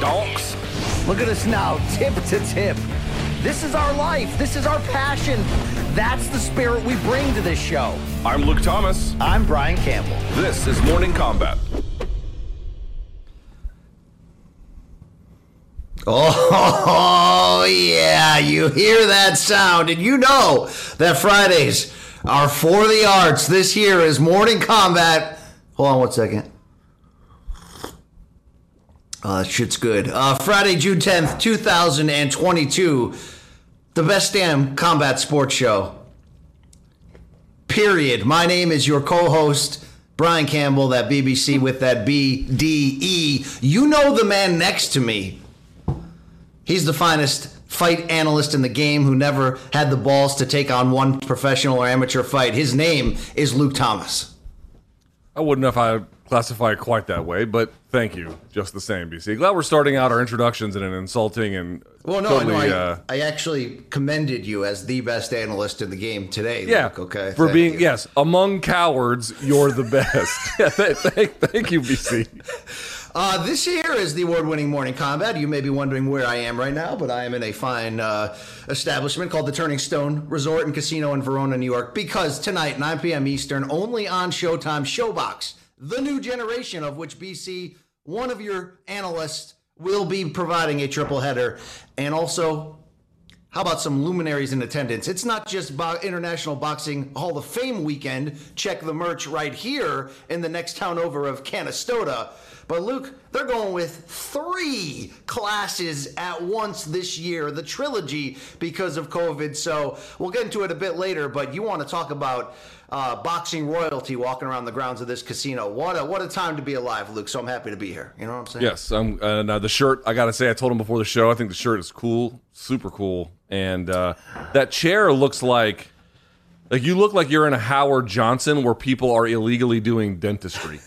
Donks. Look at us now, tip to tip. This is our life. This is our passion. That's the spirit we bring to this show. I'm Luke Thomas. I'm Brian Campbell. This is Morning Kombat. Oh, yeah, you hear that sound, and you know that Fridays are for the arts. This here is Morning Kombat. Hold on one second. Uh, shit's good. Uh, Friday, June 10th, 2022. The best damn combat sports show. Period. My name is your co host, Brian Campbell, that BBC with that B D E. You know the man next to me. He's the finest fight analyst in the game who never had the balls to take on one professional or amateur fight. His name is Luke Thomas. I wouldn't if I classify it quite that way, but thank you, just the same, BC. Glad we're starting out our introductions in an insulting and Well, no, totally, no I, uh, I actually commended you as the best analyst in the game today. yeah, Luke, okay. for being you. yes among cowards, you're the best. yeah, th- thank, thank you, BC. Uh, this here is the award-winning Morning Kombat. You may be wondering where I am right now, but I am in a fine uh, establishment called the Turning Stone Resort and Casino in Verona, New York. Because tonight, 9 p.m. Eastern, only on Showtime, ShoBox, the new generation of which BC, one of your analysts, will be providing a triple header, and also how about some luminaries in attendance? It's not just Bo- International Boxing Hall of Fame weekend. Check the merch right here in the next town over of Canastota. But Luke, they're going with three classes at once this year, the trilogy because of COVID. So we'll get into it a bit later. But you want to talk about uh, boxing royalty walking around the grounds of this casino? What a what a time to be alive, Luke. So I'm happy to be here. You know what I'm saying? Yes, and uh, the shirt. I gotta say, I told him before the show. I think the shirt is cool, super cool, and uh, that chair looks like, like you look like you're in a Howard Johnson where people are illegally doing dentistry.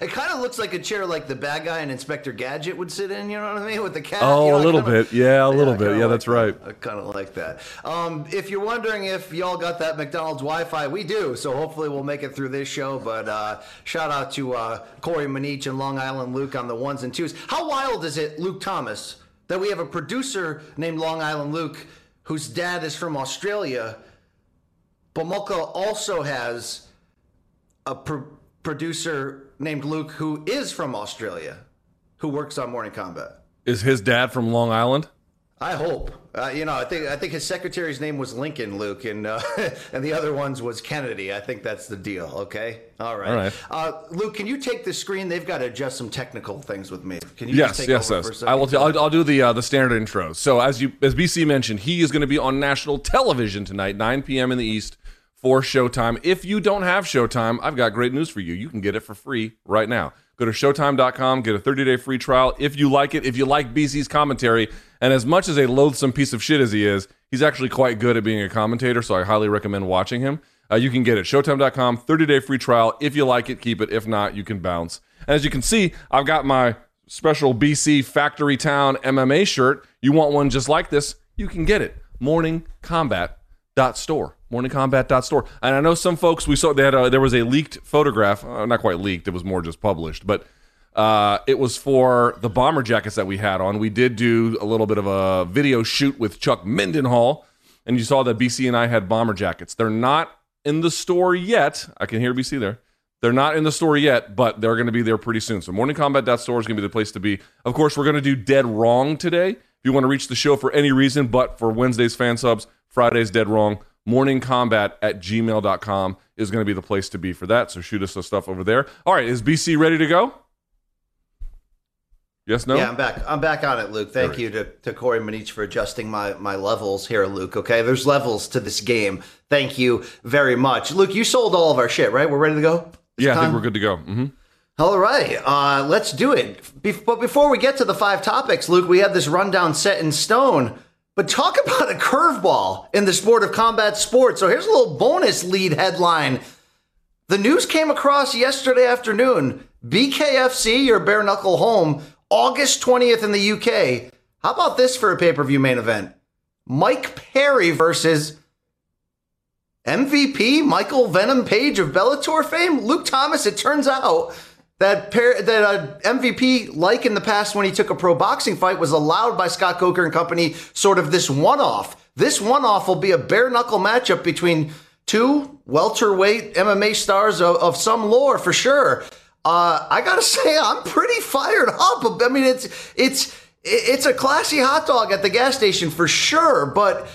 It kind of looks like a chair like the bad guy in Inspector Gadget would sit in. You know what I mean? With the cat. Oh, you know, a little kinda- bit. Yeah, a little I bit. Yeah, like that's that. right. I kind of like that. Um, if you're wondering if y'all got that McDonald's Wi-Fi, we do. So hopefully we'll make it through this show. But uh, shout out to uh, Corey Manich and Long Island Luke on the ones and twos. How wild is it, Luke Thomas, that we have a producer named Long Island Luke, whose dad is from Australia, but also has a pro- producer named Luke who is from Australia, who works on Morning Kombat. Is his dad from Long Island? I hope. Uh, you know, I think I think his secretary's name was Lincoln Luke, and uh, and the other ones was Kennedy. I think that's the deal. Okay, all right. All right. Uh, Luke, can you take the screen? They've got to adjust some technical things with me. Can you Yes, just take yes, yes. I will. T- I'll, I'll do the uh, the standard intro. So as you as BC mentioned, he is going to be on national television tonight, 9 p.m. in the East for Showtime. If you don't have Showtime, I've got great news for you. You can get it for free right now. Go to Showtime.com, get a 30 day free trial. If you like it, if you like BC's commentary, and as much as a loathsome piece of shit as he is, he's actually quite good at being a commentator. So I highly recommend watching him. Uh, you can get it. Showtime.com, 30 day free trial. If you like it, keep it. If not, you can bounce. And as you can see, I've got my special BC Factory Town MMA shirt. You want one just like this? You can get it. Morning Kombat dot store morningkombat.store and i know some folks we saw that there was a leaked photograph uh, not quite leaked it was more just published but uh, it was for the bomber jackets that we had on we did do a little bit of a video shoot with chuck mindenhall and you saw that bc and i had bomber jackets they're not in the store yet i can hear bc there they're not in the store yet, but they're going to be there pretty soon. So morningkombat.store is going to be the place to be. Of course, we're going to do Dead Wrong today. If you want to reach the show for any reason, but for Wednesday's fan subs, Friday's Dead Wrong, morningkombat at gmail.com is going to be the place to be for that. So shoot us some stuff over there. All right, is BC ready to go? Yes, no. Yeah, I'm back. I'm back on it, Luke. Thank you to, to Corey Manich for adjusting my, my levels here, Luke. Okay, there's levels to this game. Thank you very much, Luke. You sold all of our shit, right? We're ready to go. It's yeah, I think we're good to go. hmm All right, uh, let's do it. Be- but before we get to the five topics, Luke, we have this rundown set in stone. But talk about a curveball in the sport of combat sports. So here's a little bonus lead headline. The news came across yesterday afternoon. BKFC, your bare knuckle home, August 20th in the UK. How about this for a pay per view main event? Mike Perry versus MVP Michael Venom Page of Bellator fame, Luke Thomas. It turns out that pair, that uh, MVP, like in the past when he took a pro boxing fight, was allowed by Scott Coker and company. Sort of this one-off. This one-off will be a bare knuckle matchup between two welterweight MMA stars of, of some lore for sure. Uh, I gotta say, I'm pretty fired up. I mean, it's it's it's a classy hot dog at the gas station for sure, but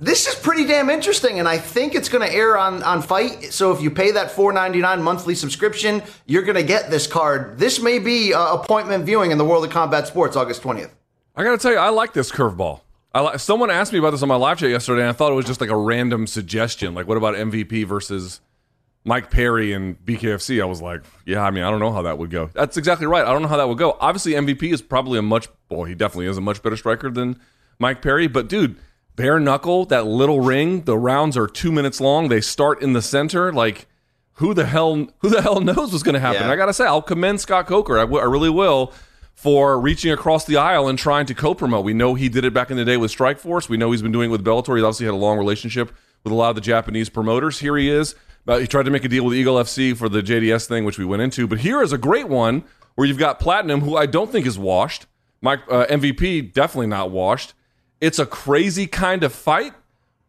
this is pretty damn interesting, and I think it's going to air on on FITE. So if you pay that four ninety nine monthly subscription, you're going to get this card. This may be uh, appointment viewing in the world of combat sports, August twentieth. I got to tell you, I like this curveball. I li- someone asked me about this on my live chat yesterday, and I thought it was just like a random suggestion. Like, what about MVP versus Mike Perry and BKFC? I was like, yeah, I mean, I don't know how that would go. That's exactly right. I don't know how that would go. Obviously, MVP is probably a much, well, he definitely is a much better striker than Mike Perry. But dude, bare knuckle, that little ring, the rounds are two minutes long. They start in the center. Like, who the hell, who the hell knows what's going to happen? Yeah. I gotta say, I'll commend Scott Coker. I, w- I really will for reaching across the aisle and trying to co-promote. We know he did it back in the day with Strikeforce. We know he's been doing it with Bellator. He obviously had a long relationship with a lot of the Japanese promoters. Here he is. Uh, he tried to make a deal with Eagle FC for the JDS thing, which we went into. But here is a great one where you've got Platinum, who I don't think is washed. Mike uh, MVP definitely not washed. It's a crazy kind of fight,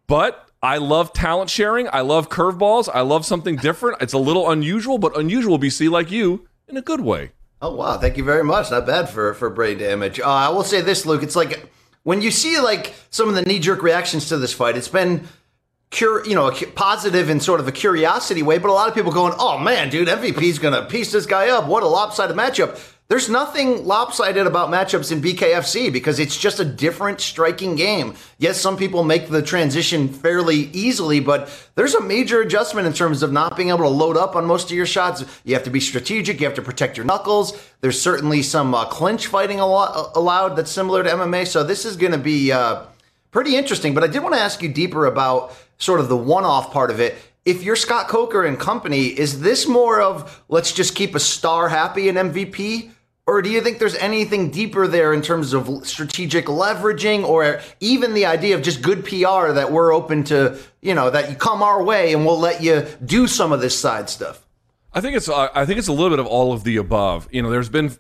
but I love talent sharing. I love curveballs. I love something different. It's a little unusual, but unusual BC like you in a good way. Oh wow, thank you very much. Not bad for for brain damage. Uh, I will say this, Luke. It's like when you see like some of the knee jerk reactions to this fight. It's been cur- you know, a positive in sort of a curiosity way, but a lot of people going, "Oh man, dude, MVP's gonna piece this guy up. What a lopsided matchup." There's nothing lopsided about matchups in BKFC because it's just a different striking game. Yes, some people make the transition fairly easily, but there's a major adjustment in terms of not being able to load up on most of your shots. You have to be strategic. You have to protect your knuckles. There's certainly some uh, clinch fighting allowed that's similar to MMA. So this is going to be uh, pretty interesting. But I did want to ask you deeper about sort of the one-off part of it. If you're Scott Coker and company, is this more of let's just keep a star happy in MVP? Or do you think there's anything deeper there in terms of strategic leveraging or even the idea of just good PR that we're open to, you know, that you come our way and we'll let you do some of this side stuff? I think it's I think it's a little bit of all of the above. You know, there's been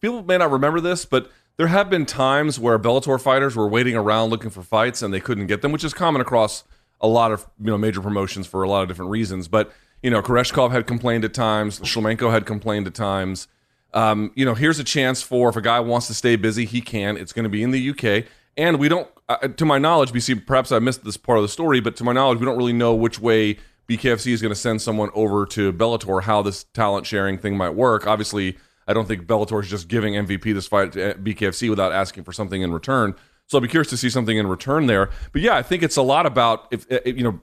people may not remember this, but there have been times where Bellator fighters were waiting around looking for fights and they couldn't get them, which is common across a lot of you know major promotions for a lot of different reasons. But you know, Koreshkov had complained at times, Shlemenko had complained at times. Um, you know, here's a chance for if a guy wants to stay busy, he can. It's going to be in the UK, and we don't, uh, to my knowledge, BC. Perhaps I missed this part of the story, but to my knowledge, we don't really know which way BKFC is going to send someone over to Bellator. How this talent sharing thing might work. Obviously, I don't think Bellator is just giving MVP this fight to BKFC without asking for something in return. So I'll be curious to see something in return there. But yeah, I think it's a lot about if, if you know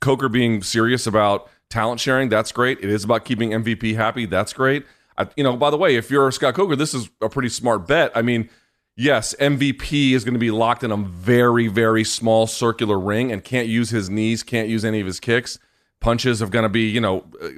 Coker being serious about talent sharing. That's great. It is about keeping MVP happy. That's great. I, you know, by the way, if you're Scott Coker, this is a pretty smart bet. I mean, yes, MVP is going to be locked in a very, very small circular ring and can't use his knees, can't use any of his kicks. Punches are going to be, you know, uh,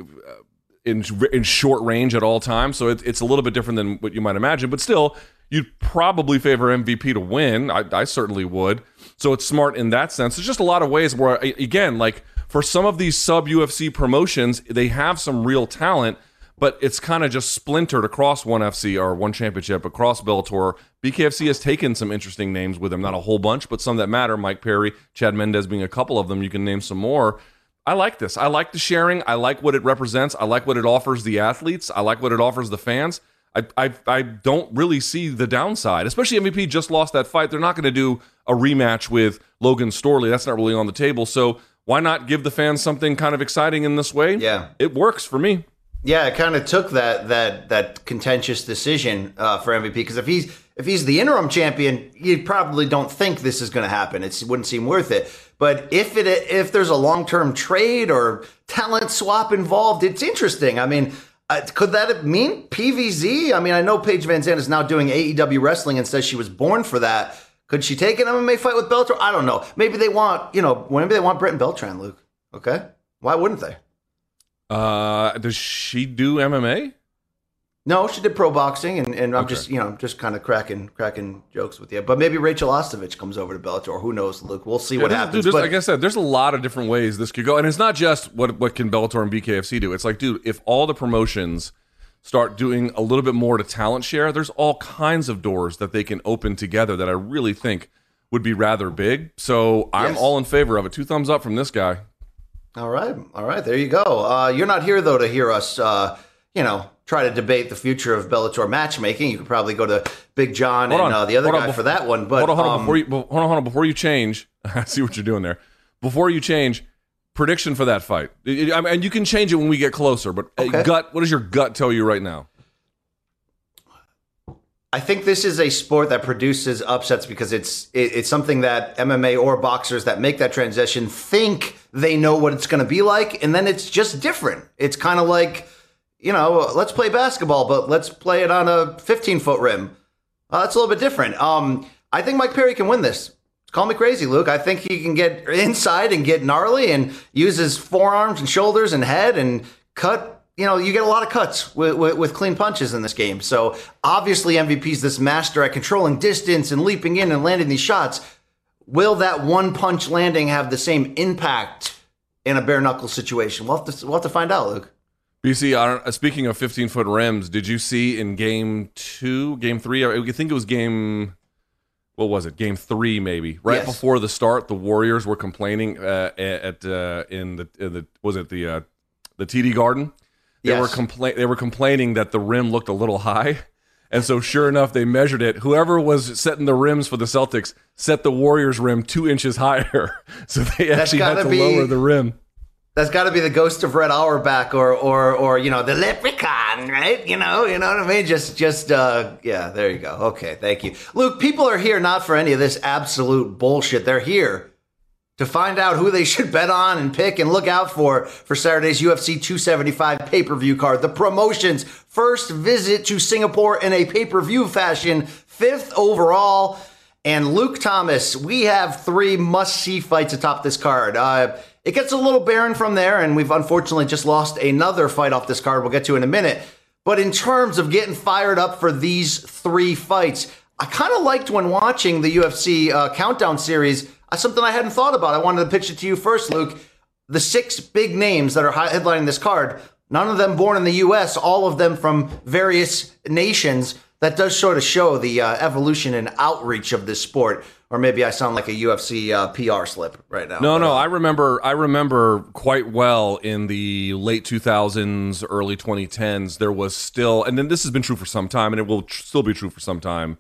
in in short range at all times. So it, it's a little bit different than what you might imagine, but still, you'd probably favor MVP to win. I, I certainly would. So it's smart in that sense. There's just a lot of ways where, again, like for some of these sub UFC promotions, they have some real talent, but it's kind of just splintered across one FC or one championship across Bellator. BKFC has taken some interesting names with them, not a whole bunch, but some that matter. Mike Perry, Chad Mendes being a couple of them. You can name some more. I like this. I like the sharing. I like what it represents. I like what it offers the athletes. I like what it offers the fans. I, I, I don't really see the downside, especially MVP just lost that fight. They're not going to do a rematch with Logan Storley. That's not really on the table. So why not give the fans something kind of exciting in this way? Yeah. It works for me. Yeah, it kind of took that that that contentious decision uh, for MVP because if he's if he's the interim champion, you probably don't think this is going to happen. It wouldn't seem worth it. But if it if there's a long term trade or talent swap involved, it's interesting. I mean, uh, could that mean PVZ? I mean, I know Paige VanZant is now doing AEW wrestling and says she was born for that. Could she take an MMA fight with Bellator? I don't know. Maybe they want you know maybe they want Brett and Beltran, Luke. Okay, why wouldn't they? Uh, does she do MMA? No, she did pro boxing, and, and I'm okay. just you know just kind of cracking cracking jokes with you. But maybe Rachel Ostovich comes over to Bellator. Who knows, Luke? We'll see yeah, what happens. Dude, but, like I said, there's a lot of different ways this could go, and it's not just what what can Bellator and BKFC do. It's like, dude, if all the promotions start doing a little bit more to talent share, there's all kinds of doors that they can open together that I really think would be rather big. So I'm yes. all in favor of it. Two thumbs up from this guy. All right, all right, there you go. Uh, you're not here though to hear us, uh, you know, try to debate the future of Bellator matchmaking. You could probably go to Big John hold and uh, the other guy on, for that one. But hold on, hold on, um, before you, hold on, hold on, before you change. I see what you're doing there. Before you change, prediction for that fight, I mean, and you can change it when we get closer. But uh, okay. gut, what does your gut tell you right now? I think this is a sport that produces upsets because it's it, it's something that MMA or boxers that make that transition think they know what it's going to be like, and then it's just different. It's kind of like, you know, let's play basketball, but let's play it on a 15 foot rim. Uh, that's a little bit different. Um, I think Mike Perry can win this. Call me crazy, Luke. I think he can get inside and get gnarly and use his forearms and shoulders and head and cut you know, you get a lot of cuts with, with, with, clean punches in this game. So obviously, MVP's this master at controlling distance and leaping in and landing these shots. Will that one punch landing have the same impact in a bare knuckle situation? We'll have to, we'll have to find out, Luke. BC, uh, speaking of 15 foot rims, did you see in game two, game three, I think it was game, what was it, game three maybe, right yes. before the start, the Warriors were complaining uh, at uh, in the in the was it the uh, the TD Garden? They yes. were compla- they were complaining that the rim looked a little high. And so, sure enough, they measured it. Whoever was setting the rims for the Celtics set the Warriors' rim two inches higher, so they actually had to be, lower the rim. That's got to be the ghost of Red Auerbach, or or or you know the leprechaun, right? You know, you know what I mean? Just just uh, yeah. There you go. Okay, thank you, Luke. People are here not for any of this absolute bullshit. They're here to find out who they should bet on and pick and look out for for Saturday's UFC 275 pay per view card. The promotion's first visit to Singapore in a pay per view fashion, fifth overall. And Luke Thomas, we have three must see fights atop this card. Uh, it gets a little barren from there, and we've unfortunately just lost another fight off this card we'll get to in a minute. But in terms of getting fired up for these three fights, I kind of liked when watching the UFC uh, countdown series something I hadn't thought about. I wanted to pitch it to you first, Luke. The six big names that are headlining this card, none of them born in the U.S., all of them from various nations. That does sort of show the uh, evolution and outreach of this sport. Or maybe I sound like a UFC uh, PR slip right now. No, no, I remember. I remember quite well in the late 2000s, early 2010s. There was still, and then this has been true for some time, and it will tr- still be true for some time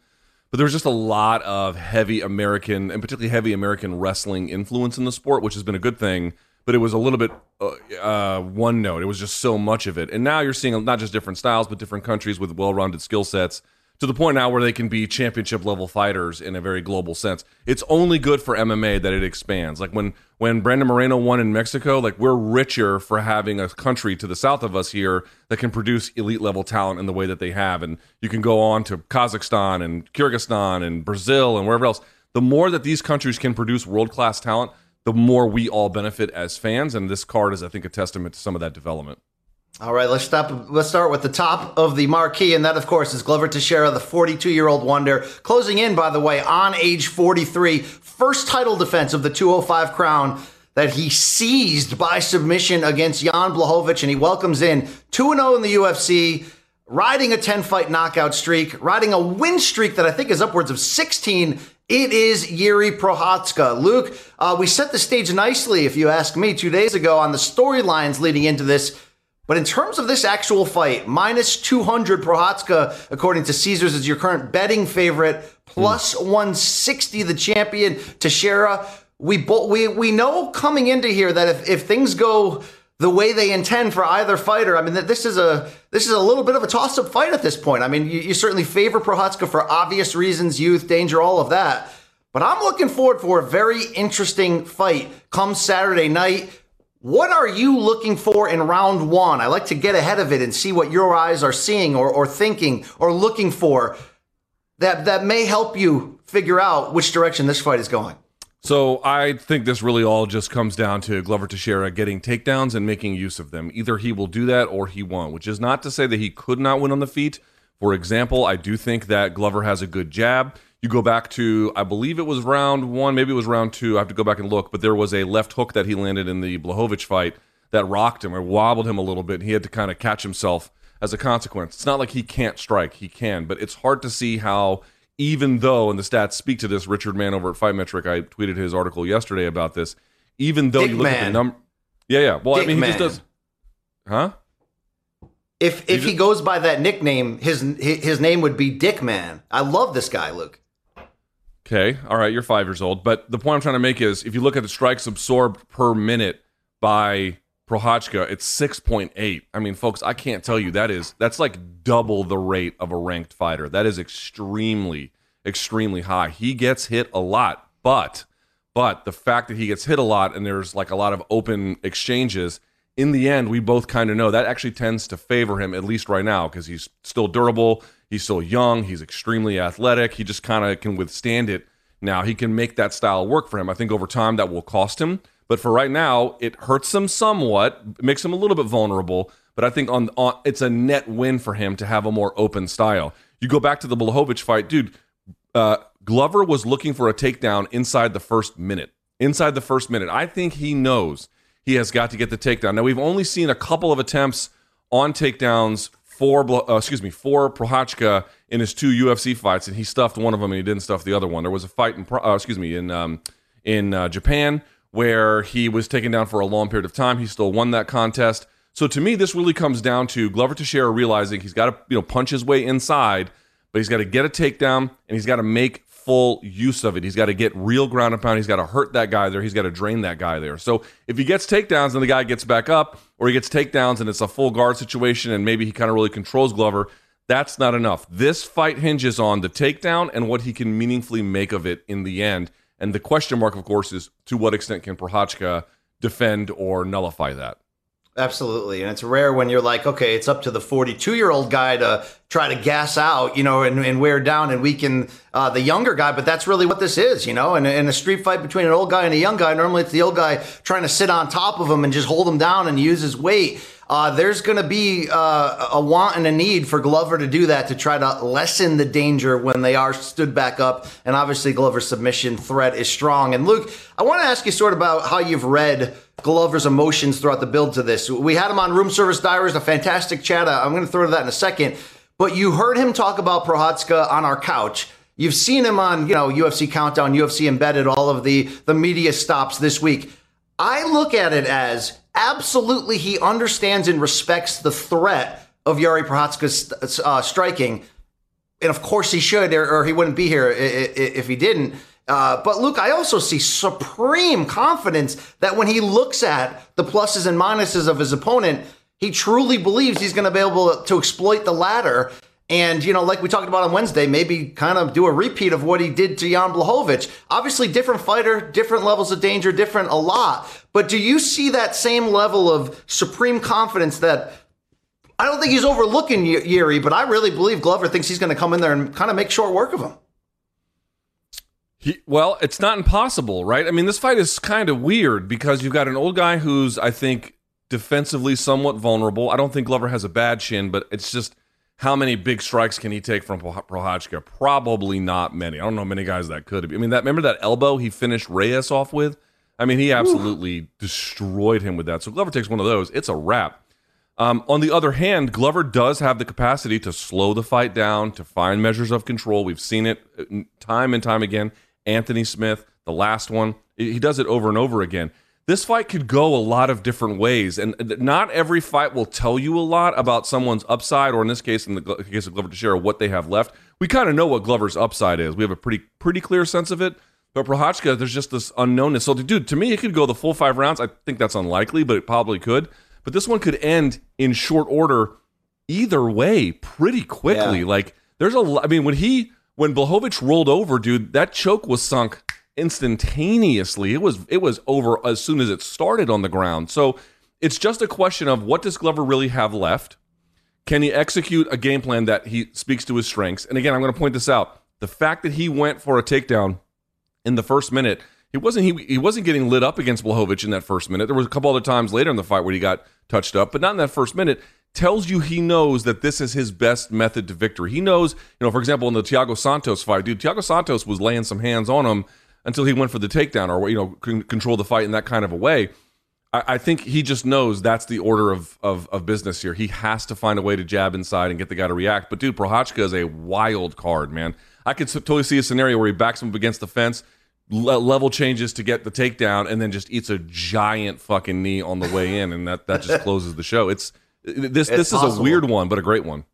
but there was just a lot of heavy American and particularly heavy American wrestling influence in the sport, which has been a good thing. But it was a little bit uh, uh, one note. It was just so much of it, and now you're seeing not just different styles, but different countries with well-rounded skill sets to the point now where they can be championship level fighters in a very global sense. It's only good for MMA that it expands. Like when when Brandon Moreno won in Mexico, like we're richer for having a country to the south of us here that can produce elite level talent in the way that they have. And you can go on to Kazakhstan and Kyrgyzstan and Brazil and wherever else. The more that these countries can produce world class talent, the more we all benefit as fans. And this card is, I think, a testament to some of that development. All right, let's stop. Let's start with the top of the marquee, and that, of course, is Glover Teixeira, the 42-year-old wonder, closing in, by the way, on age 43, first title defense of the 205 crown that he seized by submission against Jan Blachowicz, and he welcomes in 2-0 in the UFC, riding a 10-fight knockout streak, riding a win streak that I think is upwards of 16 it is Yuri Prochazka. Luke, uh, we set the stage nicely, if you ask me, two days ago on the storylines leading into this. But in terms of this actual fight, minus 200 Prochazka, according to Caesars, is your current betting favorite. Plus mm. 160, the champion, Teixeira. We, bo- we, we know coming into here that if, if things go the way they intend for either fighter. I mean, this is a this is a little bit of a toss up fight at this point. I mean, you, you certainly favor Prochazka for obvious reasons, youth, danger, all of that. But I'm looking forward for a very interesting fight come Saturday night. What are you looking for in round one? I like to get ahead of it and see what your eyes are seeing or, or thinking or looking for that, that may help you figure out which direction this fight is going. So I think this really all just comes down to Glover Teixeira getting takedowns and making use of them. Either he will do that or he won't, which is not to say that he could not win on the feet. For example, I do think that Glover has a good jab. You go back to, I believe it was round one, maybe it was round two. I have to go back and look, but there was a left hook that he landed in the Blachowicz fight that rocked him or wobbled him a little bit. And he had to kind of catch himself as a consequence. It's not like he can't strike, he can, but it's hard to see how even though, and the stats speak to this, Richard Mann over at Fight Metric, I tweeted his article yesterday about this. Even though Dick you look Man. at the number, yeah, yeah. Well, Dick I mean, he just does, huh? If if he goes by that nickname, his his name would be Dick Man. I love this guy, Luke. Okay, all right, you're five years old, but the point I'm trying to make is, if you look at the strikes absorbed per minute by Prochazka, it's 6.8. I mean, folks, I can't tell you that is that's like double the rate of a ranked fighter. That is extremely, extremely high. He gets hit a lot, but but the fact that he gets hit a lot and there's like a lot of open exchanges, in the end, we both kind of know that actually tends to favor him, at least right now, because he's still durable, he's still young, he's extremely athletic, he just kind of can withstand it. Now he can make that style work for him. I think over time that will cost him, but for right now, it hurts him somewhat, makes him a little bit vulnerable. But I think on, on it's a net win for him to have a more open style. You go back to the Blachowicz fight, dude uh, Glover was looking for a takedown inside the first minute. Inside the first minute. I think he knows he has got to get the takedown. Now, we've only seen a couple of attempts on takedowns Bla- uh, excuse me, for Prochazka in his two UFC fights, and he stuffed one of them and he didn't stuff the other one. There was a fight in, uh, excuse me, in, um, in uh, Japan where he was taken down for a long period of time. He still won that contest. So to me, this really comes down to Glover Teixeira realizing he's got to you know punch his way inside, but he's got to get a takedown and he's got to make full use of it. He's got to get real ground and pound. He's got to hurt that guy there. He's got to drain that guy there. So if he gets takedowns and the guy gets back up, or he gets takedowns and it's a full guard situation and maybe he kind of really controls Glover, that's not enough. This fight hinges on the takedown and what he can meaningfully make of it in the end. And the question mark, of course, is to what extent can Prochazka defend or nullify that? Absolutely. And it's rare when you're like, okay, it's up to the 42 year old guy to try to gas out, you know, and, and wear down and weaken uh, the younger guy. But that's really what this is, you know, and in a street fight between an old guy and a young guy, normally it's the old guy trying to sit on top of him and just hold him down and use his weight. Uh, there's going to be uh, a want and a need for Glover to do that to try to lessen the danger when they are stood back up. And obviously, Glover's submission threat is strong. And Luke, I want to ask you sort of about how you've read Glover's emotions throughout the build to this. We had him on Room Service Diaries, a fantastic chat. I'm going to throw to that in a second. But you heard him talk about Prochazka on our couch. You've seen him on, you know, UFC Countdown, UFC Embedded, all of the the media stops this week. I look at it as absolutely he understands and respects the threat of Yari Prochazka's uh, striking, and of course he should, or, or he wouldn't be here if he didn't. Uh, but Luke, I also see supreme confidence that when he looks at the pluses and minuses of his opponent, he truly believes he's going to be able to exploit the latter. And, you know, like we talked about on Wednesday, maybe kind of do a repeat of what he did to Jan Blachowicz. Obviously, different fighter, different levels of danger, different a lot. But do you see that same level of supreme confidence that I don't think he's overlooking Yuri, but I really believe Glover thinks he's going to come in there and kind of make short work of him. He, well, it's not impossible, right? I mean, this fight is kind of weird because you've got an old guy who's, I think, defensively somewhat vulnerable. I don't think Glover has a bad shin, but it's just how many big strikes can he take from Pro- Prochazka? Probably not many. I don't know many guys that could. I mean, that remember that elbow he finished Reyes off with? I mean, he absolutely destroyed him with that. So Glover takes one of those. It's a wrap. Um, on the other hand, Glover does have the capacity to slow the fight down, to find measures of control. We've seen it uh, time and time again. Anthony Smith, the last one, he does it over and over again. This fight could go a lot of different ways, and not every fight will tell you a lot about someone's upside, or in this case, in the case of Glover Teixeira, what they have left. We kind of know what Glover's upside is. We have a pretty pretty clear sense of it. But Prochazka, there's just this unknownness. So, dude, to me, it could go the full five rounds. I think that's unlikely, but it probably could. but this one could end in short order either way pretty quickly. Yeah. Like there's a. I mean when he when Blachowicz rolled over, dude, that choke was sunk instantaneously. It was it was over as soon as it started on the ground. So it's just a question of what does Glover really have left? Can he execute a game plan that he speaks to his strengths? And again, I'm going to point this out. The fact that he went for a takedown in the first minute, he wasn't he, he wasn't getting lit up against Blachowicz in that first minute. There was a couple other times later in the fight where he got touched up, but not in that first minute. Tells you he knows that this is his best method to victory. He knows, you know, for example, in the Thiago Santos fight, dude, Thiago Santos was laying some hands on him until he went for the takedown or you know con- control the fight in that kind of a way. I, I think he just knows that's the order of, of of business here. He has to find a way to jab inside and get the guy to react. But dude, Prochazka is a wild card, man. I could totally see a scenario where he backs him up against the fence, le- level changes to get the takedown, and then just eats a giant fucking knee on the way in, and that that just closes the show. It's this this is a weird one, but a great one.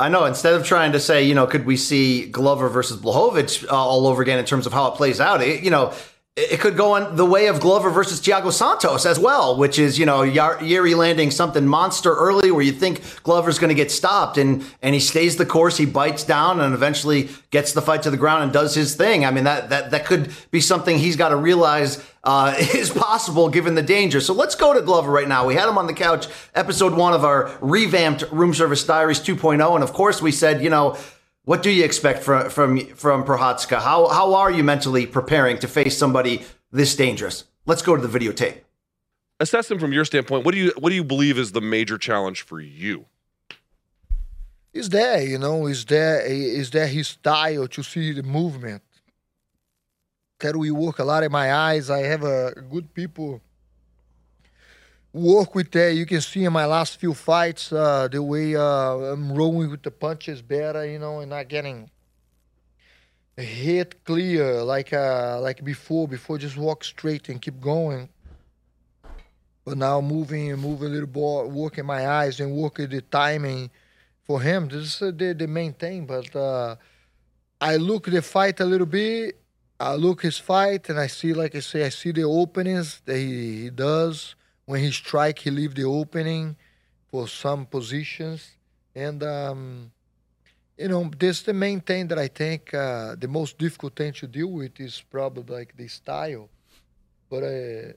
I know. Instead of trying to say, you know, could we see Glover versus Blachowicz uh, all over again in terms of how it plays out? It, you know, it, could go on the way of Glover versus Thiago Santos as well, which is you know Yeri landing something monster early where you think Glover's going to get stopped, and and he stays the course, he bites down, and eventually gets the fight to the ground and does his thing. I mean that that that could be something he's got to realize uh, is possible given the danger. So let's go to Glover right now. We had him on the couch, episode one of our revamped Room Service Diaries 2.0, and of course we said, you know, what do you expect from from from Prochazka? How how are you mentally preparing to face somebody this dangerous? Let's go to the videotape. assess him from your standpoint. What do you what do you believe is the major challenge for you? is there, you know, is there is there his style to see the movement. That we work a lot in my eyes. I have a good people work with that. You can see in my last few fights uh, the way uh, I'm rolling with the punches better, you know, and not getting hit clear like uh, like before. Before just walk straight and keep going. But now moving and moving a little more, working my eyes and working the timing for him. This is uh, the, the main thing. But uh, I look the fight a little bit. I look his fight and I see, like I say, I see the openings that he, he does. When he strike, he leave the opening for some positions. And, um, you know, this is the main thing that I think uh, the most difficult thing to deal with is probably like the style. But uh,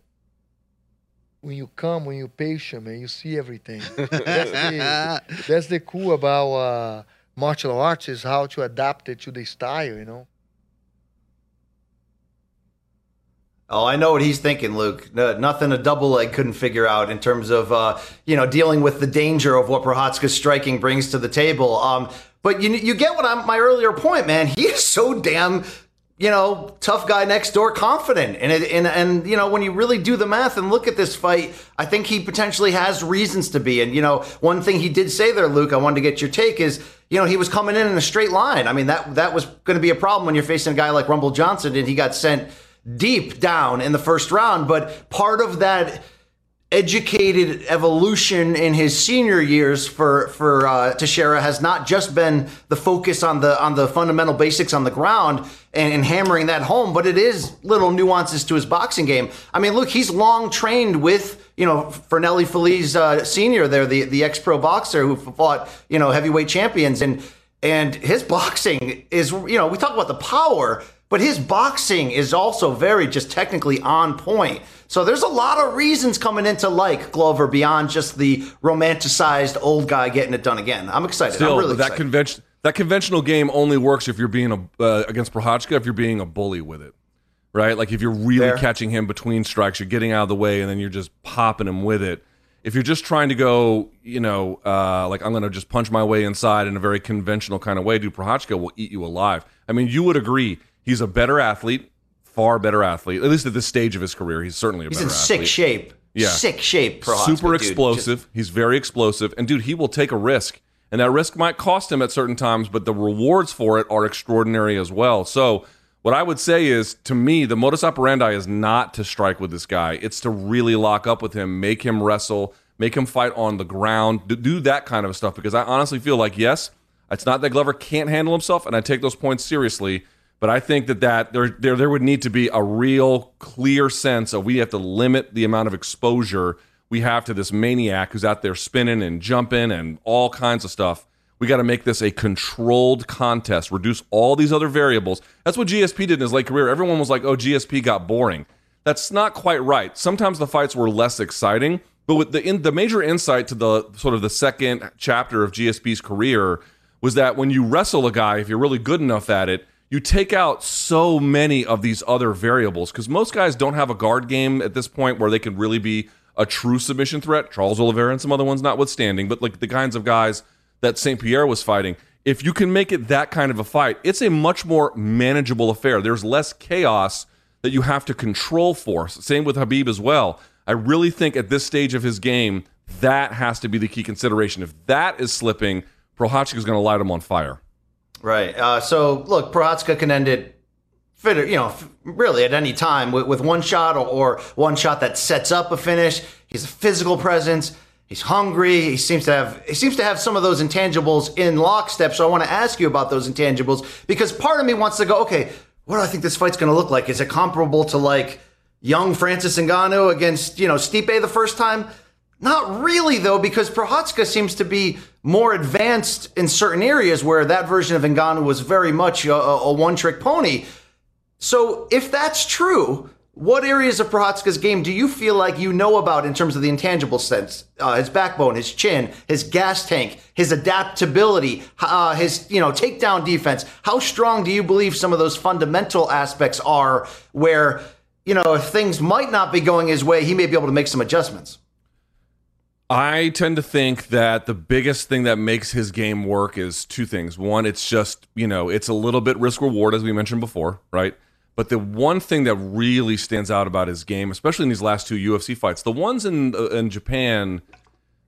when you come, when you're patient, man, you see everything. that's, the, that's the cool about uh, martial arts is how to adapt it to the style, you know. Oh, I know what he's thinking, Luke. No, nothing a double leg couldn't figure out in terms of uh, you know dealing with the danger of what Prochazka's striking brings to the table. Um, but you you get what I'm my earlier point, man. He is so damn you know tough guy next door, confident, and it, and and you know when you really do the math and look at this fight, I think he potentially has reasons to be. And you know one thing he did say there, Luke, I wanted to get your take is. You know, he was coming in in a straight line. I mean, that that was going to be a problem when you're facing a guy like Rumble Johnson, and he got sent deep down in the first round. But part of that educated evolution in his senior years for for uh, Teixeira has not just been the focus on the on the fundamental basics on the ground and, and hammering that home, but it is little nuances to his boxing game. I mean, look, he's long trained with you know Fernely Feliz uh, Senior, there the the ex pro boxer who fought you know heavyweight champions and. And his boxing is, you know, we talk about the power, but his boxing is also very just technically on point. So there's a lot of reasons coming into like Glover beyond just the romanticized old guy getting it done again. I'm excited. Still, I'm really that excited. convention that conventional game only works if you're being a uh, against Prochazka if you're being a bully with it, right? Like if you're really Fair. catching him between strikes, you're getting out of the way, and then you're just popping him with it. If you're just trying to go, you know, uh, like I'm going to just punch my way inside in a very conventional kind of way, dude, Prochazka will eat you alive. I mean, you would agree he's a better athlete, far better athlete. At least at this stage of his career, he's certainly a better athlete. He's better in sick shape. Yeah. Sick shape. Prochazka, super dude. Just- explosive. He's very explosive, and dude, he will take a risk, and that risk might cost him at certain times, but the rewards for it are extraordinary as well. So, what I would say is, to me, the modus operandi is not to strike with this guy; it's to really lock up with him, make him wrestle, make him fight on the ground, do that kind of stuff. Because I honestly feel like, yes, it's not that Glover can't handle himself, and I take those points seriously. But I think that, that there, there there would need to be a real clear sense of we have to limit the amount of exposure we have to this maniac who's out there spinning and jumping and all kinds of stuff. We got to make this a controlled contest, reduce all these other variables. That's what GSP did in his late career. Everyone was like, oh, GSP got boring. That's not quite right. Sometimes the fights were less exciting, but with the in, the major insight to the sort of the second chapter of GSP's career was that when you wrestle a guy, if you're really good enough at it, you take out so many of these other variables because most guys don't have a guard game at this point where they can really be a true submission threat. Charles Oliveira and some other ones notwithstanding, but like the kinds of guys that St. Pierre was fighting, if you can make it that kind of a fight, it's a much more manageable affair. There's less chaos that you have to control for. Same with Khabib as well. I really think at this stage of his game, that has to be the key consideration. If that is slipping, Prochazka is going to light him on fire. Right. Uh, so look, Prochazka can end it fit, you know, really at any time with, with one shot or, or, one shot that sets up a finish. He's a physical presence. He's hungry. He seems to have he seems to have some of those intangibles in lockstep. So I want to ask you about those intangibles because part of me wants to go, okay, what do I think this fight's going to look like? Is it comparable to like young Francis Ngannou against you know Stipe the first time? Not really though, because Prochazka seems to be more advanced in certain areas where that version of Ngannou was very much a, a one-trick pony. So if that's true, what areas of Prochazka's game do you feel like you know about in terms of the intangible sense? Uh, his backbone, his chin, his gas tank, his adaptability, uh, his you know takedown defense. How strong do you believe some of those fundamental aspects are? Where you know if things might not be going his way, he may be able to make some adjustments. I tend to think that the biggest thing that makes his game work is two things. One, it's just you know it's a little bit risk reward as we mentioned before, right? But the one thing that really stands out about his game, especially in these last two UFC fights, the ones in uh, in Japan,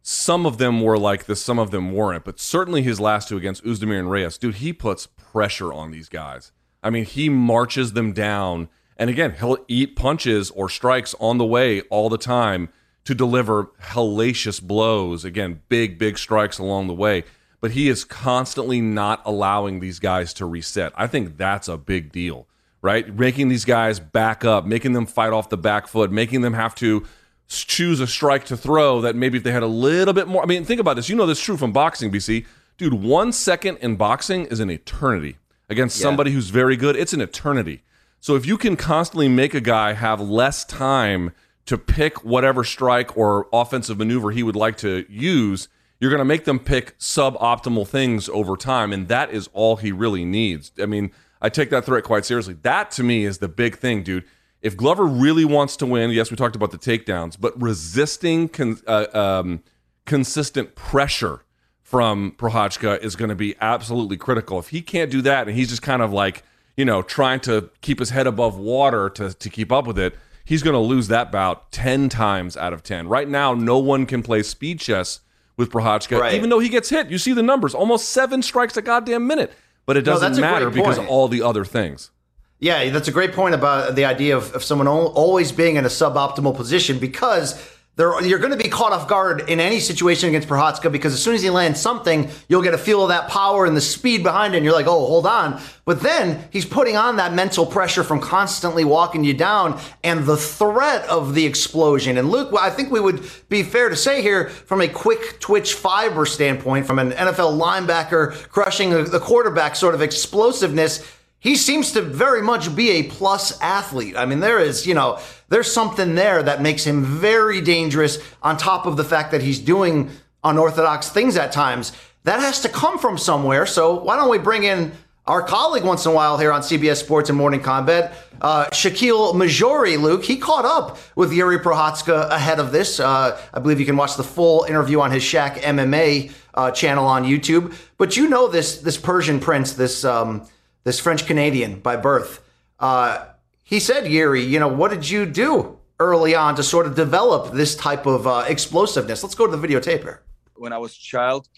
some of them were like this, some of them weren't. But certainly his last two against Oezdemir and Reyes, dude, he puts pressure on these guys. I mean, he marches them down, and again, he'll eat punches or strikes on the way all the time to deliver hellacious blows. Again, big, big strikes along the way. But he is constantly not allowing these guys to reset. I think that's a big deal right? Making these guys back up, making them fight off the back foot, making them have to choose a strike to throw that maybe if they had a little bit more. I mean, think about this. You know this true from boxing, BC. Dude, one second in boxing is an eternity against yeah. somebody who's very good. It's an eternity. So if you can constantly make a guy have less time to pick whatever strike or offensive maneuver he would like to use, you're going to make them pick suboptimal things over time. And that is all he really needs. I mean, I take that threat quite seriously. That to me is the big thing, dude. If Glover really wants to win, yes, we talked about the takedowns, but resisting con- uh, um, consistent pressure from Prochazka is going to be absolutely critical. If he can't do that and he's just kind of like, you know, trying to keep his head above water to, to keep up with it, he's going to lose that bout 10 times out of 10. Right now, no one can play speed chess with Prochazka, right. even though he gets hit. You see the numbers almost seven strikes a goddamn minute but it doesn't no, matter because of all the other things. Yeah, that's a great point about the idea of, of someone always being in a suboptimal position because there, you're going to be caught off guard in any situation against Prochazka because as soon as he lands something, you'll get a feel of that power and the speed behind it. And you're like, oh, hold on. But then he's putting on that mental pressure from constantly walking you down and the threat of the explosion. And Luke, I think we would be fair to say here from a quick twitch fiber standpoint, from an NFL linebacker crushing the quarterback sort of explosiveness, he seems to very much be a plus athlete. I mean, there is, you know, there's something there that makes him very dangerous on top of the fact that he's doing unorthodox things at times. That has to come from somewhere. So why don't we bring in our colleague once in a while here on CBS Sports and Morning Kombat, uh, Shakiel Mahjouri, Luke. He caught up with Yuri Prochazka ahead of this. Uh, I believe you can watch the full interview on his Shaq MMA uh, channel on YouTube. But you know this this Persian prince, this um, this French Canadian by birth. Uh, he said, Yuri, you know, what did you do early on to sort of develop this type of uh, explosiveness? Let's go to the videotape here. When I was a child,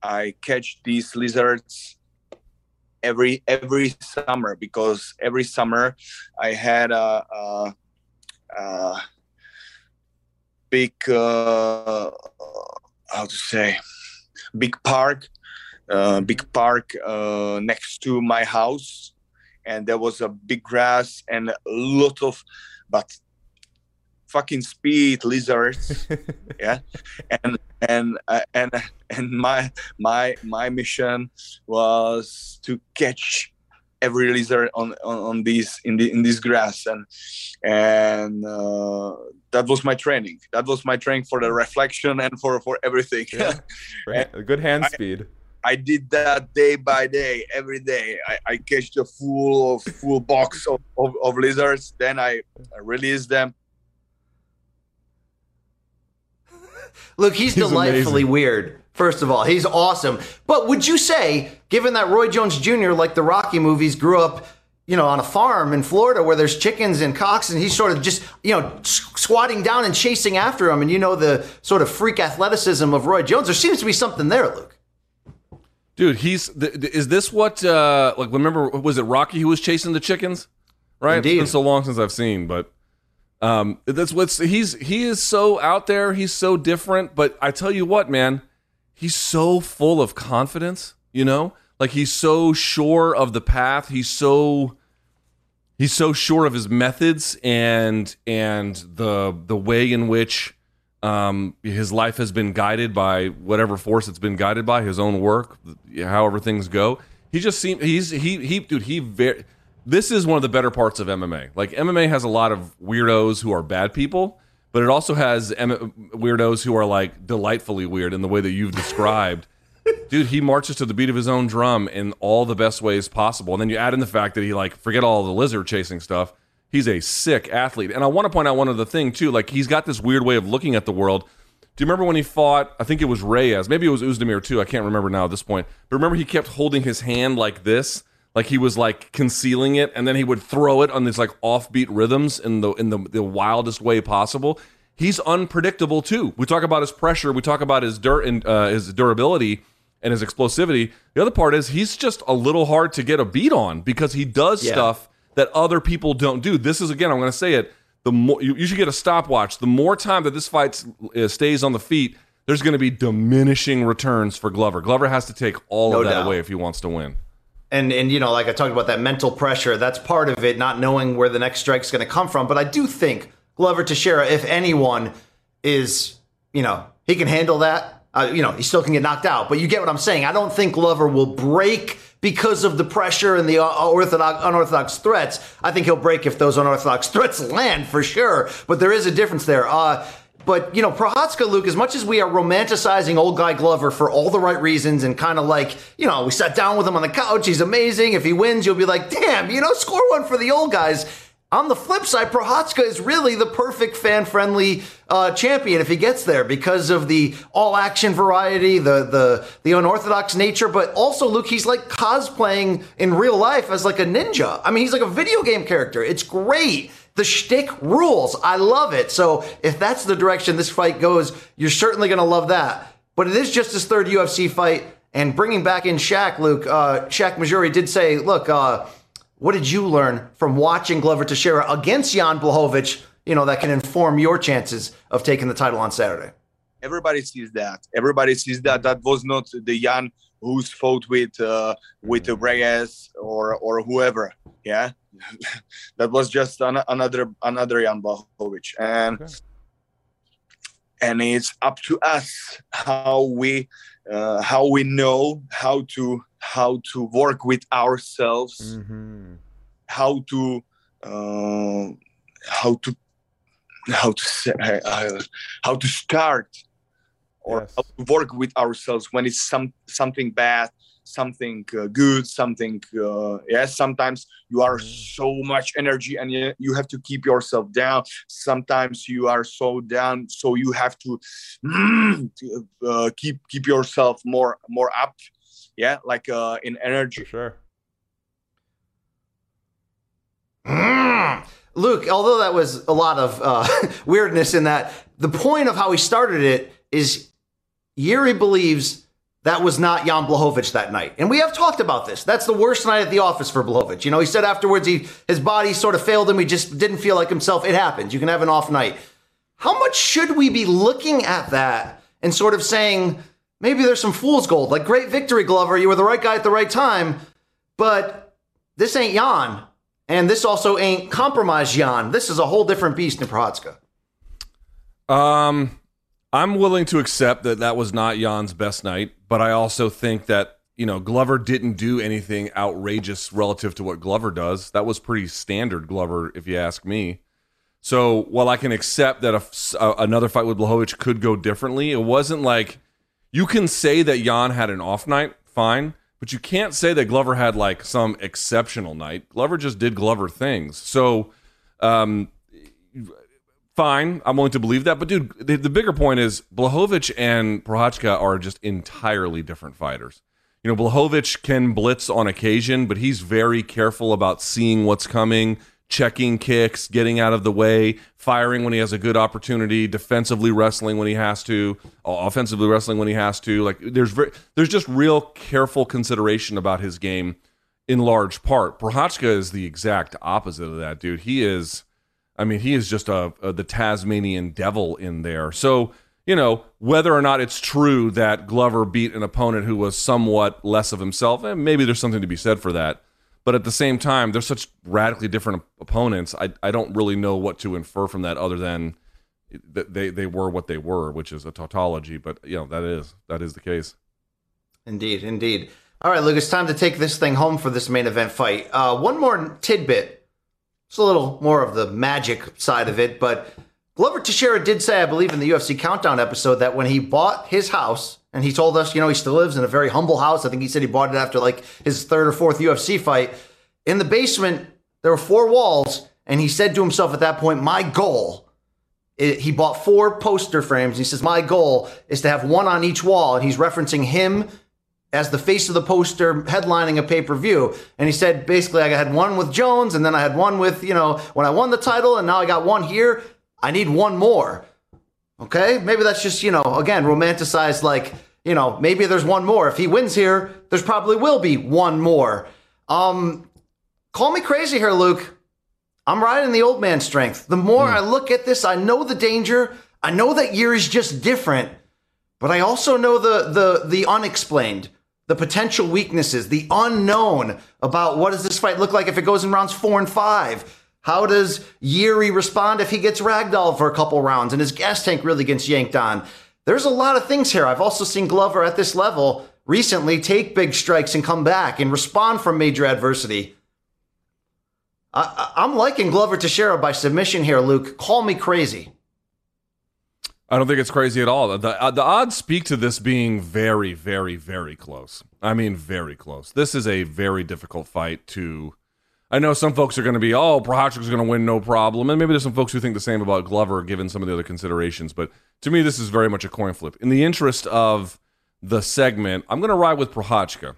I catch these lizards every every summer because every summer I had a, a, a big uh, how to say big park, uh, big park uh, next to my house and there was a big grass and a lot of but fucking speed lizards. yeah, and and uh, and and my my my mission was to catch every lizard on on, on this in the in this grass and and uh, that was my training that was my training for the reflection and for for everything Yeah. Good hand I- speed. I did that day by day, every day. I, I catch the full of full box of, of, of lizards, then I, I release them. Look, he's, He's delightfully amazing. weird. First of all, he's awesome. But would you say, given that Roy Jones Jr., like the Rocky movies, grew up, you know, on a farm in Florida where there's chickens and cocks, and he's sort of just, you know, squatting down and chasing after them, and you know the sort of freak athleticism of Roy Jones. There seems to be something there, Luke. Dude, he's th- th- is this what uh like remember was it Rocky who was chasing the chickens? Right? It's Indeed. been so long since I've seen, but um that's what's he's he is so out there, he's so different, but I tell you what, man, he's so full of confidence, you know? Like he's so sure of the path, he's so he's so sure of his methods and and the the way in which um, his life has been guided by whatever force it's been guided by his own work however things go. He just seems he's he he dude he very this is one of the better parts of MMA like MMA has a lot of weirdos who are bad people but it also has M- weirdos who are like delightfully weird in the way that you've described. Dude he marches to the beat of his own drum in all the best ways possible. And then you add in the fact that he like forget all the lizard chasing stuff he's a sick athlete. And i want to point out one other thing too like he's got this weird way of looking at the world. Do you remember when he fought i think it was reyes maybe it was Oezdemir too i can't remember now at this point. But remember he kept holding his hand like this? Like he was like concealing it and then he would throw it on these like offbeat rhythms in the in the, the wildest way possible. He's unpredictable too. We talk about his pressure we talk about his dur- and, uh, his durability and his explosivity. The other part is he's just a little hard to get a beat on because he does Yeah. stuff that other people don't do. This is again, I'm going to say it. The more you, you should get a stopwatch. The more time that this fight uh, stays on the feet, there's going to be diminishing returns for Glover. Glover has to take all No of that doubt. away if he wants to win. And and you know, like I talked about that mental pressure, that's part of it, not knowing where the next strike's going to come from. But I do think Glover Teixeira, if anyone, is you know he can handle that. Uh, you know, he still can get knocked out, but you get what I'm saying. I don't think Glover will break because of the pressure and the orthodox, unorthodox threats. I think he'll break if those unorthodox threats land for sure. But there is a difference there. Uh, but you know, Prochazka, Luke, as much as we are romanticizing old guy Glover for all the right reasons and kind of like, you know, we sat down with him on the couch, he's amazing. If he wins, you'll be like, damn, you know, score one for the old guys. On the flip side, Prochazka is really the perfect fan-friendly uh, champion if he gets there because of the all-action variety, the the the unorthodox nature, but also Luke, he's like cosplaying in real life as like a ninja. I mean, he's like a video game character. It's great. The shtick rules. I love it. So if that's the direction this fight goes, you're certainly going to love that. But it is just his third UFC fight, and bringing back in Shaq, Luke. Uh, Shak Mahjouri did say, "Look, uh, what did you learn from watching Glover Teixeira against Jan Blachowicz? You know that can inform your chances of taking the title on Saturday." Everybody sees that. Everybody sees that. That was not the Jan who's fought with uh, with Reyes or or whoever. Yeah, that was just an, another another Jan Blachowicz, and and it's up to us how we uh, how we know how to how to work with ourselves Mm-hmm. how to uh, how to how to say, uh, how to start or Yes. how to work with ourselves when it's some something bad something uh, good something uh, yes sometimes you are so much energy and you, you have to keep yourself down sometimes you are so down so you have to uh, keep keep yourself more more up yeah like uh, in energy For sure. Mm. Luke, although that was a lot of uh, weirdness in that, the point of how he started it is Yuri believes that was not Jan Blachowicz that night. And we have talked about this. That's the worst night at the office for Blachowicz. You know, he said afterwards he his body sort of failed him. He just didn't feel like himself. It happens. You can have an off night. How much should we be looking at that and sort of saying, maybe there's some fool's gold? Like, great victory, Glover. You were the right guy at the right time. But this ain't Jan. And this also ain't compromised Jan. This is a whole different beast in Prochazka. Um, I'm willing to accept that that was not Jan's best night, but I also think that you know Glover didn't do anything outrageous relative to what Glover does. That was pretty standard Glover, if you ask me. So while I can accept that a, a, another fight with Blachowicz could go differently, it wasn't like you can say that Jan had an off night, fine, but you can't say that Glover had like some exceptional night. Glover just did Glover things. So, um, fine, I'm willing to believe that. But dude, the, the bigger point is Blachowicz and Prochazka are just entirely different fighters. You know, Blachowicz can blitz on occasion, but he's very careful about seeing what's coming, checking kicks, getting out of the way, firing when he has a good opportunity, defensively wrestling when he has to, offensively wrestling when he has to. Like there's very, there's just real careful consideration about his game in large part. Prochazka is the exact opposite of that, dude. He is I mean, he is just a, a the Tasmanian devil in there. So, you know, whether or not it's true that Glover beat an opponent who was somewhat less of himself, and eh, maybe there's something to be said for that. But at the same time, they're such radically different opponents. I, I don't really know what to infer from that other than they, they were what they were, which is a tautology. But you know that is that is the case. Indeed, indeed. All right, Luke, it's time to take this thing home for this main event fight. Uh, one more tidbit. It's a little more of the magic side of it, but Glover Teixeira did say, I believe, in the UFC Countdown episode that when he bought his house, and he told us, you know, he still lives in a very humble house. I think he said he bought it after like his third or fourth UFC fight. In the basement, there were four walls, and he said to himself at that point, My goal. It, he bought four poster frames. He says, My goal is to have one on each wall. And he's referencing him as the face of the poster headlining a pay per view. And he said, basically, I had one with Jones, and then I had one with, you know, when I won the title, and now I got one here. I need one more. Okay? Maybe that's just, you know, again, romanticized like, you know, maybe there's one more. If he wins here, there's probably will be one more. Um, call me crazy here, Luke. I'm riding the old man strength. The more mm. I look at this, I know the danger. I know that year is just different, but I also know the the the unexplained, the potential weaknesses, the unknown about what does this fight look like if it goes in rounds four and five how does Yuri respond if he gets ragdolled for a couple rounds and his gas tank really gets yanked on? There's a lot of things here. I've also seen Glover at this level recently take big strikes and come back and respond from major adversity. I, am liking Glover to Teixeira by submission here, Luke. Call me crazy. I don't think it's crazy at all. The, uh, the odds speak to this being very, very, very close. I mean, very close. This is a very difficult fight to I know some folks are going to be, oh, Prochazka's going to win no problem, and maybe there's some folks who think the same about Glover, given some of the other considerations. But to me, this is very much a coin flip. In the interest of the segment, I'm going to ride with Prochazka.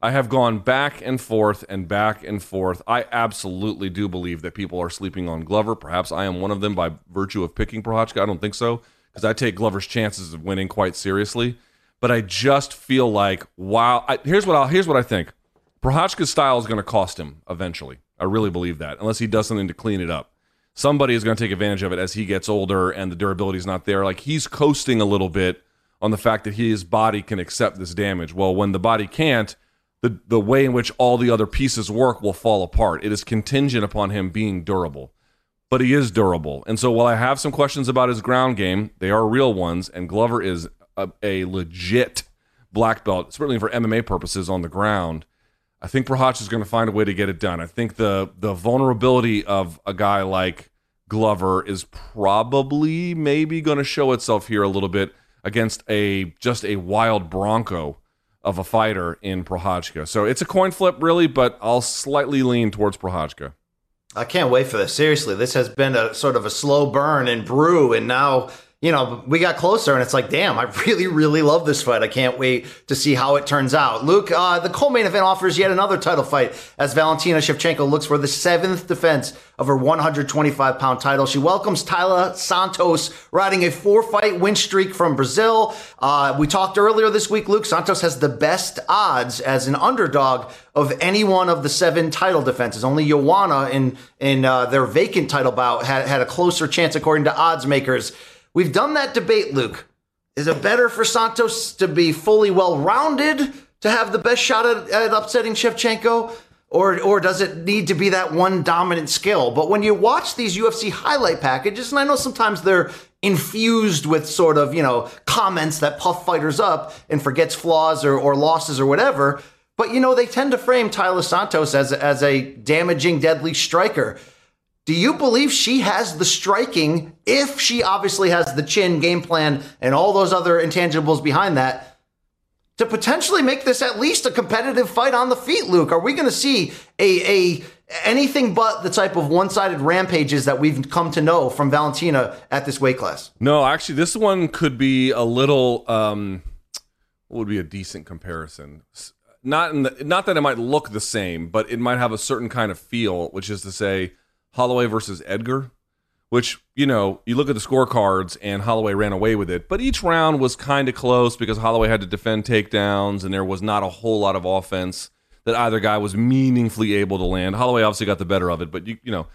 I have gone back and forth and back and forth. I absolutely do believe that people are sleeping on Glover. Perhaps I am one of them by virtue of picking Prochazka. I don't think so because I take Glover's chances of winning quite seriously. But I just feel like, wow. I, here's what i here's what I think. Prochazka's style is going to cost him eventually. I really believe that, unless he does something to clean it up. Somebody is going to take advantage of it as he gets older and the durability is not there. Like he's coasting a little bit on the fact that his body can accept this damage. Well, when the body can't, the, the way in which all the other pieces work will fall apart. It is contingent upon him being durable, but he is durable. And so while I have some questions about his ground game, they are real ones, and Glover is a, a legit black belt, certainly for MMA purposes on the ground. I think Prochazka is going to find a way to get it done. I think the the vulnerability of a guy like Glover is probably maybe going to show itself here a little bit against a just a wild bronco of a fighter in Prochazka. So it's a coin flip, really, but I'll slightly lean towards Prochazka. I can't wait for this. Seriously, this has been a sort of a slow burn and brew, and now you know, we got closer and it's like, damn, I really, really love this fight. I can't wait to see how it turns out. Luke, uh, the co-main event offers yet another title fight as Valentina Shevchenko looks for the seventh defense of her 125 pound title. She welcomes Taila Santos riding a four fight win streak from Brazil. Uh, we talked earlier this week, Luke Santos has the best odds as an underdog of any one of the seven title defenses. Only Joanna in, in uh, their vacant title bout had, had a closer chance according to odds makers. We've done that debate, Luke. Is it better for Santos to be fully well rounded to have the best shot at, at upsetting Shevchenko? Or, or does it need to be that one dominant skill? But when you watch these UFC highlight packages, and I know sometimes they're infused with sort of, you know, comments that puff fighters up and forgets flaws or, or losses or whatever. But, you know, they tend to frame Taila Santos as, as a damaging, deadly striker. Do you believe she has the striking, if she obviously has the chin game plan and all those other intangibles behind that, to potentially make this at least a competitive fight on the feet, Luke? Are we going to see a, a anything but the type of one-sided rampages that we've come to know from Valentina at this weight class? No, actually, this one could be a little. Um, would be a decent comparison? Not in the, not that it might look the same, but it might have a certain kind of feel, which is to say, Holloway versus Edgar. Which you know, you look at the scorecards, and Holloway ran away with it, but each round was kind of close because Holloway had to defend takedowns, and there was not a whole lot of offense that either guy was meaningfully able to land. Holloway obviously got the better of it, but you you know,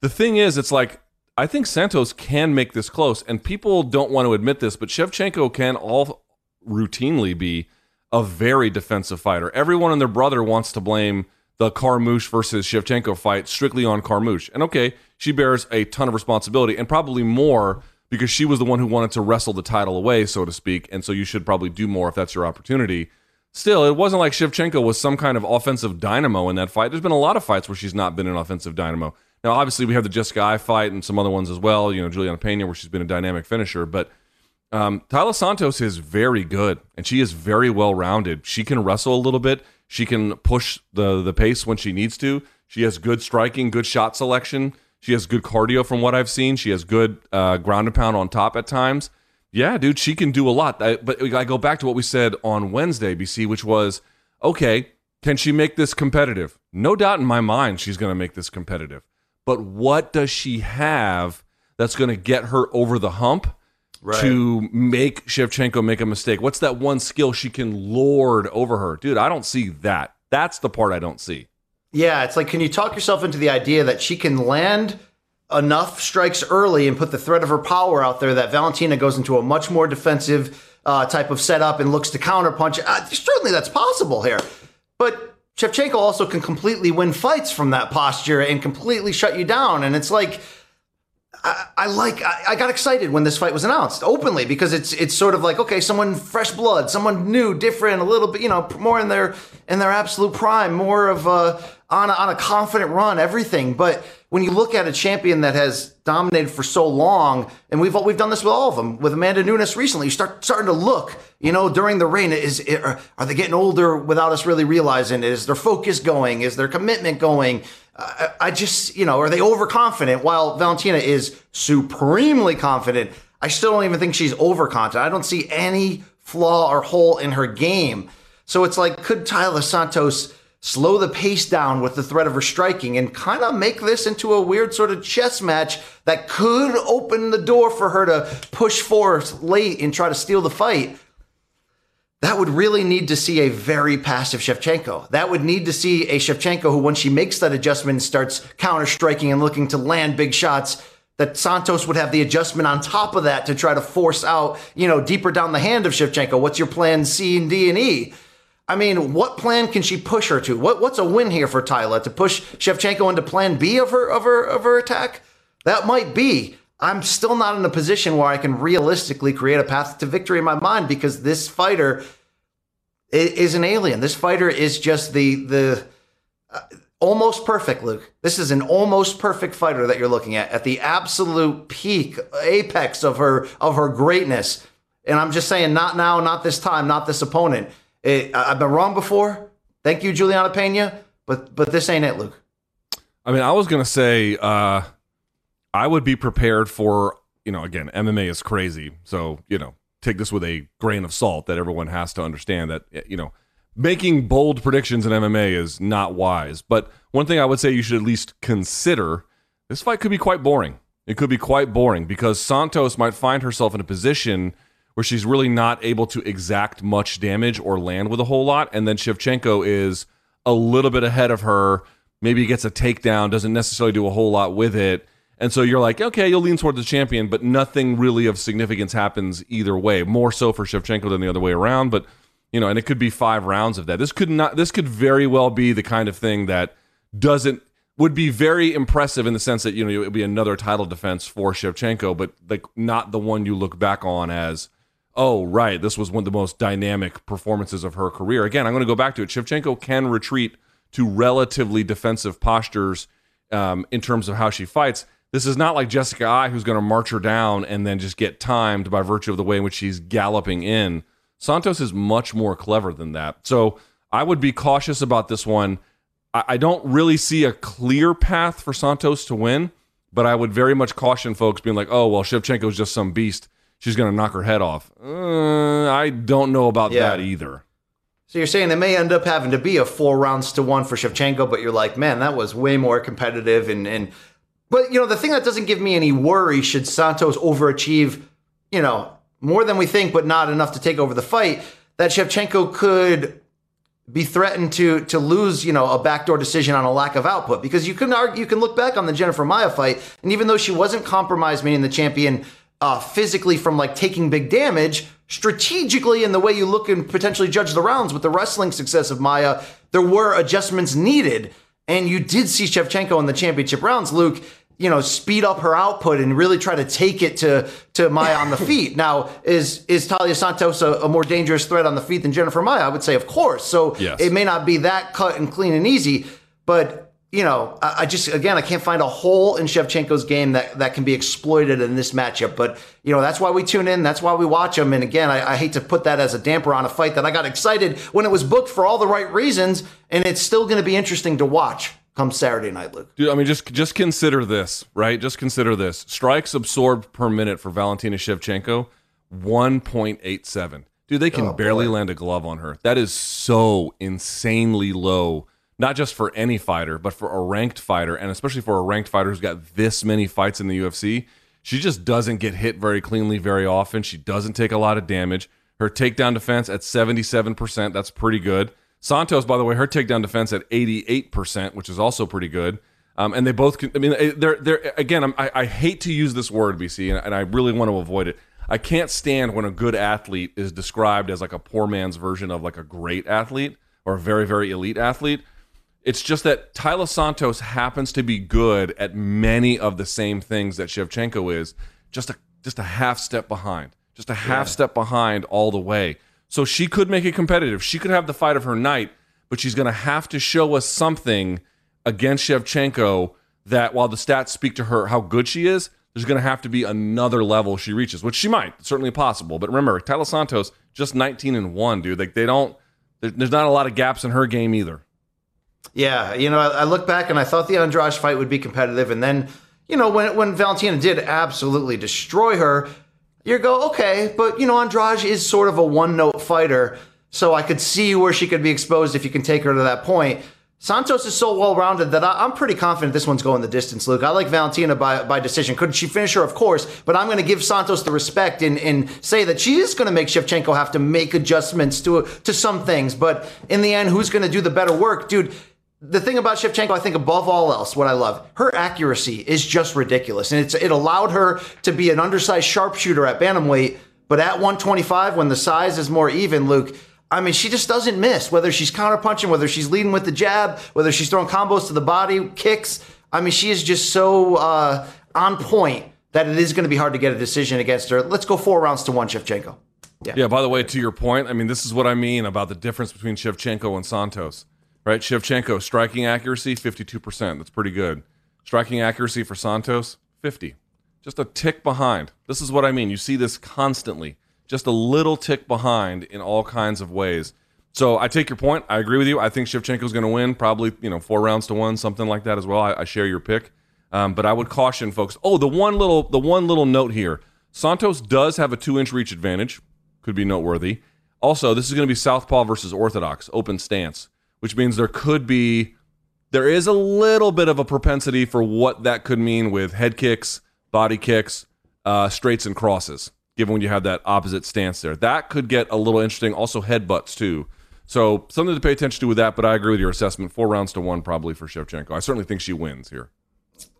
the thing is, it's like I think Santos can make this close, and people don't want to admit this, but Shevchenko can all routinely be a very defensive fighter. Everyone and their brother wants to blame the Carmouche versus Shevchenko fight strictly on Carmouche. And okay, she bears a ton of responsibility and probably more because she was the one who wanted to wrestle the title away, so to speak. And so you should probably do more if that's your opportunity. Still, it wasn't like Shevchenko was some kind of offensive dynamo in that fight. There's been a lot of fights where she's not been an offensive dynamo. Now, obviously, we have the Jessica Eye fight and some other ones as well. You know, Juliana Pena, where she's been a dynamic finisher. But um, Taila Santos is very good, and she is very well rounded. She can wrestle a little bit. She can push the the pace when she needs to. She has good striking, good shot selection. She has good cardio from what I've seen. She has good uh, ground and pound on top at times. Yeah, dude, she can do a lot. I, but I go back to what we said on Wednesday, BC, which was okay. Can she make this competitive? No doubt in my mind, she's going to make this competitive. But what does she have that's going to get her over the hump? To make Shevchenko make a mistake? What's that one skill she can lord over her? Dude, I don't see that. That's the part I don't see. Yeah, it's like, can you talk yourself into the idea that she can land enough strikes early and put the threat of her power out there that Valentina goes into a much more defensive uh, type of setup and looks to counterpunch? Uh, certainly that's possible here. But Shevchenko also can completely win fights from that posture and completely shut you down. And it's like, I, I like I, I got excited when this fight was announced openly because it's it's sort of like okay someone fresh blood someone new different a little bit you know more in their in their absolute prime more of a on a, on a confident run everything. But when you look at a champion that has dominated for so long and we've we've done this with all of them with Amanda Nunes recently you start starting to look you know during the reign is are, are they getting older without us really realizing? Is their focus going? Is their commitment going I, I just, you know, are they overconfident while Valentina is supremely confident? I still don't even think she's overconfident. I don't see any flaw or hole in her game. So it's like, could Taila Santos slow the pace down with the threat of her striking and kind of make this into a weird sort of chess match that could open the door for her to push forth late and try to steal the fight? That would really need to see a very passive Shevchenko. That would need to see a Shevchenko who, when she makes that adjustment, starts counter striking and looking to land big shots. That Santos would have the adjustment on top of that to try to force out, you know, deeper down the hand of Shevchenko. What's your plan C and D and E? I mean, what plan can she push her to? What what's a win here for Taila to push Shevchenko into plan B of her of her of her attack? That might be. I'm still not in a position where I can realistically create a path to victory in my mind because this fighter is an alien. This fighter is just the the uh, almost perfect, Luke. This is an almost perfect fighter that you're looking at at the absolute peak apex of her of her greatness. And I'm just saying, not now, not this time, not this opponent. It, I've been wrong before. Thank you, Juliana Pena, but but this ain't it, Luke. I mean, I was gonna say uh, I would be prepared for you know again MMA is crazy, so you know take this with a grain of salt that everyone has to understand that eh, you know making bold predictions in MMA is not wise. But one thing I would say you should at least consider this fight could be quite boring. It could be quite boring because Santos might find herself in a position where she's really not able to exact much damage or land with a whole lot. And then Shevchenko is a little bit ahead of her, maybe gets a takedown, doesn't necessarily do a whole lot with it. And so you're like, okay, you'll lean toward the champion, but nothing really of significance happens either way. More so for Shevchenko than the other way around. But You know, and it could be five rounds of that. This could not. This could very well be the kind of thing that doesn't would be very impressive in the sense that you know it would be another title defense for Shevchenko, but like not the one you look back on as oh right, this was one of the most dynamic performances of her career. Again, I'm going to go back to it. Shevchenko can retreat to relatively defensive postures um, in terms of how she fights. This is not like Jessica Eye, who's going to march her down and then just get timed by virtue of the way in which she's galloping in. Santos is much more clever than that. So I would be cautious about this one. I, I don't really see a clear path for Santos to win, but I would very much caution folks being like, oh, well, Shevchenko's just some beast. She's going to knock her head off. Uh, I don't know about Yeah. that either. So you're saying it may end up having to be a four rounds to one for Shevchenko, but you're like, man, that was way more competitive. And and but you know the thing that doesn't give me any worry should Santos overachieve, you know, more than we think, but not enough to take over the fight. That Shevchenko could be threatened to to lose, you know, a backdoor decision on a lack of output because you can argue, you can look back on the Jennifer Maia fight, and even though she wasn't compromised, meaning the champion uh, physically from like taking big damage, strategically in the way you look and potentially judge the rounds with the wrestling success of Maia, there were adjustments needed, and you did see Shevchenko in the championship rounds, Luke. You know, speed up her output and really try to take it to to Maia on the feet. Now, is is Taila Santos a, a more dangerous threat on the feet than Jennifer Maia? I would say, of course. So Yes. it may not be that cut and clean and easy, but you know, I, I just again I can't find a hole in Shevchenko's game that that can be exploited in this matchup. But you know, that's why we tune in. That's why we watch him. And again, I, I hate to put that as a damper on a fight that I got excited when it was booked for all the right reasons, and it's still going to be interesting to watch come Saturday night, Luke. Dude, I mean, just just consider this, right? Just consider this: strikes absorbed per minute for Valentina Shevchenko, one point eight seven. Dude, they can Oh, barely boy. land a glove on her. That is so insanely low. Not just for any fighter, but for a ranked fighter, and especially for a ranked fighter who's got this many fights in the UFC. She just doesn't get hit very cleanly very often. She doesn't take a lot of damage. Her takedown defense at 77%, that's pretty good. Santos, by the way, her takedown defense at 88%, which is also pretty good. Um, and they both, can, I mean, eh, they're, they're again, I'm, I, I hate to use this word, BC, and, and I really want to avoid it. I can't stand when a good athlete is described as like a poor man's version of like a great athlete or a very, very elite athlete. It's just that Taila Santos happens to be good at many of the same things that Shevchenko is, just a just a half step behind, just a half step behind all the way. So she could make it competitive. She could have the fight of her night, but she's going to have to show us something against Shevchenko that while the stats speak to her how good she is, there's going to have to be another level she reaches, which she might, certainly possible. But remember, Taila Santos just 19 and 1, dude. Like they don't there's not a lot of gaps in her game either. Yeah, you know, I, I look back and I thought the Andrade fight would be competitive, and then, you know, when when Valentina did absolutely destroy her, you go, okay, but you know, Andrade is sort of a one note fighter, so I could see where she could be exposed if you can take her to that point. Santos is so well rounded that I, I'm pretty confident this one's going the distance, Luke. I like Valentina by, by decision. Could she finish her? Of course, but I'm going to give Santos the respect and, and say that she is going to make Shevchenko have to make adjustments to to some things. But in the end, who's going to do the better work, dude? The thing about Shevchenko, I think above all else, what I love, her accuracy is just ridiculous. And it's it allowed her to be an undersized sharpshooter at bantamweight, but at 125, when the size is more even, Luke, I mean, she just doesn't miss. Whether she's counterpunching, whether she's leading with the jab, whether she's throwing combos to the body, kicks. I mean, she is just so uh, on point that it is going to be hard to get a decision against her. Let's go four rounds to one, Shevchenko. Yeah, by the way, to your point, I mean, this is what I mean about the difference between Shevchenko and Santos, right? Shevchenko, striking accuracy, 52%. That's pretty good. Striking accuracy for Santos, 50. Just a tick behind. This is what I mean. You see this constantly. Just a little tick behind in all kinds of ways. So I take your point. I agree with you. I think Shevchenko's going to win, probably, you know, four rounds to one, something like that as well. I, I share your pick. Um, but I would caution folks. Oh, the one little the one little note here. Santos does have a two inch reach advantage. Could be noteworthy. Also, this is going to be Southpaw versus Orthodox, open stance, which means there could be there is a little bit of a propensity for what that could mean with head kicks, body kicks, uh, straights and crosses, given when you have that opposite stance there. That could get a little interesting. Also, headbutts, too. So, something to pay attention to with that, but I agree with your assessment. Four rounds to one, probably for Shevchenko. I certainly think she wins here.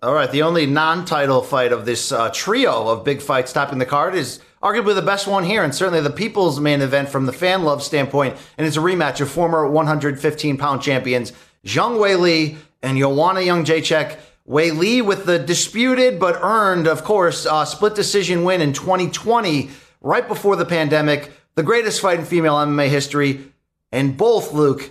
All right, the only non-title fight of this uh, trio of big fights topping the card is arguably the best one here, and certainly the people's main event from the fan love standpoint. And it's a rematch of former 115 pound champions Zhang Weili and Joanna Jedrzejczyk. Wei Li with the disputed but earned, of course, uh, split decision win in 2020, right before the pandemic, the greatest fight in female MMA history. And both, Luke,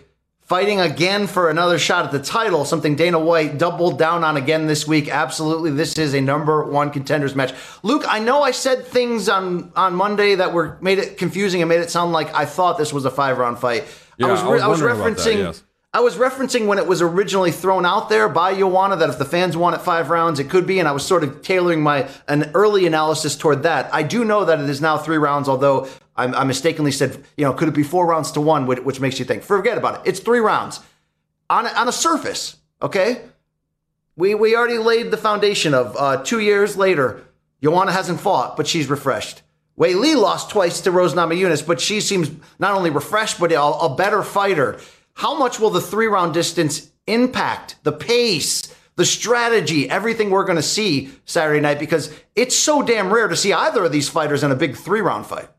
fighting again for another shot at the title, something Dana White doubled down on again this week. Absolutely, this is a number one contenders match. Luke, I know I said things on, on Monday that were made it confusing and made it sound like I thought this was a five round fight. Yeah, I was, I was I was about that, referencing. yes. I was referencing when it was originally thrown out there by Joanna that if the fans want it five rounds, it could be, and I was sort of tailoring my an early analysis toward that. I do know that it is now three rounds, although I, I mistakenly said, you know, could it be four rounds to one, which, which makes you think. Forget about it. It's three rounds on a, on a surface. Okay, we we already laid the foundation of uh, two years later. Joanna hasn't fought, but she's refreshed. Weili lost twice to Rose Namajunas, but she seems not only refreshed, but a, a better fighter. How much will the three round distance impact the pace, the strategy, everything we're going to see Saturday night? Because it's so damn rare to see either of these fighters in a big three round fight.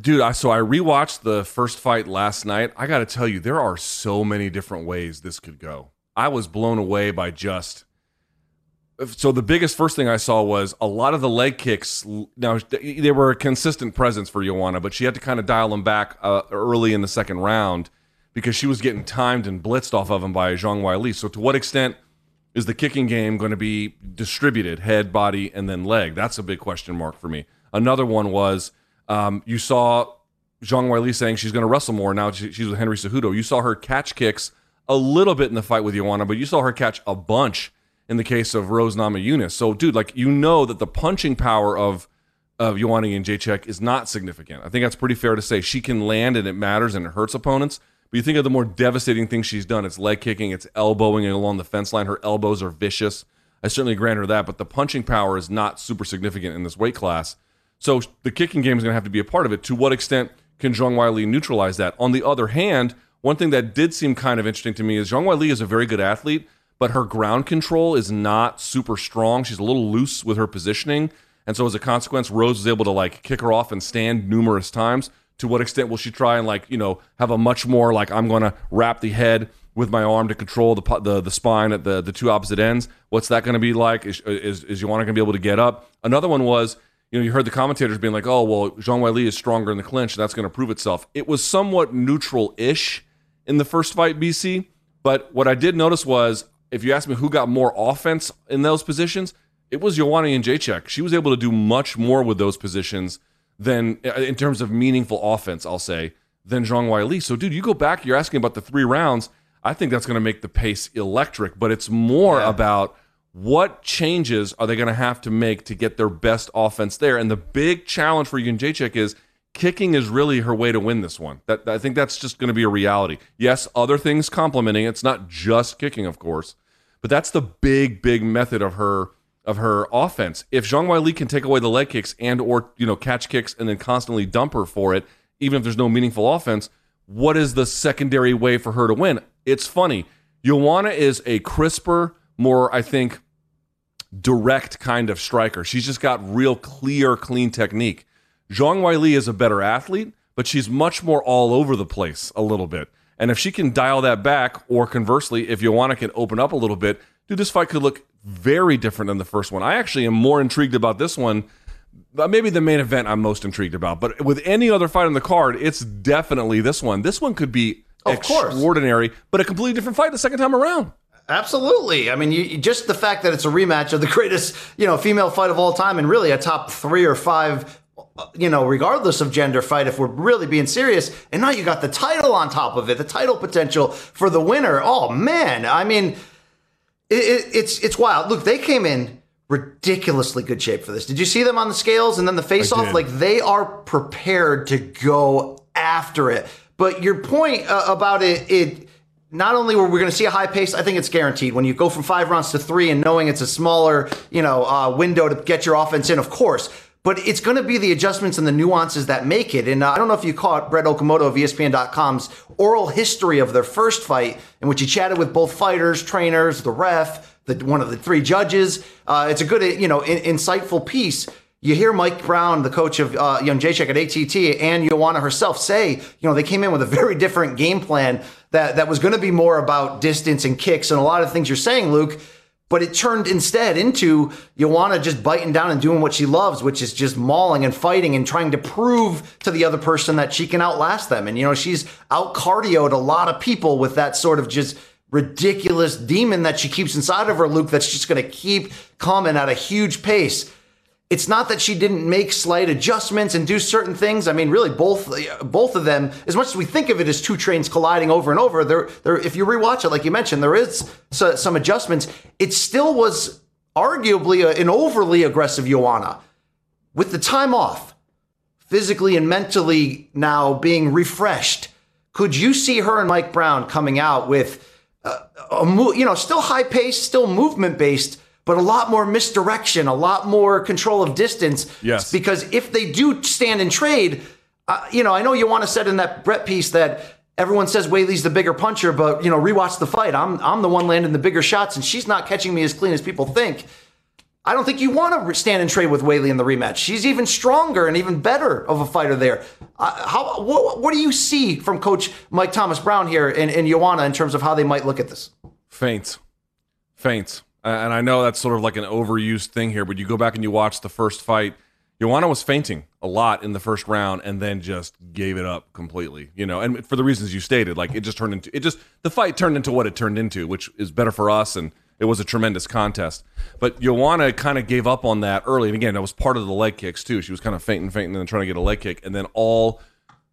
Dude, I so I rewatched the first fight last night. I got to tell you, there are so many different ways this could go. I was blown away by just. So the biggest first thing I saw was a lot of the leg kicks. Now they were a consistent presence for Joanna, but she had to kind of dial them back uh, early in the second round because she was getting timed and blitzed off of him by Zhang Li. So to what extent is the kicking game going to be distributed, head, body, and then leg? That's a big question mark for me. Another one was um, you saw Zhang Li saying she's going to wrestle more. Now she, she's with Henry Cejudo. You saw her catch kicks a little bit in the fight with Joanna, but you saw her catch a bunch in the case of Rose Namajunas. So, dude, like you know that the punching power of of Joanna Jedrzejczyk is not significant. I think that's pretty fair to say. She can land and it matters and it hurts opponents. But you think of the more devastating things she's done. It's leg kicking, it's elbowing along the fence line. Her elbows are vicious. I certainly grant her that, but the punching power is not super significant in this weight class. So the kicking game is going to have to be a part of it. To what extent can Zhang Li neutralize that? On the other hand, one thing that did seem kind of interesting to me is Zhang Li is a very good athlete, but her ground control is not super strong. She's a little loose with her positioning. And so as a consequence, Rose was able to like kick her off and stand numerous times. To what extent will she try and like, you know, have a much more like I'm going to wrap the head with my arm to control the the, the spine at the, the two opposite ends? What's that going to be like? Is, is, is Joanna going to be able to get up? Another one was, you know, you heard the commentators being like, oh, well, Zhang Weili is stronger in the clinch. And that's going to prove itself. It was somewhat neutral ish in the first fight, BC. But what I did notice was if you ask me who got more offense in those positions, it was Joanna Jedrzejczyk. She was able to do much more with those positions than uh, in terms of meaningful offense, I'll say, than Zhang Weili. So, dude, you go back, you're asking about the three rounds. I think that's going to make the pace electric, but it's more Yeah. about what changes are they going to have to make to get their best offense there. And the big challenge for Jedrzejczyk is kicking is really her way to win this one. That I think that's just going to be a reality. Yes, other things complementing. It's not just kicking, of course, but that's the big, big method of her of her offense. If Zhang Weili can take away the leg kicks and or you know catch kicks and then constantly dump her for it, even if there's no meaningful offense, what is the secondary way for her to win? It's funny. Joanna is a crisper, more I think direct kind of striker. She's just got real clear, clean technique. Zhang Weili is a better athlete, but she's much more all over the place a little bit. And if she can dial that back, or conversely, if Joanna can open up a little bit, dude, this fight could look very different than the first one. I actually am more intrigued about this one. uh, Maybe the main event I'm most intrigued about, but with any other fight on the card, it's definitely this one. This one could be Of course. extraordinary, but a completely different fight the second time around. Absolutely. I mean, you, just the fact that it's a rematch of the greatest, you know, female fight of all time, and really a top three or five, you know, regardless of gender fight, if we're really being serious. And now you got the title on top of it, the title potential for the winner. Oh man, I mean, it, it, it's it's wild. Look, they came in ridiculously good shape for this. Did you see them on the scales and then the face off? Like they are prepared to go after it. But your point uh, about it, it not only were we going to see a high pace, I think it's guaranteed when you go from five rounds to three and knowing it's a smaller, you know, uh, window to get your offense in, of course. But it's going to be the adjustments and the nuances that make it. And uh, I don't know if you caught Brett Okamoto of ESPN.com's oral history of their first fight, in which he chatted with both fighters, trainers, the ref, the, one of the three judges. Uh, it's a good, you know, in, insightful piece. You hear Mike Brown, the coach of uh, Jedrzejczyk at ATT, and Joanna herself say, you know, they came in with a very different game plan that, that was going to be more about distance and kicks and a lot of things you're saying, Luke. But it turned instead into Joanna just biting down and doing what she loves, which is just mauling and fighting and trying to prove to the other person that she can outlast them. And, you know, she's out cardioed a lot of people with that sort of just ridiculous demon that she keeps inside of her, Luke, that's just going to keep coming at a huge pace it's not that she didn't make slight adjustments and do certain things. I mean, really, both both of them, as much as we think of it as two trains colliding over and over, there, there. If you rewatch it, like you mentioned, there is some adjustments. It still was arguably an overly aggressive Joanna, with the time off, physically and mentally now being refreshed. Could you see her and Mike Brown coming out with uh, a, a you know, still high pace, still movement based? But a lot more misdirection, a lot more control of distance. Yes. Because if they do stand and trade, uh, you know, I know you want to said in that Brett piece that everyone says Weili's the bigger puncher, but you know, rewatch the fight. I'm I'm the one landing the bigger shots, and she's not catching me as clean as people think. I don't think you want to stand and trade with Whaley in the rematch. She's even stronger and even better of a fighter there. Uh, how what, what do you see from Coach Mike Thomas Brown here and, and Joanna in terms of how they might look at this? Faints, feints. And I know that's sort of like an overused thing here, but you go back and you watch the first fight. Joanna was feinting a lot in the first round and then just gave it up completely, you know, and for the reasons you stated, like it just turned into it just the fight turned into what it turned into, which is better for us and it was a tremendous contest. But Joanna kind of gave up on that early. And again, that was part of the leg kicks too. She was kind of feinting, feinting, and trying to get a leg kick. And then all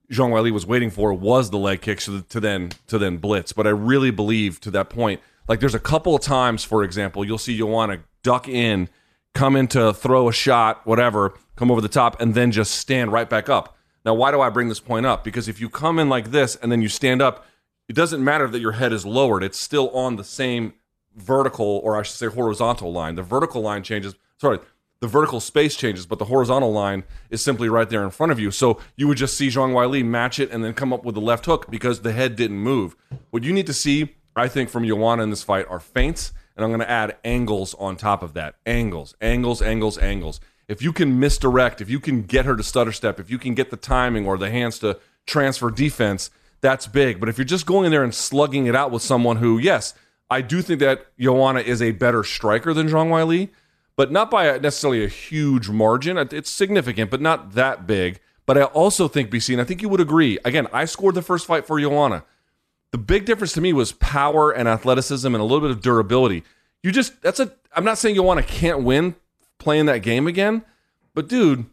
Zhang Weili was waiting for was the leg kick to, to then to then blitz. But I really believe to that point like there's a couple of times, for example, you'll see Joanna duck in, come in to throw a shot, whatever, come over the top, and then just stand right back up. Now, why do I bring this point up? Because if you come in like this and then you stand up, it doesn't matter that your head is lowered. It's still on the same vertical, or I should say horizontal line. The vertical line changes. Sorry, the vertical space changes, but the horizontal line is simply right there in front of you. So you would just see Zhang Weili match it and then come up with the left hook because the head didn't move. What you need to see I think from Joanna in this fight are feints, and I'm going to add angles on top of that. Angles, angles, angles, angles. If you can misdirect, if you can get her to stutter step, if you can get the timing or the hands to transfer defense, that's big. But if you're just going in there and slugging it out with someone who, yes, I do think that Joanna is a better striker than Zhang Weili, but not by necessarily a huge margin. It's significant, but not that big. But I also think, BC, and I think you would agree. Again, I scored the first fight for Joanna. The big difference to me was power and athleticism and a little bit of durability. You just that's a I'm not saying you want to can't win playing that game again, but dude,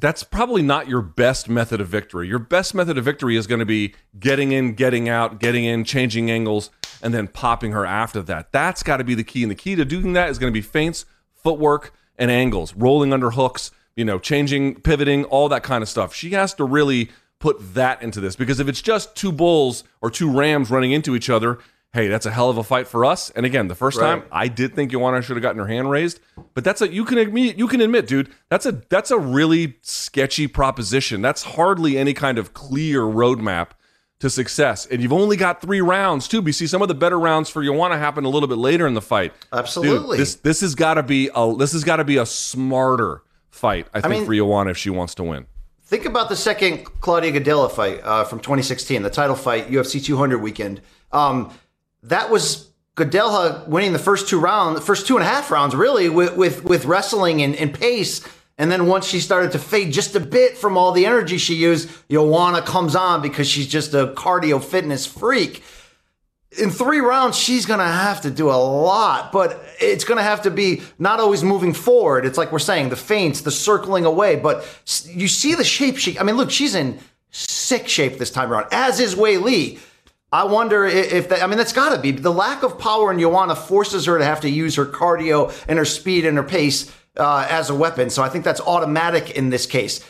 that's probably not your best method of victory. Your best method of victory is going to be getting in, getting out, getting in, changing angles, and then popping her after that. That's got to be the key. And the key to doing that is going to be feints, footwork, and angles, rolling under hooks, you know, changing, pivoting, all that kind of stuff. She has to really put that into this because if it's just two bulls or two rams running into each other, hey, that's a hell of a fight for us. And again, the first right. time I did think Joanna should have gotten her hand raised, but that's a you can admit you can admit, dude, that's a that's a really sketchy proposition. That's hardly any kind of clear roadmap to success. And you've only got three rounds too. We see some of the better rounds for Joanna happen a little bit later in the fight. Absolutely. Dude, this this has got to be a this has got to be a smarter fight. I think I mean, for Joanna if she wants to win. Think about the second Claudia Gadelha fight uh, from 2016, the title fight, UFC 200 weekend. Um, that was Gadelha winning the first two rounds, the first two and a half rounds, really, with with, with wrestling and, and pace. And then once she started to fade just a bit from all the energy she used, Joanna comes on because she's just a cardio fitness freak in three rounds, she's going to have to do a lot, but it's going to have to be not always moving forward. It's like we're saying the feints, the circling away, but you see the shape she, I mean, look, she's in sick shape this time around, as is Weili. I wonder if that, I mean, that's got to be the lack of power in Joanna forces her to have to use her cardio and her speed and her pace uh, as a weapon. So I think that's automatic in this case.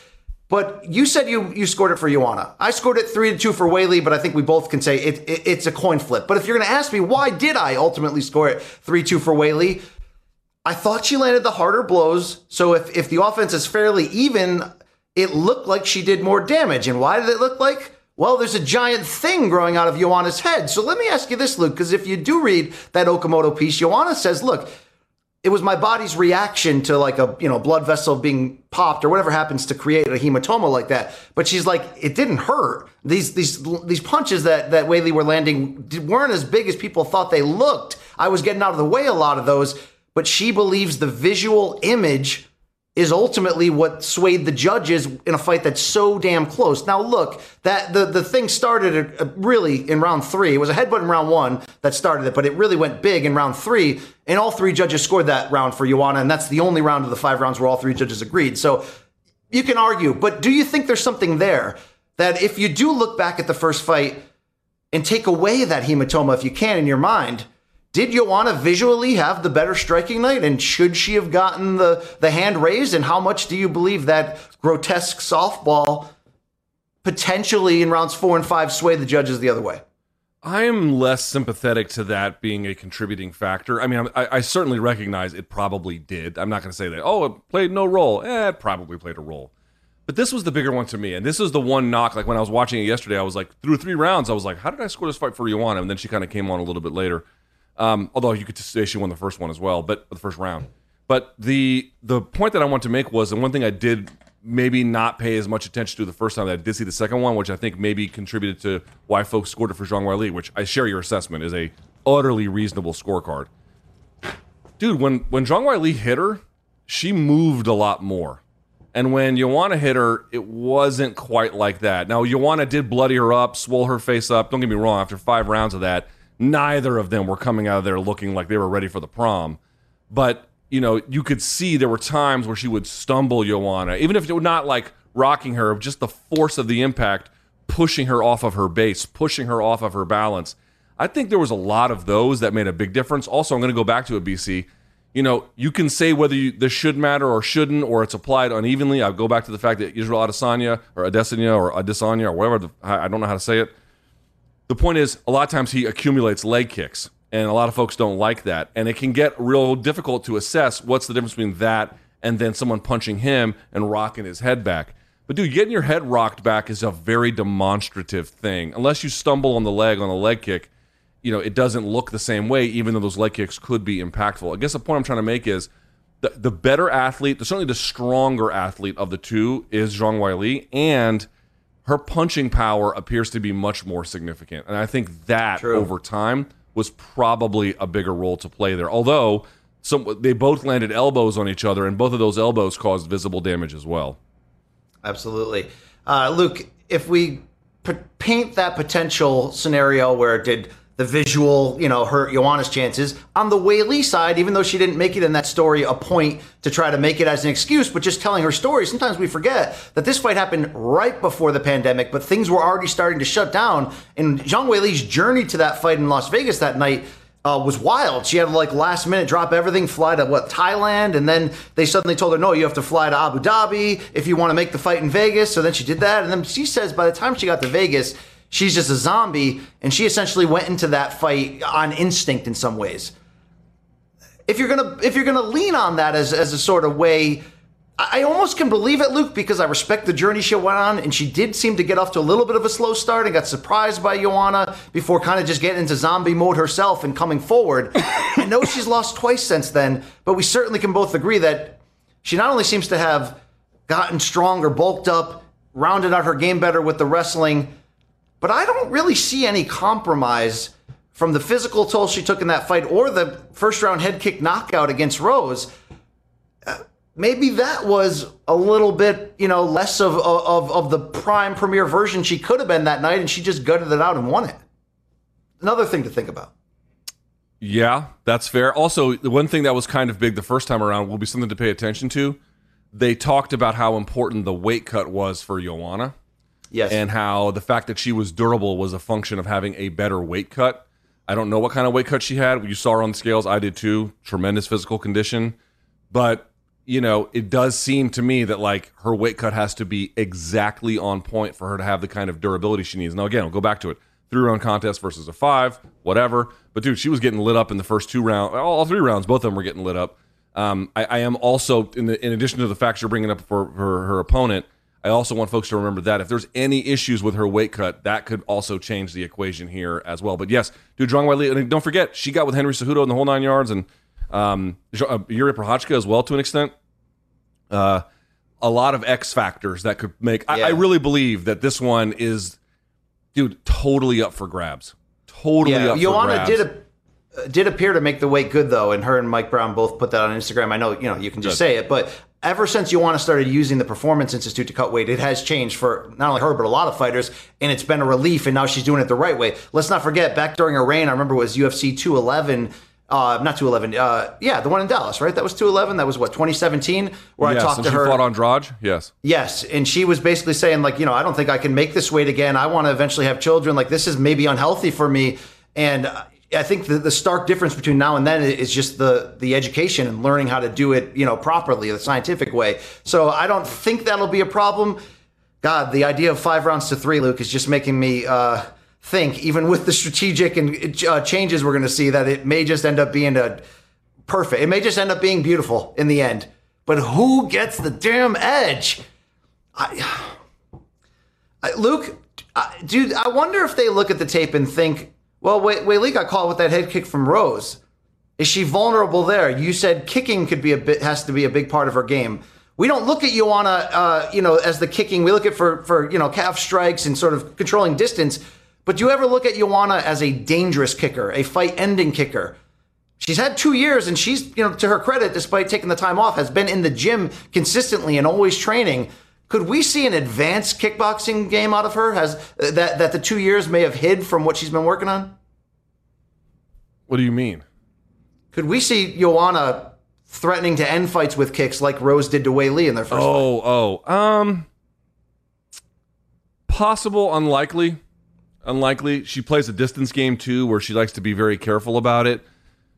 But you said you you scored it for Joanna. I scored it three to two for Weili, but I think we both can say it, it, it's a coin flip. But if you're going to ask me why did I ultimately score it three two for Weili, I thought she landed the harder blows. So if, if the offense is fairly even, it looked like she did more damage. And why did it look like? Well, there's a giant thing growing out of Joanna's head. So let me ask you this, Luke, because if you do read that Okamoto piece, Joanna says, look, it was my body's reaction to like a you know blood vessel being popped or whatever happens to create a hematoma like that. But she's like, it didn't hurt. These these these punches that that Weili were landing weren't as big as people thought they looked. I was getting out of the way a lot of those, but she believes the visual image is ultimately what swayed the judges in a fight that's so damn close. Now, look, that the, the thing started uh, really in round three. It was a headbutt in round one that started it, but it really went big in round three. And all three judges scored that round for Joanna, and that's the only round of the five rounds where all three judges agreed. So you can argue, but do you think there's something there that if you do look back at the first fight and take away that hematoma, if you can, in your mind, did Joanna visually have the better striking night? And should she have gotten the, the hand raised? And how much do you believe that grotesque softball potentially in rounds four and five sway the judges the other way? I am less sympathetic to that being a contributing factor. I mean, I, I certainly recognize it probably did. I'm not going to say that, oh, it played no role. Eh, it probably played a role. But this was the bigger one to me. And this was the one knock. Like when I was watching it yesterday, I was like, through three rounds, I was like, how did I score this fight for Joanna? And then she kind of came on a little bit later. Um, although you could say she won the first one as well, but the first round. But the the point that I want to make was, and one thing I did maybe not pay as much attention to the first time that I did see the second one, which I think maybe contributed to why folks scored it for Zhang Weili, which I share your assessment is a utterly reasonable scorecard. Dude, when when Zhang Weili hit her, she moved a lot more. And when Joanna hit her, it wasn't quite like that. Now, Joanna did bloody her up, swole her face up. Don't get me wrong, after five rounds of that, neither of them were coming out of there looking like they were ready for the prom. But, you know, you could see there were times where she would stumble Joanna, even if it was not like rocking her, just the force of the impact pushing her off of her base, pushing her off of her balance. I think there was a lot of those that made a big difference. Also, I'm going to go back to a BC. You know, you can say whether you, this should matter or shouldn't, or it's applied unevenly. I'll go back to the fact that Israel Adesanya or Adesanya or Adesanya or whatever, the, I don't know how to say it the point is, a lot of times he accumulates leg kicks, and a lot of folks don't like that. And it can get real difficult to assess what's the difference between that and then someone punching him and rocking his head back. But dude, getting your head rocked back is a very demonstrative thing. Unless you stumble on the leg on a leg kick, you know, it doesn't look the same way, even though those leg kicks could be impactful. I guess the point I'm trying to make is the, the better athlete, certainly the stronger athlete of the two is Zhang Weili, and – her punching power appears to be much more significant. And I think that True. over time was probably a bigger role to play there. Although some they both landed elbows on each other, and both of those elbows caused visible damage as well. Absolutely, uh, Luke. If we p- paint that potential scenario where it did the visual, you know, hurt Joanna's chances. On the Weili side, even though she didn't make it in that story a point to try to make it as an excuse, but just telling her story, sometimes we forget that this fight happened right before the pandemic, but things were already starting to shut down. And Zhang Weili's journey to that fight in Las Vegas that night uh, was wild. She had to like last minute drop everything, fly to what Thailand, and then they suddenly told her, no, you have to fly to Abu Dhabi if you want to make the fight in Vegas. So then she did that, and then she says by the time she got to Vegas, she's just a zombie, and she essentially went into that fight on instinct in some ways. If you're gonna if you're gonna lean on that as as a sort of way, I almost can believe it, Luke, because I respect the journey she went on, and she did seem to get off to a little bit of a slow start and got surprised by Joanna before kind of just getting into zombie mode herself and coming forward. I know she's lost twice since then, but we certainly can both agree that she not only seems to have gotten stronger, bulked up, rounded out her game better with the wrestling, but I don't really see any compromise from the physical toll she took in that fight or the first round head kick knockout against Rose. Uh, maybe that was a little bit, you know, less of, of, of the prime premier version she could have been that night, and she just gutted it out and won it. Another thing to think about. Yeah, that's fair. Also, the one thing that was kind of big the first time around will be something to pay attention to. They talked about how important the weight cut was for Joanna. Yes. And how the fact that she was durable was a function of having a better weight cut. I don't know what kind of weight cut she had. You saw her on the scales. I did too. Tremendous physical condition. But, you know, it does seem to me that like her weight cut has to be exactly on point for her to have the kind of durability she needs. Now, again, I'll go back to it. Three round contest versus a five, whatever. But dude, she was getting lit up in the first two rounds. All three rounds, both of them were getting lit up. Um, I, I am also, in, the, in addition to the facts you're bringing up for, for her opponent, I also want folks to remember that if there's any issues with her weight cut, that could also change the equation here as well. But yes, dude, Zhang Weili, and don't forget, she got with Henry Cejudo in the whole nine yards, and um, uh, Yuri Prochazka as well to an extent. Uh, a lot of X factors that could make. I, I really believe that this one is, dude, totally up for grabs. Totally yeah, up for Joanna did a, did appear to make the weight good though, and her and Mike Brown both put that on Instagram. I know you know you can just say it, but ever since Joanna started using the Performance Institute to cut weight, it has changed for not only her but a lot of fighters, and it's been a relief. And now she's doing it the right way. Let's not forget back during her reign, I remember it was UFC 211. Uh, not 211. Uh, yeah, the one in Dallas, right? That was 211. That was what 2017, where yes, I talked to she her. fought Andrade. Yes. Yes, and she was basically saying like, you know, I don't think I can make this weight again. I want to eventually have children. Like this is maybe unhealthy for me, and I think the, the stark difference between now and then is just the the education and learning how to do it, you know, properly, the scientific way. So I don't think that'll be a problem. God, the idea of five rounds to three, Luke, is just making me uh, think, even with the strategic and uh, changes we're going to see, that it may just end up being a perfect. It may just end up being beautiful in the end. But who gets the damn edge? I, I, Luke, I, dude, I wonder if they look at the tape and think, well, Li got caught with that head kick from Rose. Is she vulnerable there? You said kicking could be a bit has to be a big part of her game. We don't look at Joanna, uh, you know, as the kicking. We look at for for you know calf strikes and sort of controlling distance. But do you ever look at Joanna as a dangerous kicker, a fight-ending kicker? She's had two years, and she's, you know, to her credit, despite taking the time off, has been in the gym consistently and always training. Could we see an advanced kickboxing game out of her? Has uh, that that the two years may have hid from what she's been working on? What do you mean? Could we see Joanna threatening to end fights with kicks like Rose did to Wei in their first fight? Oh, oh, um, possible, unlikely, unlikely. She plays a distance game too, where she likes to be very careful about it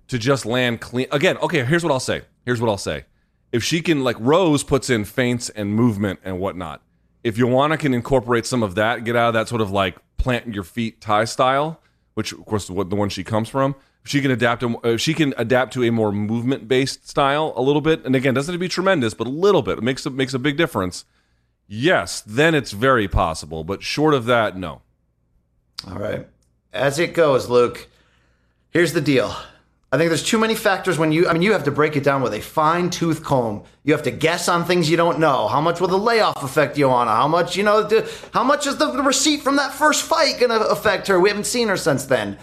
to just land clean. Again, okay. Here's what I'll say. Here's what I'll say. If she can, like Rose puts in feints and movement and whatnot. If Joanna can incorporate some of that, get out of that sort of like plant your feet tie style, which of course the one she comes from. If she can adapt, if she can adapt to a more movement based style a little bit, and again, doesn't have to be tremendous, but a little bit, it makes it makes a big difference. Yes, then it's very possible, but short of that, no. All right. As it goes, Luke, here's the deal. I think there's too many factors when you, I mean, you have to break it down with a fine tooth comb. You have to guess on things you don't know. How much will the layoff affect Joanna? How much, you know, the, how much is the, receipt from that first fight going to affect her? We haven't seen her since then.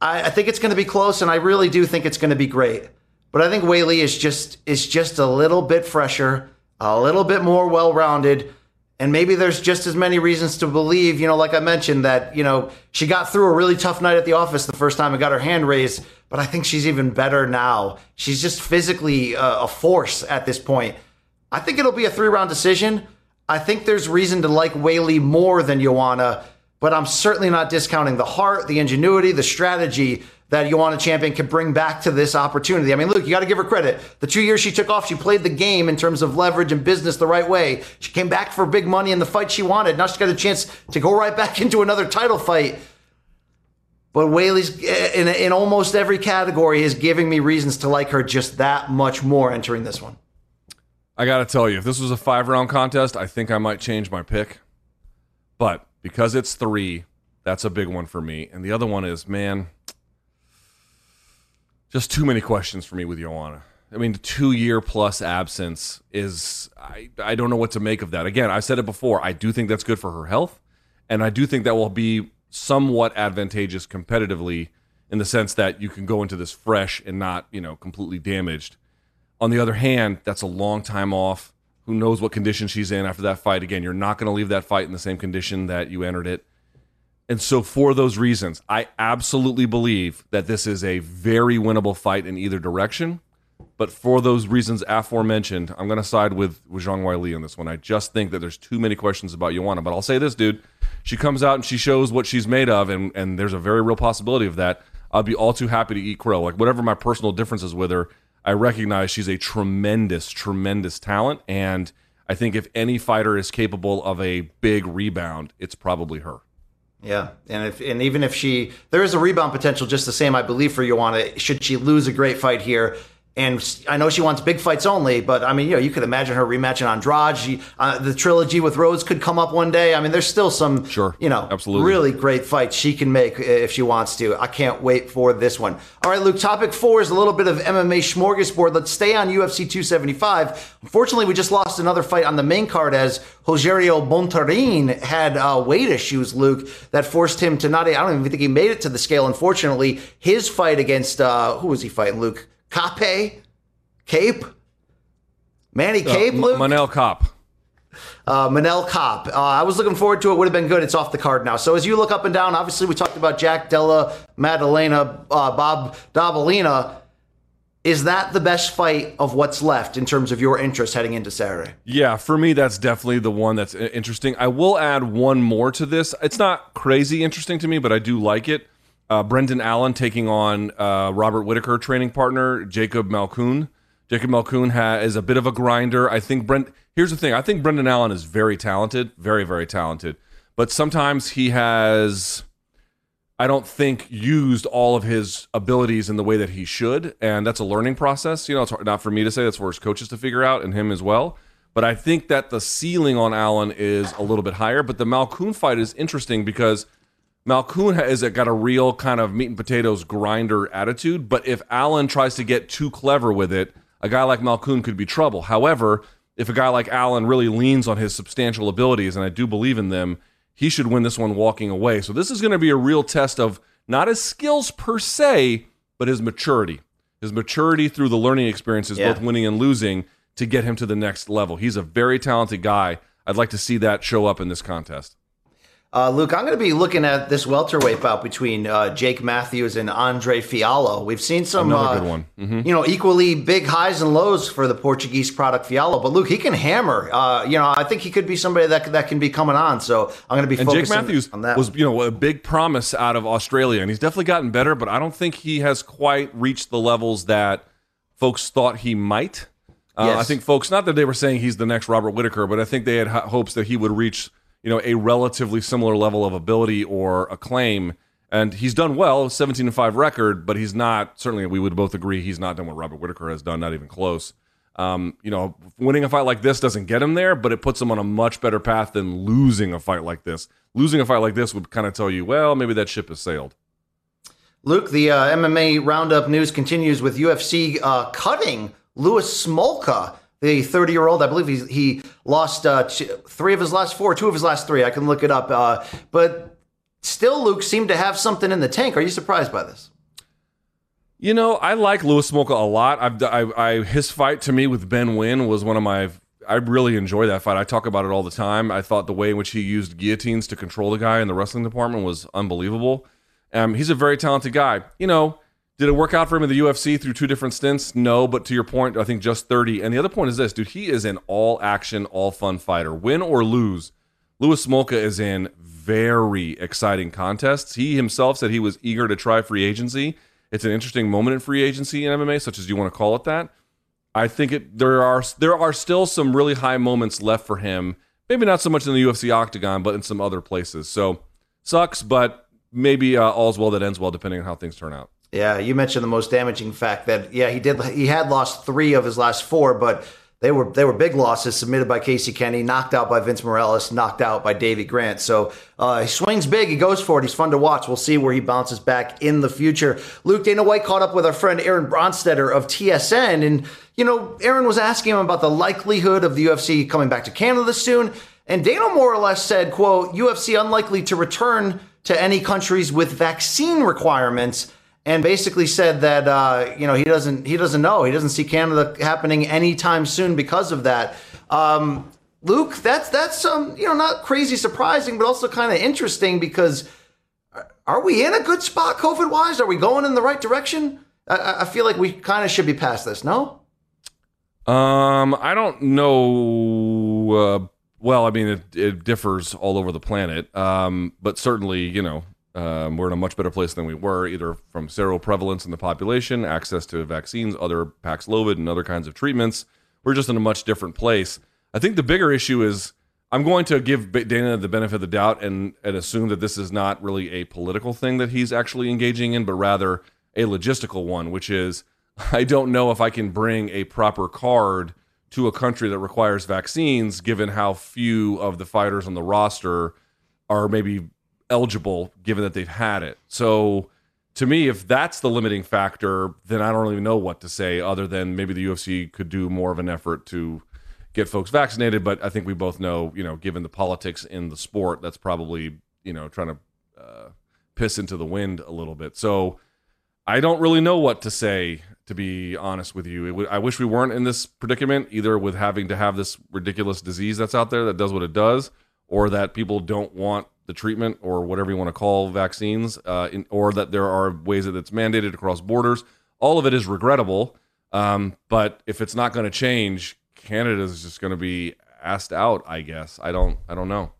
I, I think it's going to be close, and I really do think it's going to be great. But I think Weili is just is just a little bit fresher, a little bit more well-rounded, and maybe there's just as many reasons to believe, you know, like I mentioned, that you know she got through a really tough night at the office the first time and got her hand raised. But I think she's even better now. She's just physically uh, a force at this point. I think it'll be a three-round decision. I think there's reason to like Weili more than Joanna, but I'm certainly not discounting the heart, the ingenuity, the strategy that Joanna Champion can bring back to this opportunity. I mean, look, you got to give her credit. The two years she took off, she played the game in terms of leverage and business the right way. She came back for big money in the fight she wanted. Now she's got a chance to go right back into another title fight. But Weili's eh, in, in almost every category is giving me reasons to like her just that much more entering this one. I got to tell you, if this was a five round contest, I think I might change my pick. But because it's three, that's a big one for me. And the other one is, man, just too many questions for me with Joanna. I mean, the two year plus absence is, I, I don't know what to make of that. Again, I said it before. I do think that's good for her health. And I do think that will be somewhat advantageous competitively in the sense that you can go into this fresh and not, you know, completely damaged. On the other hand, that's a long time off. Who knows what condition she's in after that fight? Again, you're not going to leave that fight in the same condition that you entered it. And so, for those reasons, I absolutely believe that this is a very winnable fight in either direction. But for those reasons aforementioned, I'm going to side with, with Zhang Weili on this one. I just think that there's too many questions about Joanna. But I'll say this, dude. She comes out and she shows what she's made of, and, and there's a very real possibility of that. I'd be all too happy to eat crow. Like, whatever my personal differences with her, I recognize she's a tremendous, tremendous talent. And I think if any fighter is capable of a big rebound, it's probably her. Yeah, and if and even if she there is a rebound potential, just the same, I believe for Joanna. Should she lose a great fight here, And I know she wants big fights only, but I mean, you know, you could imagine her rematching Andrade. She, uh, the trilogy with Rhodes could come up one day. I mean, there's still some, Sure. you know, Absolutely. really great fights she can make if she wants to. I can't wait for this one. All right, Luke, topic four is a little bit of MMA smorgasbord. Let's stay on UFC 275. Unfortunately, we just lost another fight on the main card as Rogerio Bontorin had uh, weight issues, Luke, that forced him to not, I don't even think he made it to the scale, unfortunately. His fight against, uh, who was he fighting, Luke? Kape? Kape? Manny Kape, Uh, Luke? Manel Cop. uh, Manel Cop. Uh, I was looking forward to it. Would have been good. It's off the card now. So as you look up and down, obviously we talked about Jack Della Maddalena, uh, Bob Dabalina. Is that the best fight of what's left in terms of your interest heading into Saturday? Yeah, for me, that's definitely the one that's interesting. I will add one more to this. It's not crazy interesting to me, but I do like it. Uh, Brendan Allen taking on uh, Robert Whitaker training partner Jacob Malkoun. Jacob Malkoun ha- is a bit of a grinder. I think Brent. Here's the thing. I think Brendan Allen is very talented, very very talented. But sometimes he has I don't think used all of his abilities in the way that he should, and that's a learning process. You know, it's hard, not for me to say; that's for his coaches to figure out, and him as well. But I think that the ceiling on Allen is a little bit higher. But the Malkoun fight is interesting because Malkoun has got a real kind of meat and potatoes grinder attitude. But if Allen tries to get too clever with it, a guy like Malkoun could be trouble. However, if a guy like Allen really leans on his substantial abilities, and I do believe in them, he should win this one walking away. So this is going to be a real test of not his skills per se, but his maturity. His maturity through the learning experiences, Yeah. both winning and losing, to get him to the next level. He's a very talented guy. I'd like to see that show up in this contest. Uh, Luke, I'm going to be looking at this welterweight bout between uh, Jake Matthews and Andre Fialho. We've seen some, uh, good one. Mhm. you know, equally big highs and lows for the Portuguese product Fialho. But Luke, he can hammer. Uh, you know, I think he could be somebody that that can be coming on. So I'm going to be And Jake focusing Matthews on that. was, you know, a big promise out of Australia, and he's definitely gotten better. But I don't think he has quite reached the levels that folks thought he might. Uh, Yes. I think folks, not that they were saying he's the next Robert Whitaker, but I think they had ho- hopes that he would reach, you know, a relatively similar level of ability or acclaim. And he's done well, 17 and 5 record, but he's not, certainly we would both agree he's not done what Robert Whitaker has done, not even close. Um, you know, winning a fight like this doesn't get him there, but it puts him on a much better path than losing a fight like this. Losing a fight like this would kind of tell you, well, maybe that ship has sailed. Luke, the uh, MMA roundup news continues with UFC uh, cutting Louis Smolka, the 30 year old. I believe he's, he lost uh, t- three of his last four, two of his last three. I can look it up. Uh, but still, Luke seemed to have something in the tank. Are you surprised by this? You know, I like Louis Smolka a lot. I've, I, I, his fight to me with Ben Nguyen was one of my. I really enjoy that fight. I talk about it all the time. I thought the way in which he used guillotines to control the guy in the wrestling department was unbelievable. Um, he's a very talented guy. You know, did it work out for him in the UFC through two different stints? No, but to your point, I think just 30. And the other point is this, dude, he is an all action, all fun fighter. Win or lose, Louis Smolka is in very exciting contests. He himself said he was eager to try free agency. It's an interesting moment in free agency in MMA, such as you want to call it that. I think it there are there are still some really high moments left for him. Maybe not so much in the UFC octagon, but in some other places. So sucks, but maybe uh, all's well that ends well, depending on how things turn out. Yeah, you mentioned the most damaging fact that yeah he did he had lost three of his last four, but they were they were big losses submitted by Casey Kenny, knocked out by Vince Morales, knocked out by Davey Grant. So uh, he swings big, he goes for it. He's fun to watch. We'll see where he bounces back in the future. Luke Dana White caught up with our friend Aaron Bronsteter of TSN, and you know Aaron was asking him about the likelihood of the UFC coming back to Canada soon, and Dana more or less said, "quote UFC unlikely to return to any countries with vaccine requirements." And basically said that uh, you know he doesn't he doesn't know he doesn't see Canada happening anytime soon because of that. Um, Luke, that's that's um, you know not crazy surprising, but also kind of interesting because are we in a good spot COVID wise? Are we going in the right direction? I- I, feel like we kind of should be past this. No. Um, I don't know. Uh, well, I mean, it, it differs all over the planet. Um, but certainly, you know, um, we're in a much better place than we were, either from seroprevalence in the population, access to vaccines, other Paxlovid, and other kinds of treatments. We're just in a much different place. I think the bigger issue is I'm going to give Dana the benefit of the doubt and, and assume that this is not really a political thing that he's actually engaging in, but rather a logistical one, which is I don't know if I can bring a proper card to a country that requires vaccines, given how few of the fighters on the roster are maybe eligible, given that they've had it. So, to me, if that's the limiting factor, then I don't really know what to say other than maybe the UFC could do more of an effort to get folks vaccinated. But I think we both know, you know, given the politics in the sport, that's probably, you know, trying to uh, piss into the wind a little bit. So I don't really know what to say, to be honest with you. W- I wish we weren't in this predicament, either with having to have this ridiculous disease that's out there that does what it does, or that people don't want the treatment or whatever you want to call vaccines, uh, in, or that there are ways that it's mandated across borders. All of it is regrettable. Um, but if it's not going to change, Canada is just going to be asked out. I guess I don't. I don't know.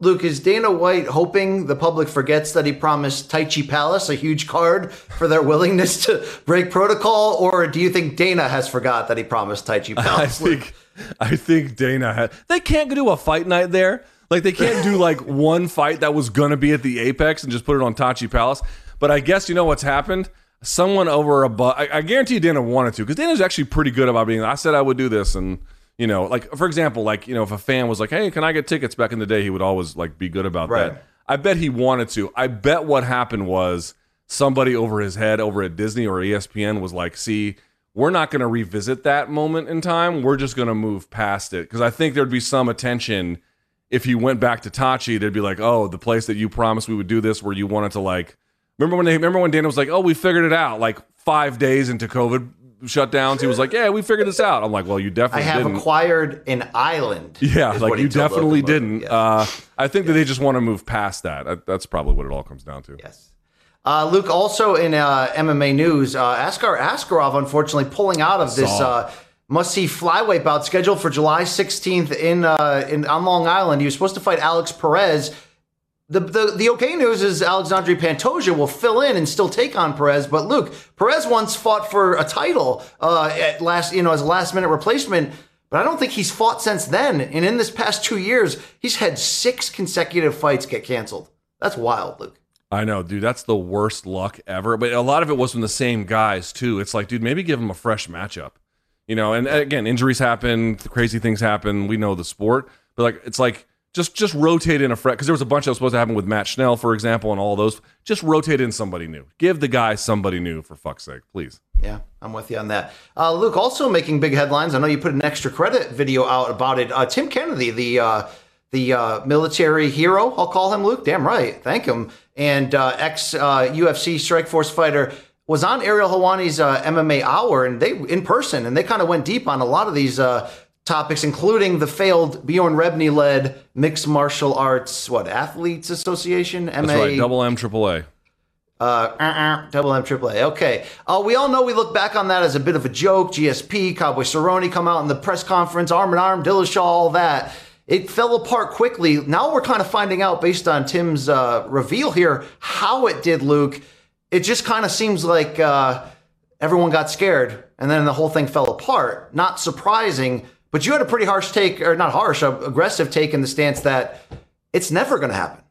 Luke, is Dana White hoping the public forgets that he promised Tachi Palace a huge card for their willingness to break protocol, or do you think Dana has forgot that he promised Tachi I Palace? think. I think Dana had. They can't do a fight night there. Like they can't do like one fight that was gonna be at the Apex and just put it on Tachi Palace. But I guess you know what's happened. Someone over above. I, I guarantee Dana wanted to because Dana's actually pretty good about being. I said I would do this, and you know, like for example, like you know, if a fan was like, "Hey, can I get tickets?" Back in the day, he would always like be good about Right. that. I bet he wanted to. I bet what happened was somebody over his head over at Disney or ESPN was like, "See, we're not going to revisit that moment in time. We're just going to move past it." Because I think there'd be some attention if you went back to Tachi. They'd be like, "Oh, the place that you promised we would do this, where you wanted to like." Remember when they remember when Dana was like, "Oh, we figured it out." Like five days into COVID shutdowns, he was like, "Yeah, we figured this out." I'm like, "Well, you definitely." I have didn't." acquired an island. Yeah, like you definitely Logan didn't. Yes. Uh, I think that they just want to move past that. That- That's probably what it all comes down to. Yes. Uh, Luke, also in uh, MMA news, uh, Askar Askarov unfortunately pulling out of this Saw. uh, must-see flyweight bout scheduled for July 16th in uh, in on Long Island. He was supposed to fight Alex Perez. The, the, the okay news is Alexandre Pantoja will fill in and still take on Perez. But Luke, Perez once fought for a title uh, at last, you know, as a last minute replacement. But I don't think he's fought since then. And in this past two years, he's had six consecutive fights get canceled. That's wild, Luke. I know, dude. That's the worst luck ever. But a lot of it was from the same guys too. It's like, dude, maybe give him a fresh matchup. You know, and again, injuries happen, crazy things happen. We know the sport, but like, it's like just just rotate in a fresh because there was a bunch that was supposed to happen with Matt Schnell, for example, and all those. Just rotate in somebody new. Give the guy somebody new for fuck's sake, please. Yeah, I'm with you on that. Uh, Luke, also making big headlines. I know you put an extra credit video out about it. Uh, Tim Kennedy, the uh, the uh, military hero, I'll call him Luke. Damn right, thank him. And uh, ex uh, UFC Strike Force fighter was on Ariel Helwani's uh, MMA Hour, and they in person, and they kind of went deep on a lot of these uh, topics, including the failed Bjorn Rebney led mixed martial arts what athletes association That's MA right. Double M, triple A. uh, uh, double M, triple A. Okay. Uh, we all know we look back on that as a bit of a joke. GSP, Cowboy Cerrone come out in the press conference, arm in arm, Dillashaw, all that. It fell apart quickly. Now we're kind of finding out, based on Tim's uh, reveal here, how it did, Luke. It just kind of seems like uh, everyone got scared, and then the whole thing fell apart. Not surprising, but you had a pretty harsh take, or not harsh, aggressive take in the stance that it's never going to happen.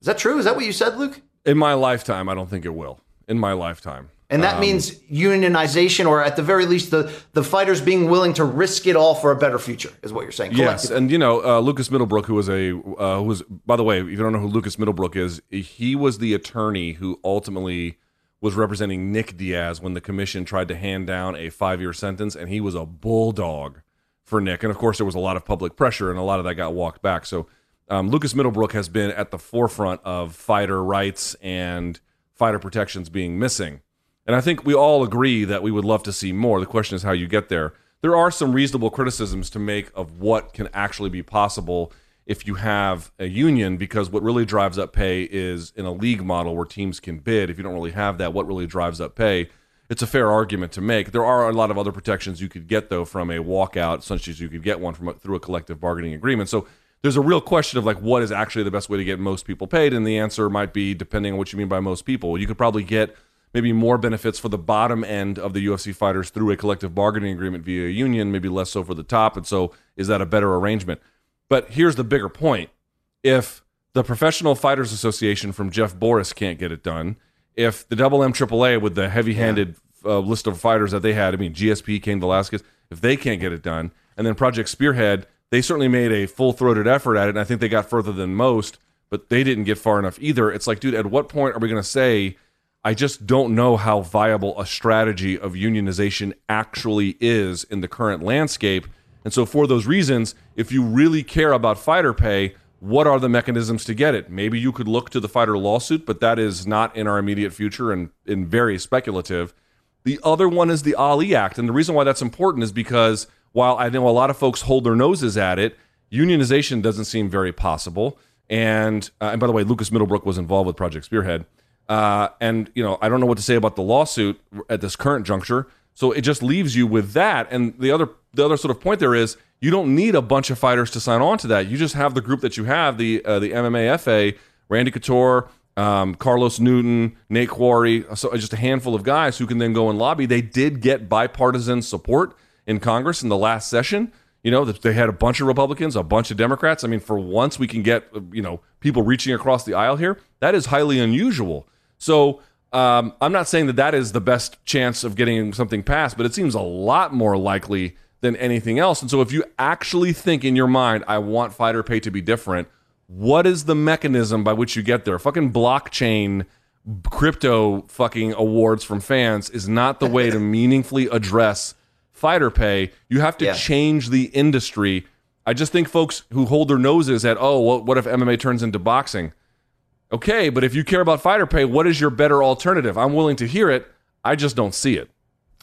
Is that true? Is that what you said, Luke? In my lifetime, I don't think it will. In my lifetime. And that means unionization, or at the very least, the, the fighters being willing to risk it all for a better future, is what you're saying. Yes, and you know uh, Lucas Middlebrook, who was a uh, who was by the way, if you don't know who Lucas Middlebrook is, he was the attorney who ultimately was representing Nick Diaz when the commission tried to hand down a five year sentence, and he was a bulldog for Nick. And of course, there was a lot of public pressure, and a lot of that got walked back. So um, Lucas Middlebrook has been at the forefront of fighter rights and fighter protections being missing. And I think we all agree that we would love to see more. The question is how you get there. There are some reasonable criticisms to make of what can actually be possible if you have a union, because what really drives up pay is in a league model where teams can bid. If you don't really have that, what really drives up pay? It's a fair argument to make. There are a lot of other protections you could get though from a walkout, such as you could get one from a, through a collective bargaining agreement. So there's a real question of like what is actually the best way to get most people paid, and the answer might be depending on what you mean by most people. You could probably get maybe more benefits for the bottom end of the UFC fighters through a collective bargaining agreement via a union, maybe less so for the top. And so, is that a better arrangement? But here's the bigger point: if the Professional Fighters Association from Jeff Borris can't get it done, if the Double M AAA with the heavy-handed uh, list of fighters that they had. I mean, GSP, Cain Velasquez. If they can't get it done, and then Project Spearhead, they certainly made a full throated effort at it, and I think they got further than most, but they didn't get far enough either. It's like, dude, at what point are we going to say? I just don't know how viable a strategy of unionization actually is in the current landscape. And so, for those reasons, if you really care about fighter pay, what are the mechanisms to get it? Maybe you could look to the fighter lawsuit, but that is not in our immediate future and, and very speculative. The other one is the Ali Act. And the reason why that's important is because while I know a lot of folks hold their noses at it, unionization doesn't seem very possible. And, uh, and by the way, Lucas Middlebrook was involved with Project Spearhead. Uh, and you know, I don't know what to say about the lawsuit at this current juncture. So it just leaves you with that. And the other the other sort of point there is you don't need a bunch of fighters to sign on to that. You just have the group that you have the uh, the MMAFA, Randy Couture, um, Carlos Newton, Nate Quarry, so just a handful of guys who can then go and lobby. They did get bipartisan support in Congress in the last session. You know, that they had a bunch of Republicans, a bunch of Democrats. I mean, for once we can get, you know, people reaching across the aisle here. That is highly unusual. So um, I'm not saying that that is the best chance of getting something passed, but it seems a lot more likely than anything else. And so if you actually think in your mind, I want fighter pay to be different, what is the mechanism by which you get there? Fucking blockchain crypto fucking awards from fans is not the way to meaningfully address fighter pay. You have to Yeah. change the industry. I just think folks who hold their noses at, oh, well, what if MMA turns into boxing? Okay, but if you care about fighter pay, what is your better alternative? I'm willing to hear it. I just don't see it.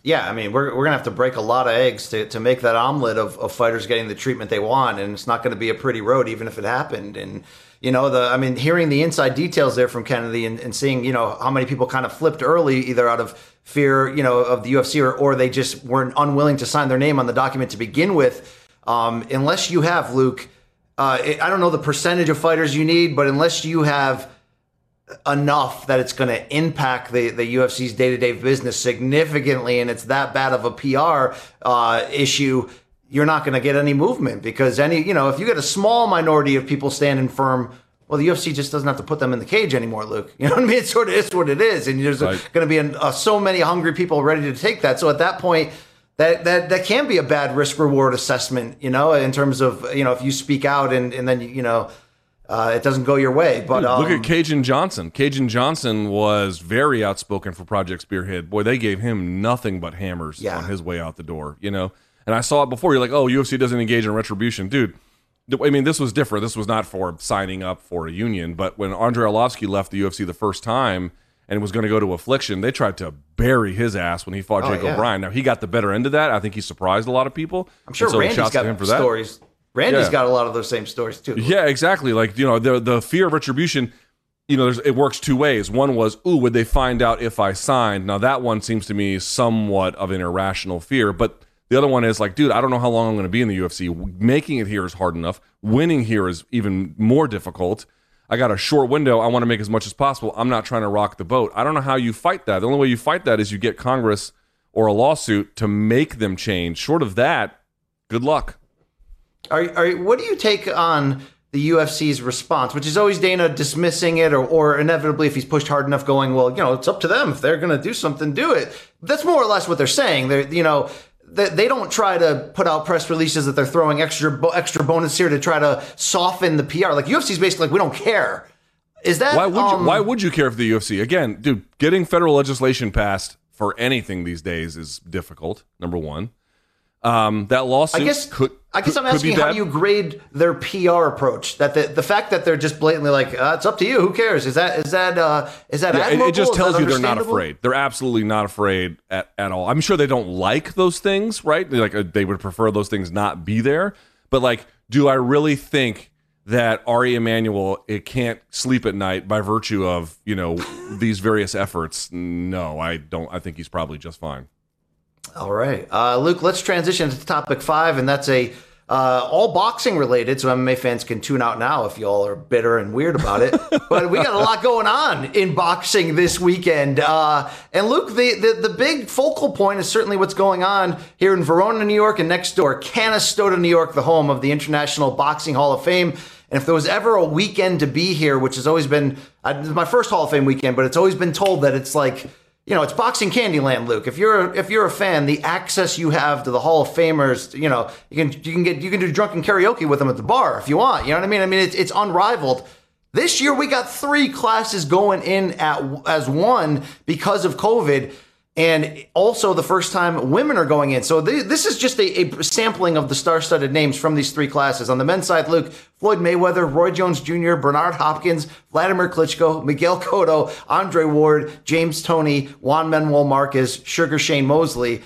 Yeah, I mean, we're, we're going to have to break a lot of eggs to, to make that omelet of, of fighters getting the treatment they want. And it's not going to be a pretty road, even if it happened. And, you know, the I mean, hearing the inside details there from Kennedy and, and seeing, you know, how many people kind of flipped early, either out of fear, you know, of the UFC or, or they just weren't unwilling to sign their name on the document to begin with. Um, unless you have, Luke, uh, I don't know the percentage of fighters you need, but unless you have enough that it's going to impact the, the UFC's day to day business significantly, and it's that bad of a PR uh, issue, you're not going to get any movement because any, you know, if you get a small minority of people standing firm, well, the UFC just doesn't have to put them in the cage anymore, Luke. You know what I mean? It sort of is what it is, and there's Right. going to be an, uh, so many hungry people ready to take that. So at that point. That, that, that can be a bad risk reward assessment, you know, in terms of, you know, if you speak out and, and then, you know, uh, it doesn't go your way. But um, Look at Kajan Johnson. Kajan Johnson was very outspoken for Project Spearhead. Boy, they gave him nothing but hammers Yeah. on his way out the door, you know? And I saw it before. You're like, oh, UFC doesn't engage in retribution. Dude, I mean, this was different. This was not for signing up for a union. But when Andrei Arlovsky left the UFC the first time and was going to go to Affliction, they tried to bury his ass when he fought Oh, Jake yeah. O'Brien. Now, he got the better end of that. I think he surprised a lot of people. I'm sure so Randy's got him for that. stories. Randy's Yeah. got a lot of those same stories too. Yeah, exactly. Like you know, the the fear of retribution. You know, there's, it works two ways. One was, ooh, would they find out if I signed? Now that one seems to me somewhat of an irrational fear. But the other one is like, dude, I don't know how long I'm going to be in the UFC. Making it here is hard enough. Winning here is even more difficult. I got a short window. I want to make as much as possible. I'm not trying to rock the boat. I don't know how you fight that. The only way you fight that is you get Congress or a lawsuit to make them change. Short of that, good luck. Are, are what do you take on the UFC's response, which is always Dana dismissing it, or, or inevitably if he's pushed hard enough, going, well, you know, it's up to them if they're going to do something, do it. That's more or less what they're saying. They're, you know. They, they don't try to put out press releases that they're throwing extra bo- extra bonus here to try to soften the PR. Like UFC's basically like we don't care. Is that Why would um, you, why would you care if the UFC again, dude? Getting federal legislation passed for anything these days is difficult. Number one, um, that lawsuit I guess could. I guess I'm could asking how do you grade their PR approach? That the, the fact that they're just blatantly like uh, it's up to you. Who cares? Is that is that uh, is that Yeah, it, it just tells you they're not afraid. They're absolutely not afraid at, at all. I'm sure they don't like those things, right? They like uh, they would prefer those things not be there. But like, do I really think that Ari Emanuel it can't sleep at night by virtue of you know these various efforts? No, I don't. I think he's probably just fine. All right, uh, Luke. Let's transition to topic five, and that's a uh, all boxing related. So MMA fans can tune out now if y'all are bitter and weird about it. but we got a lot going on in boxing this weekend. Uh, and Luke, the, the the big focal point is certainly what's going on here in Verona, New York, and next door, Canastota, New York, the home of the International Boxing Hall of Fame. And if there was ever a weekend to be here, which has always been uh, my first Hall of Fame weekend, but it's always been told that it's like you know, it's boxing Candyland, Luke. If you're if you're a fan, the access you have to the Hall of Famers, you know, you can you can get you can do drunken karaoke with them at the bar if you want. You know what I mean? I mean, it's it's unrivaled. This year we got three classes going in at as one because of COVID and also the first time women are going in. So th- this is just a, a, sampling of the star-studded names from these three classes. On the men's side, Luke, Floyd Mayweather, Roy Jones Jr., Bernard Hopkins, Vladimir Klitschko, Miguel Cotto, Andre Ward, James Toney, Juan Manuel Marquez, Sugar Shane Mosley.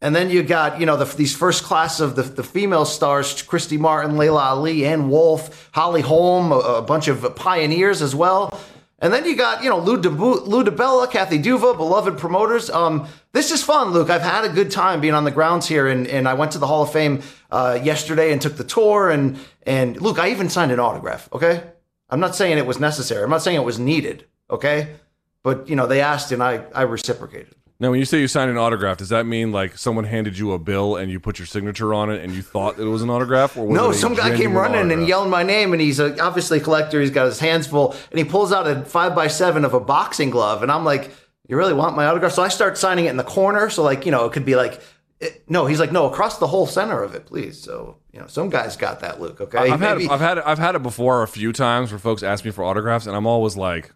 And then you got, you know, the, these first class of the, the female stars, Christy Martin, Laila Ali, Anne Wolfe, Holly Holm, a, a bunch of pioneers as well. And then you got, you know, Lou, DeBu- Lou DiBella, Kathy Duva, beloved promoters. Um, this is fun, Luke. I've had a good time being on the grounds here, and, and I went to the Hall of Fame uh, yesterday and took the tour. And and Luke, I even signed an autograph. Okay, I'm not saying it was necessary. I'm not saying it was needed. Okay, but you know they asked, and I I reciprocated. Now, when you say you signed an autograph, does that mean like someone handed you a bill and you put your signature on it and you thought it was an autograph? Or no, some guy came running and autograph? yelling my name, and he's a, obviously a collector. He's got his hands full, and he pulls out a five by seven of a boxing glove, and I'm like, "You really want my autograph?" So I start signing it in the corner, so like you know, it could be like, it, no, he's like, no, across the whole center of it, please. So you know, some guys got that, Luke. Okay, I've had, it, I've had it, I've had it before a few times where folks ask me for autographs, and I'm always like,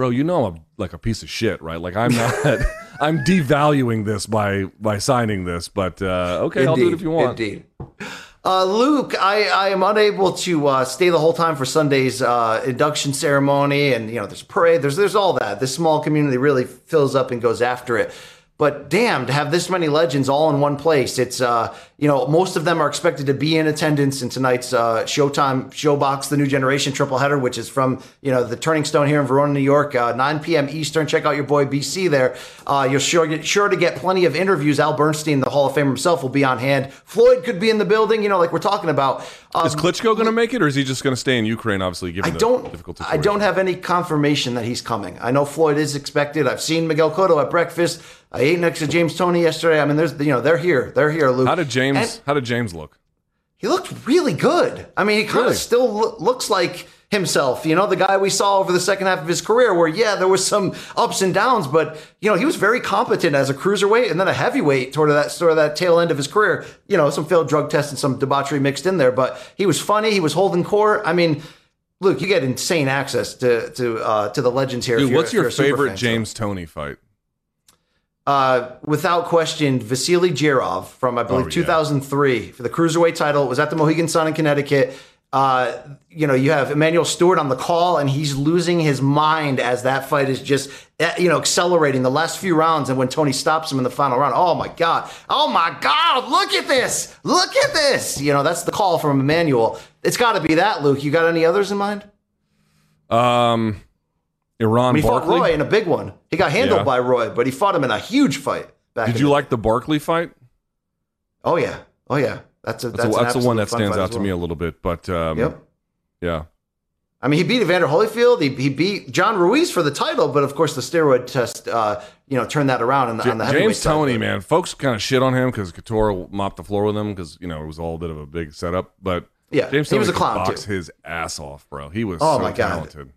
"Bro, you know I'm like a piece of shit, right? Like I'm not, I'm devaluing this by by signing this, but uh, okay, I'll do it if you want." Indeed. Uh, Luke, I, I am unable to uh, stay the whole time for Sunday's uh, induction ceremony, and you know there's a parade. There's there's all that. This small community really fills up and goes after it. But damn, to have this many legends all in one place, it's uh, you know most of them are expected to be in attendance in tonight's uh, Showtime ShoBox, the New Generation triple header, which is from you know the Turning Stone here in Verona, New York, uh, 9 p.m. Eastern. Check out your boy BC there. Uh, you're sure sure to get plenty of interviews. Al Bernstein, the Hall of Famer himself, will be on hand. Floyd could be in the building. You know, like we're talking about. Um, Is Klitschko going to make it, or is he just going to stay in Ukraine? Obviously, given I the don't. difficult I don't have any confirmation that he's coming. I know Floyd is expected. I've seen Miguel Cotto at breakfast. I ate next to James Toney yesterday. I mean, there's you know they're here. They're here, Luke. How did James? And how did James look? he looked really good. I mean, he kind of Really? still lo- looks like himself. You know, the guy we saw over the second half of his career, where yeah, there was some ups and downs, but you know, he was very competent as a cruiserweight and then a heavyweight toward that sort of that tail end of his career. You know, some failed drug tests and some debauchery mixed in there, but he was funny. He was holding court. I mean. Luke, you get insane access to to uh, to the legends here. if Dude, what's your favorite fan, so. James Toney fight? Uh, without question, Vasily Jirov from I believe Oh, yeah. 2003 for the cruiserweight title. It was at the Mohegan Sun in Connecticut. Uh, you know, you have Emanuel Steward on the call, and he's losing his mind as that fight is just, eh, you know, accelerating the last few rounds. And when Toney stops him in the final round, oh my God, oh my God, look at this, look at this. You know, that's the call from Emmanuel. It's got to be that, Luke. You got any others in mind? Um, Iran I mean, he fought Roy in a big one. He got handled Yeah. by Roy, but he fought him in a huge fight. Back Did you the- like the Barkley fight? Oh yeah, oh yeah. That's a That's, that's, the, that's the one that stands out to me a little bit. But um, Yep. yeah. I mean, he beat Evander Holyfield. He, he beat John Ruiz for the title, but of course, the steroid test, uh, you know, turned that around And the, on the James. Toney, man, folks kind of shit on him because Couture mopped the floor with him because you know it was all a bit of a big setup. But Yeah, James he Toney was a clown, box too. his ass off, bro. He was Oh, so my God. talented.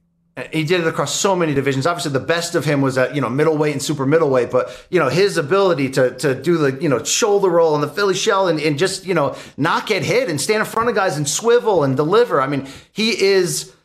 He did it across so many divisions. Obviously, the best of him was at you know middleweight and super middleweight, but you know his ability to to do the you know shoulder roll and the Philly shell and, and just you know not get hit and stand in front of guys and swivel and deliver. I mean, he is.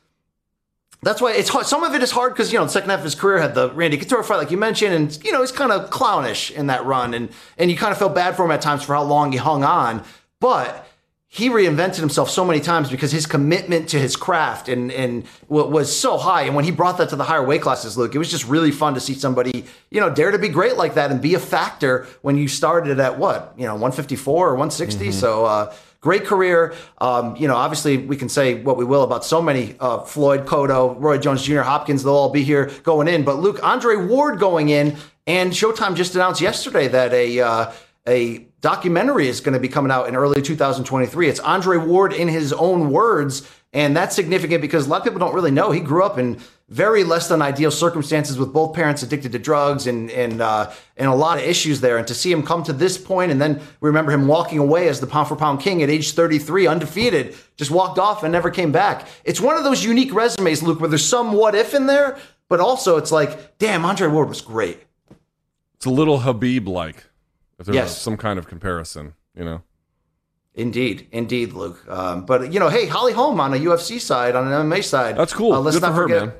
That's why it's hard. Some of it is hard because you know the second half of his career had the Randy Couture fight, like you mentioned, and you know he's kind of clownish in that run, and and you kind of felt bad for him at times for how long he hung on, but he reinvented himself so many times because his commitment to his craft and and was so high. And when he brought that to the higher weight classes, Luke, it was just really fun to see somebody you know dare to be great like that and be a factor when you started at what you know 154 or 160. So. uh Great career. Um, you know, obviously, we can say what we will about so many uh, Floyd, Cotto, Roy Jones Jr., Hopkins. They'll all be here going in. But Luke, Andre Ward going in, and Showtime just announced yesterday that a uh, a documentary is going to be coming out in early 2023. It's Andre Ward in his own words, and that's significant because a lot of people don't really know he grew up in very less than ideal circumstances with both parents addicted to drugs and and uh, and a lot of issues there. And to see him come to this point, and then remember him walking away as the pound for pound king at age 33, undefeated, just walked off and never came back. It's one of those unique resumes, Luke, where there's some what if in there, but also it's like, damn, Andre Ward was great. It's a little Khabib like, if there's Yes. some kind of comparison, you know. Indeed, indeed, Luke. Um, but you know, hey, Holly Holm on a UFC side, on an MMA side, That's cool. Uh, let's Good not for her, forget man.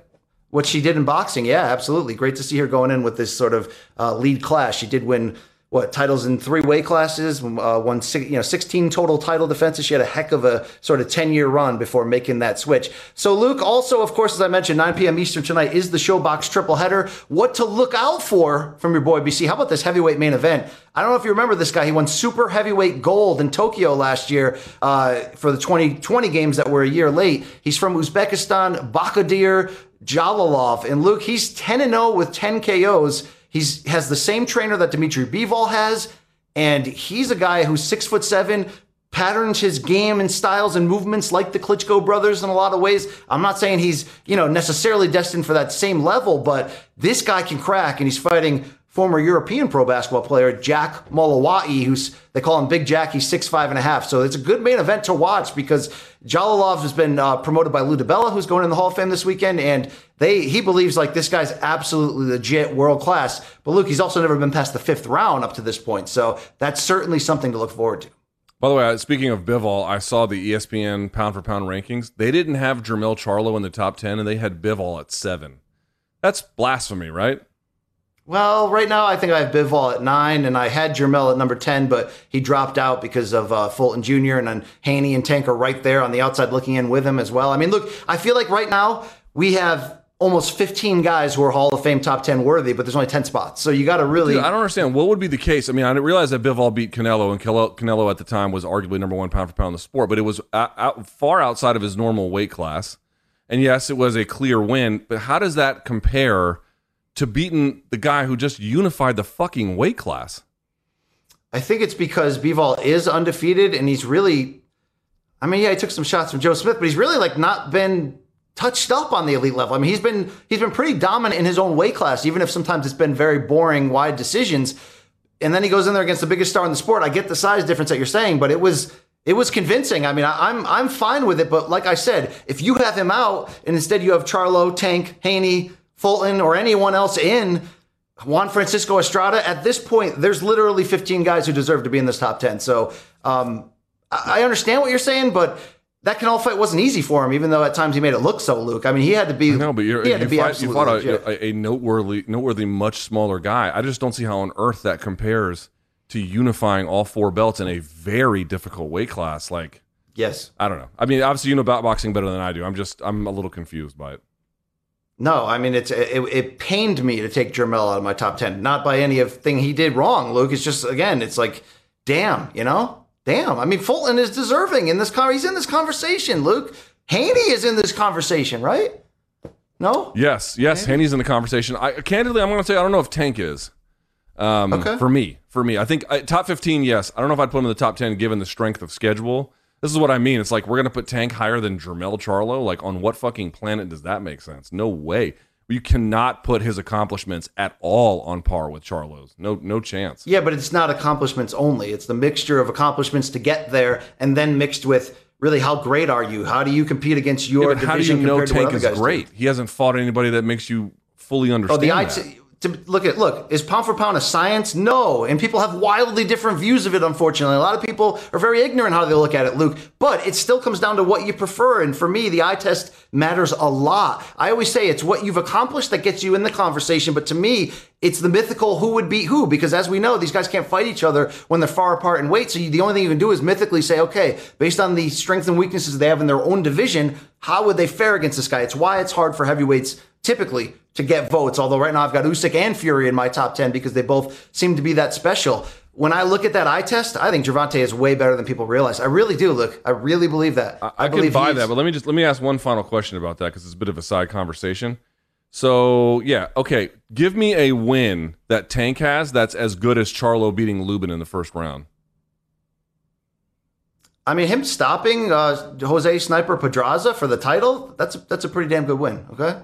what she did in boxing. Yeah, absolutely. Great to see her going in with this sort of uh, lead class. She did win what titles in three weight classes. Uh, won six, you know sixteen total title defenses. She had a heck of a sort of ten year run before making that switch. So Luke, also of course, as I mentioned, 9 p.m. Eastern tonight is the ShoBox triple header. What to look out for from your boy BC? How about this heavyweight main event? I don't know if you remember this guy. He won super heavyweight gold in Tokyo last year uh, for the 2020 games that were a year late. He's from Uzbekistan, Bakhodir Jalolov. And Luke, he's 10 and 0 with 10 KOs. He's has the same trainer that Dimitri Bivol has, and he's a guy who's six foot seven, patterns his game and styles and movements like the Klitschko brothers in a lot of ways. I'm not saying he's, you know, necessarily destined for that same level, but this guy can crack and he's fighting former European pro basketball player Jack Mulowayi, who's they call him Big Jack. He's six five and a half, so it's a good main event to watch because Jalolov has been uh, promoted by Lou DiBella, who's going in the Hall of Fame this weekend, and they he believes like this guy's absolutely legit, world class. But Luke, he's also never been past the fifth round up to this point, so that's certainly something to look forward to. By the way, uh, speaking of Bivol, I saw the ESPN pound for pound rankings. They didn't have Jermel Charlo in the top 10, and they had Bivol at seven. That's blasphemy, right? Well, right now I think I have Bivol at nine, and I had Jermel at number ten, but he dropped out because of uh, Fulton Jr. and then Haney and Tank are right there on the outside looking in with him as well. I mean, look, I feel like right now we have almost 15 guys who are Hall of Fame top 10 worthy, but there's only 10 spots, so you got to really. Dude, I don't understand. What would be the case? I mean, I didn't realize that Bivol beat Canelo, and Canelo, at the time was arguably number one pound for pound in the sport, but it was out, far outside of his normal weight class. And yes, it was a clear win, but how does that compare to beating the guy who just unified the fucking weight class? I think it's because Bivol is undefeated and he's really I mean, yeah, he took some shots from Joe Smith, but he's really like not been touched up on the elite level. I mean, he's been he's been pretty dominant in his own weight class, even if sometimes it's been very boring wide decisions. And then he goes in there against the biggest star in the sport. I get the size difference that you're saying, but it was it was convincing. I mean, I, I'm I'm fine with it, but like I said, if you have him out and instead you have Charlo, Tank, Haney, Fulton, or anyone else in, Juan Francisco Estrada, at this point, there's literally 15 guys who deserve to be in this top 10. So um, I understand what you're saying, but that Canelo fight wasn't easy for him, even though at times he made it look so, Luke. I mean, he had to be. No, but you're, he had you, to be fight, you fought a, a, a noteworthy, noteworthy, much smaller guy. I just don't see how on earth that compares to unifying all four belts in a very difficult weight class. Like, yes. I don't know. I mean, obviously you know about boxing better than I do. I'm just, I'm a little confused by it. No, I mean it's it, it pained me to take Jermel out of my top ten, not by any of thing he did wrong. Luke, it's just again, it's like, damn, you know, damn. I mean, Fulton is deserving in this con. He's in this conversation. Luke Haney is in this conversation, right? No, Yes, yes, Haney's in the conversation. I candidly, I'm going to say I don't know if Tank is. Um, Okay. For me, for me, I think uh, top 15. Yes, I don't know if I'd put him in the top 10 given the strength of schedule. This is what I mean. It's like we're going to put Tank higher than Jermel Charlo. Like on what fucking planet does that make sense? No way. You cannot put his accomplishments at all on par with Charlo's. No, no chance. Yeah, but it's not accomplishments only. It's the mixture of accomplishments to get there, and then mixed with really how great are you? How do you compete against your Yeah, but how do you division know Tank is guys do? great? He hasn't fought anybody that makes you fully Oh, understand. the that. IT, to look at look is pound for pound a science? No, and people have wildly different views of it. Unfortunately, a lot of people are very ignorant how they look at it, Luke. But it still comes down to what you prefer, and for me, the eye test matters a lot. I always say it's what you've accomplished that gets you in the conversation, but to me, it's the mythical who would beat who because as we know, these guys can't fight each other when they're far apart in weight. So you, the only thing you can do is mythically say, okay, based on the strengths and weaknesses they have in their own division, how would they fare against this guy? It's why it's hard for heavyweights typically to get votes. Although right now I've got Usyk and Fury in my top 10 because they both seem to be that special. When I look at that eye test, I think Gervonta is way better than people realize. I really do. Look, I really believe that. I, I can believe buy that, but let me just let me ask one final question about that because it's a bit of a side conversation. So yeah, okay, give me a win that Tank has that's as good as Charlo beating Lubin in the first round. I mean, him stopping uh, Jose Sniper Pedraza for the title, that's that's a pretty damn good win. Okay.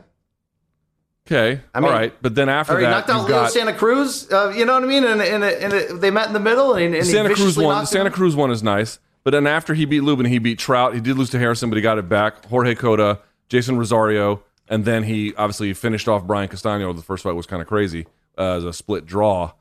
Okay, I mean, all right, but then after Or he that, knocked out Leo got Santa Cruz. Uh, you know what I mean? And, and, and, and they met in the middle, and, and Santa Cruz one. The Santa. Cruz one is nice, but then after he beat Lubin, he beat Trout. He did lose to Harrison, but he got it back. Jorge Cota, Jason Rosario, and then he obviously finished off Brian Castano. The first fight was kind of crazy uh, as a split draw.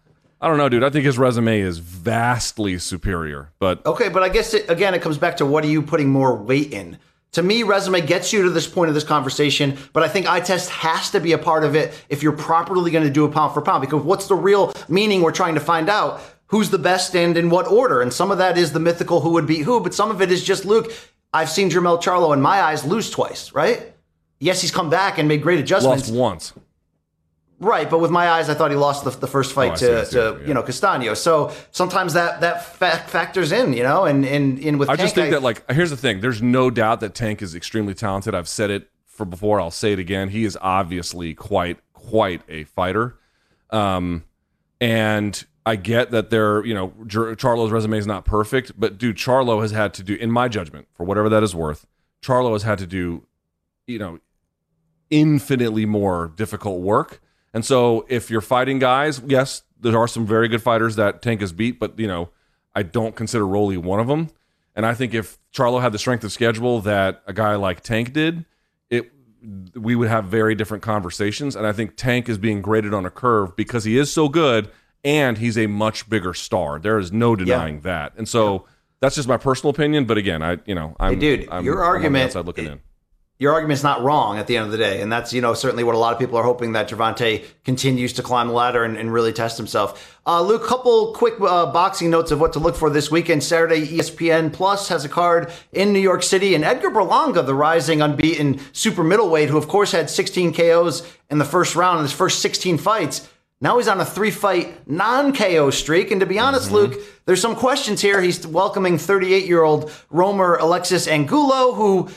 I don't know, dude. I think his resume is vastly superior, but Okay, but I guess it, again, it comes back to what are you putting more weight in? To me, resume gets you to this point of this conversation, but I think eye test has to be a part of it if you're properly going to do a pound for pound. Because what's the real meaning we're trying to find out? Who's the best and in what order? And some of that is the mythical who would beat who, but some of it is just Luke. I've seen Jermel Charlo in my eyes lose twice, right? Yes, he's come back and made great adjustments. lost once. Right, but with my eyes, I thought he lost the, the first fight Oh, I see, to, I see, to yeah. you know Castano. So sometimes that that fa- factors in, you know, and and, and with I just Tank, think that like here's the thing. There's no doubt that Tank is extremely talented. I've said it for before. I'll say it again. He is obviously quite quite a fighter. Um, and I get that they're you know Charlo's resume is not perfect, but dude, Charlo has had to do, in my judgment, for whatever that is worth, Charlo has had to do, you know, infinitely more difficult work. And so if you're fighting guys, yes, there are some very good fighters that Tank has beat, but you know, I don't consider Rolly one of them. And I think if Charlo had the strength of schedule that a guy like Tank did, it we would have very different conversations. And I think Tank is being graded on a curve because he is so good and he's a much bigger star. There is no denying that. And so that's just my personal opinion. But again, I you know I'm dude, I'm, your I'm argument- outside looking in. Your argument's not wrong at the end of the day, and that's you know certainly what a lot of people are hoping that Gervonta continues to climb the ladder and, and really test himself. Uh, Luke, couple quick uh, boxing notes of what to look for this weekend. Saturday, ESPN Plus has a card in New York City, and Edgar Berlanga, the rising unbeaten super middleweight, who of course had 16 KOs in the first round in his first 16 fights. Now he's on a three fight non KO streak. And to be honest, Luke, there's some questions here. He's welcoming 38 year old Romer Alexis Angulo, who,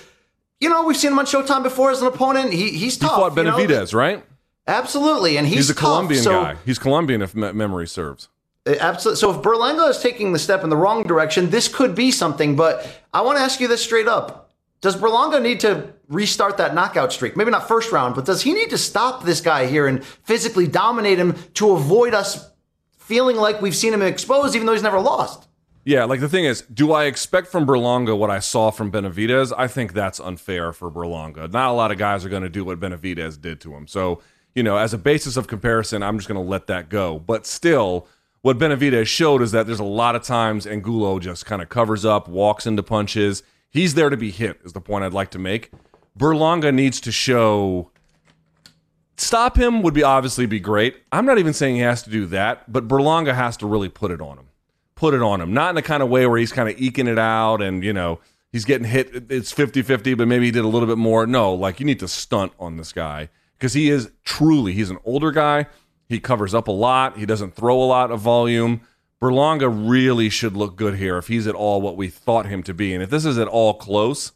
you know, we've seen him on Showtime before as an opponent. He, he's tough. He fought you know? Benavidez, right? Absolutely. And he's, He's, a tough, Colombian so- guy. He's Colombian, if me- memory serves. Uh, Absolutely. So if Berlanga is taking the step in the wrong direction, this could be something. But I want to ask you this straight up: Does Berlanga need to restart that knockout streak? Maybe not first round, but does he need to stop this guy here and physically dominate him to avoid us feeling like we've seen him exposed, even though he's never lost? Yeah, like the thing is, do I expect from Berlanga what I saw from Benavidez? I think that's unfair for Berlanga. Not a lot of guys are going to do what Benavidez did to him. So, you know, as a basis of comparison, I'm just going to let that go. But still, what Benavidez showed is that there's a lot of times Angulo just kind of covers up, walks into punches. He's there to be hit, is the point I'd like to make. Berlanga needs to show stop him would be obviously be great. I'm not even saying he has to do that, but Berlanga has to really put it on him. Put it on him. Not in the kind of way where he's kind of eking it out and, you know, he's getting hit. It's 50 50, but maybe he did a little bit more. No, like you need to stunt on this guy because he is truly, he's an older guy. He covers up a lot. He doesn't throw a lot of volume. Berlanga really should look good here if he's at all what we thought him to be. And if this is at all close,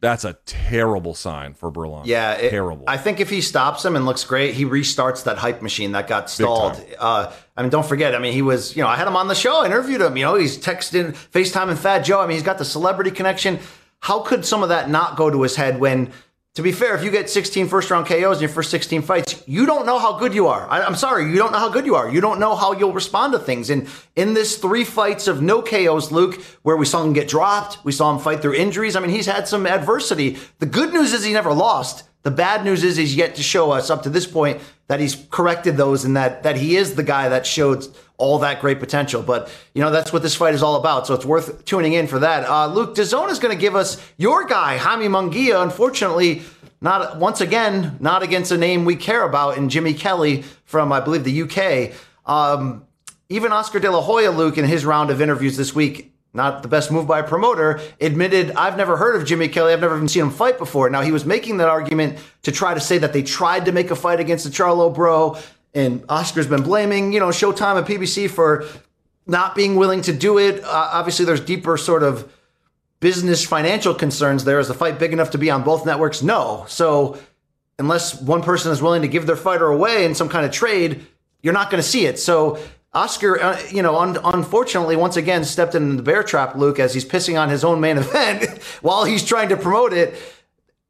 that's a terrible sign for Berlanga. Yeah, it- terrible. I think if he stops him and looks great, he restarts that hype machine that got stalled. Uh, I mean, don't forget. I mean, he was. You know, I had him on the show. I interviewed him. You know, he's texting, FaceTime, and Fat Joe. I mean, he's got the celebrity connection. How could some of that not go to his head when? To be fair, if you get 16 first round KOs in your first 16 fights, you don't know how good you are. I, I'm sorry, you don't know how good you are. You don't know how you'll respond to things. And in this three fights of no KOs, Luke, where we saw him get dropped, we saw him fight through injuries. I mean, he's had some adversity. The good news is he never lost. The bad news is he's yet to show us up to this point that he's corrected those and that that he is the guy that showed all that great potential. But you know that's what this fight is all about. So it's worth tuning in for that. Uh, Luke DAZN is going to give us your guy Jaime Munguia. Unfortunately, not once again not against a name we care about in Jimmy Kelly from I believe the UK. Um, even Oscar De La Hoya, Luke, in his round of interviews this week, not the best move by a promoter, admitted, I've never heard of Jimmy Kelly. I've never even seen him fight before. Now, he was making that argument to try to say that they tried to make a fight against the Charlo bro. And Oscar's been blaming, you know, Showtime and PBC for not being willing to do it. Uh, obviously, there's deeper sort of business financial concerns there. Is the fight big enough to be on both networks? No. So, unless one person is willing to give their fighter away in some kind of trade, you're not going to see it. So Oscar, uh, you know, un- unfortunately, once again stepped in the bear trap, Luke, as he's pissing on his own main event while he's trying to promote it.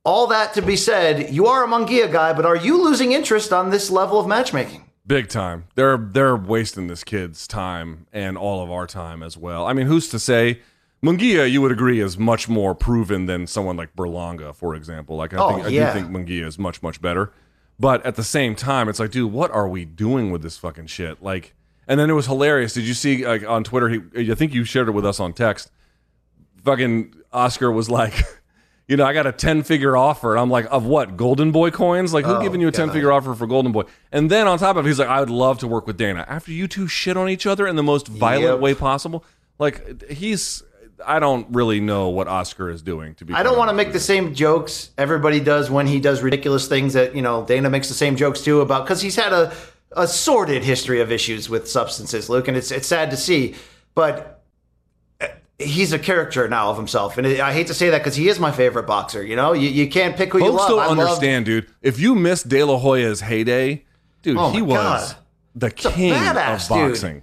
All that to be said, you are a Munguia guy, but are you losing interest on this level of matchmaking? Big time. They're they're wasting this kid's time and all of our time as well. I mean, who's to say? Munguia, you would agree, is much more proven than someone like Berlanga, for example. Like I Oh, think yeah. I do think Munguia is much much better. But at the same time, it's like, dude, what are we doing with this fucking shit? Like, And then it was hilarious. Did you see like on Twitter? He, I think you shared it with us on text. Fucking Oscar was like, you know, I got a ten figure offer, and I'm like, of what? Golden Boy coins? Like, who Oh, giving you a 10 figure offer for Golden Boy? And then on top of it, he's like, I would love to work with Dana. After you two shit on each other in the most violent Yep. way possible, like he's. I don't really know what Oscar is doing. To be, I don't want to make the same jokes everybody does when he does ridiculous things that, you know, Dana makes the same jokes too about because he's had a, a sordid history of issues with substances, Luke, and it's it's sad to see. But he's a character now of himself. And I hate to say that because he is my favorite boxer. You know, you, you can't pick who you Folks love. don't I love- understand, dude. If you miss De La Hoya's heyday, dude, Oh he was God. the king badass, of dude. boxing.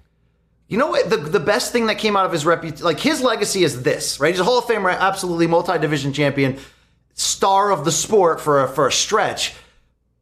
You know what? The, the best thing that came out of his reputation, like his legacy is this, right? He's a Hall of Famer, absolutely multi division champion, star of the sport for a, for a stretch.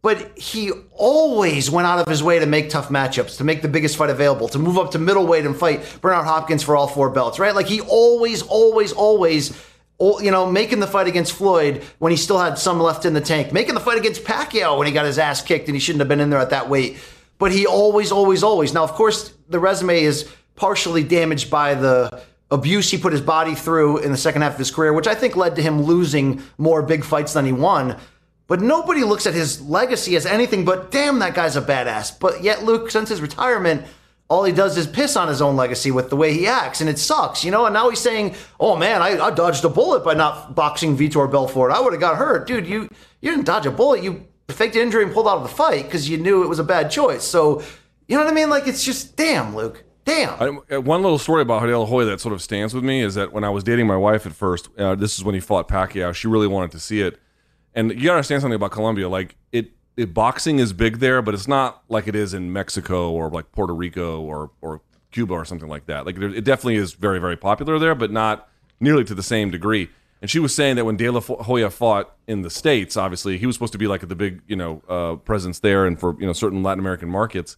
But he always went out of his way to make tough matchups, to make the biggest fight available, to move up to middleweight and fight Bernard Hopkins for all four belts, right? Like he always, always, always, you know, making the fight against Floyd when he still had some left in the tank, making the fight against Pacquiao when he got his ass kicked and he shouldn't have been in there at that weight. But he always, always, always. Now, of course, the resume is partially damaged by the abuse he put his body through in the second half of his career, which I think led to him losing more big fights than he won. But nobody looks at his legacy as anything but, damn, that guy's a badass. But yet, Luke, since his retirement, all he does is piss on his own legacy with the way he acts, and it sucks, you know? And now he's saying, oh man, I, I dodged a bullet by not boxing Vitor Belfort. I would have got hurt. Dude, you, you didn't dodge a bullet. You faked an injury and pulled out of the fight because you knew it was a bad choice. So, you know what I mean? Like, it's just, damn, Luke. Damn. I, uh, one little story about De La Hoya that sort of stands with me is that when I was dating my wife at first, uh, this is when he fought Pacquiao. She really wanted to see it, and you gotta understand something about Colombia. Like it, it boxing is big there, but it's not like it is in Mexico or like Puerto Rico or or Cuba or something like that. Like there, it definitely is very very popular there, but not nearly to the same degree. And she was saying that when De La Hoya fought in the states, obviously he was supposed to be like the big you know uh, presence there, and for you know certain Latin American markets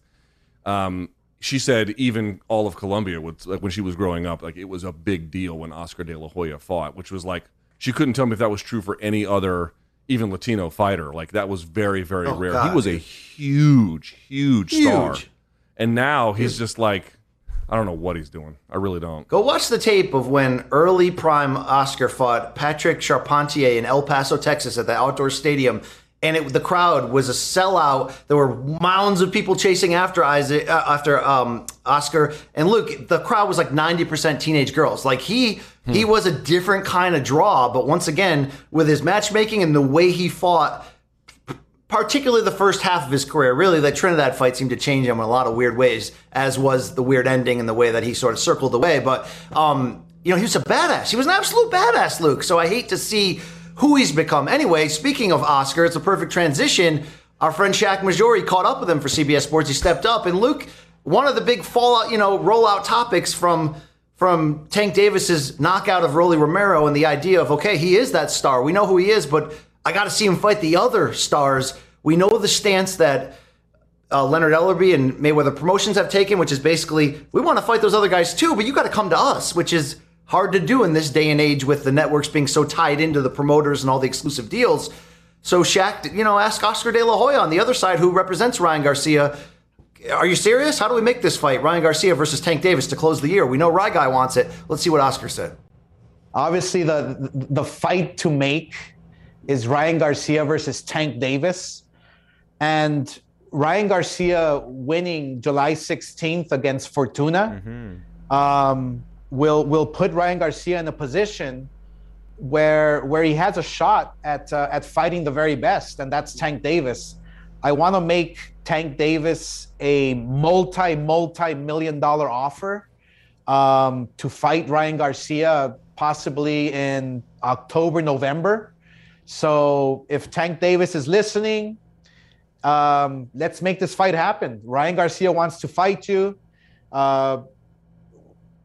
um, she said even all of Colombia would like when she was growing up, like it was a big deal when Oscar De La Hoya fought, which was like she couldn't tell me if that was true for any other even Latino fighter. Like that was very very Oh, rare. God, he was a dude. huge huge star, and now he's just like I don't know what he's doing. I really don't. Go watch the tape of when early prime Oscar fought Patrick Charpentier in El Paso, Texas, at the outdoor stadium, and it, the crowd was a sellout. There were mounds of people chasing after Isaac, uh, after um, Oscar, and Luke. The crowd was like ninety percent teenage girls. Like he he was a different kind of draw, but once again, with his matchmaking and the way he fought particularly the first half of his career. Really, that Trinidad fight seemed to change him in a lot of weird ways, as was the weird ending and the way that he sort of circled away. But um, you know, he was a badass. He was an absolute badass, Luke. So I hate to see who he's become. Anyway, speaking of Oscar, it's a perfect transition. Our friend Shak Mahjouri caught up with him for CBS Sports. He stepped up, and Luke, one of the big fallout, you know, rollout topics from from Tank Davis's knockout of Rolly Romero and the idea of okay, he is that star. We know who he is, but I got to see him fight the other stars. We know the stance that uh, Leonard Ellerbe and Mayweather Promotions have taken, which is basically we want to fight those other guys too, but you got to come to us, which is hard to do in this day and age with the networks being so tied into the promoters and all the exclusive deals. So Shak, you know, ask Oscar De La Hoya on the other side, who represents Ryan Garcia. Are you serious? How do we make this fight, Ryan Garcia versus Tank Davis, to close the year? We know Rye Guy wants it. Let's see what Oscar said. Obviously, the the fight to make is Ryan Garcia versus Tank Davis, and Ryan Garcia winning July 16th against Fortuna um, will will put Ryan Garcia in a position where where he has a shot at uh, at fighting the very best, and that's Tank Davis. I want to make Tank Davis a multi multi million dollar offer um, to fight Ryan Garcia possibly in October November. So if Tank Davis is listening, um, let's make this fight happen. Ryan Garcia wants to fight you. Uh,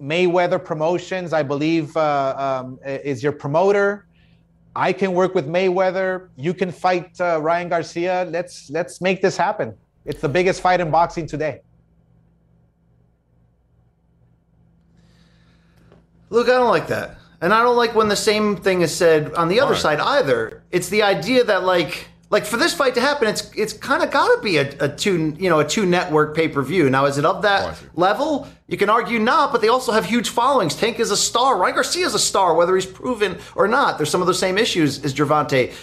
Mayweather Promotions, I believe, uh, um, is your promoter. I can work with Mayweather. You can fight uh, Ryan Garcia. Let's let's make this happen. It's the biggest fight in boxing today. Look, I don't like that. And I don't like when the same thing is said on the other Why? side either. It's the idea that, like, like for this fight to happen, it's it's kind of got to be a, a two you know a two network pay per view. Now, is it of that oh, level? You can argue not, but they also have huge followings. Tank is a star. Ryan Garcia is a star, whether he's proven or not. There's some of the same issues as Gervonta.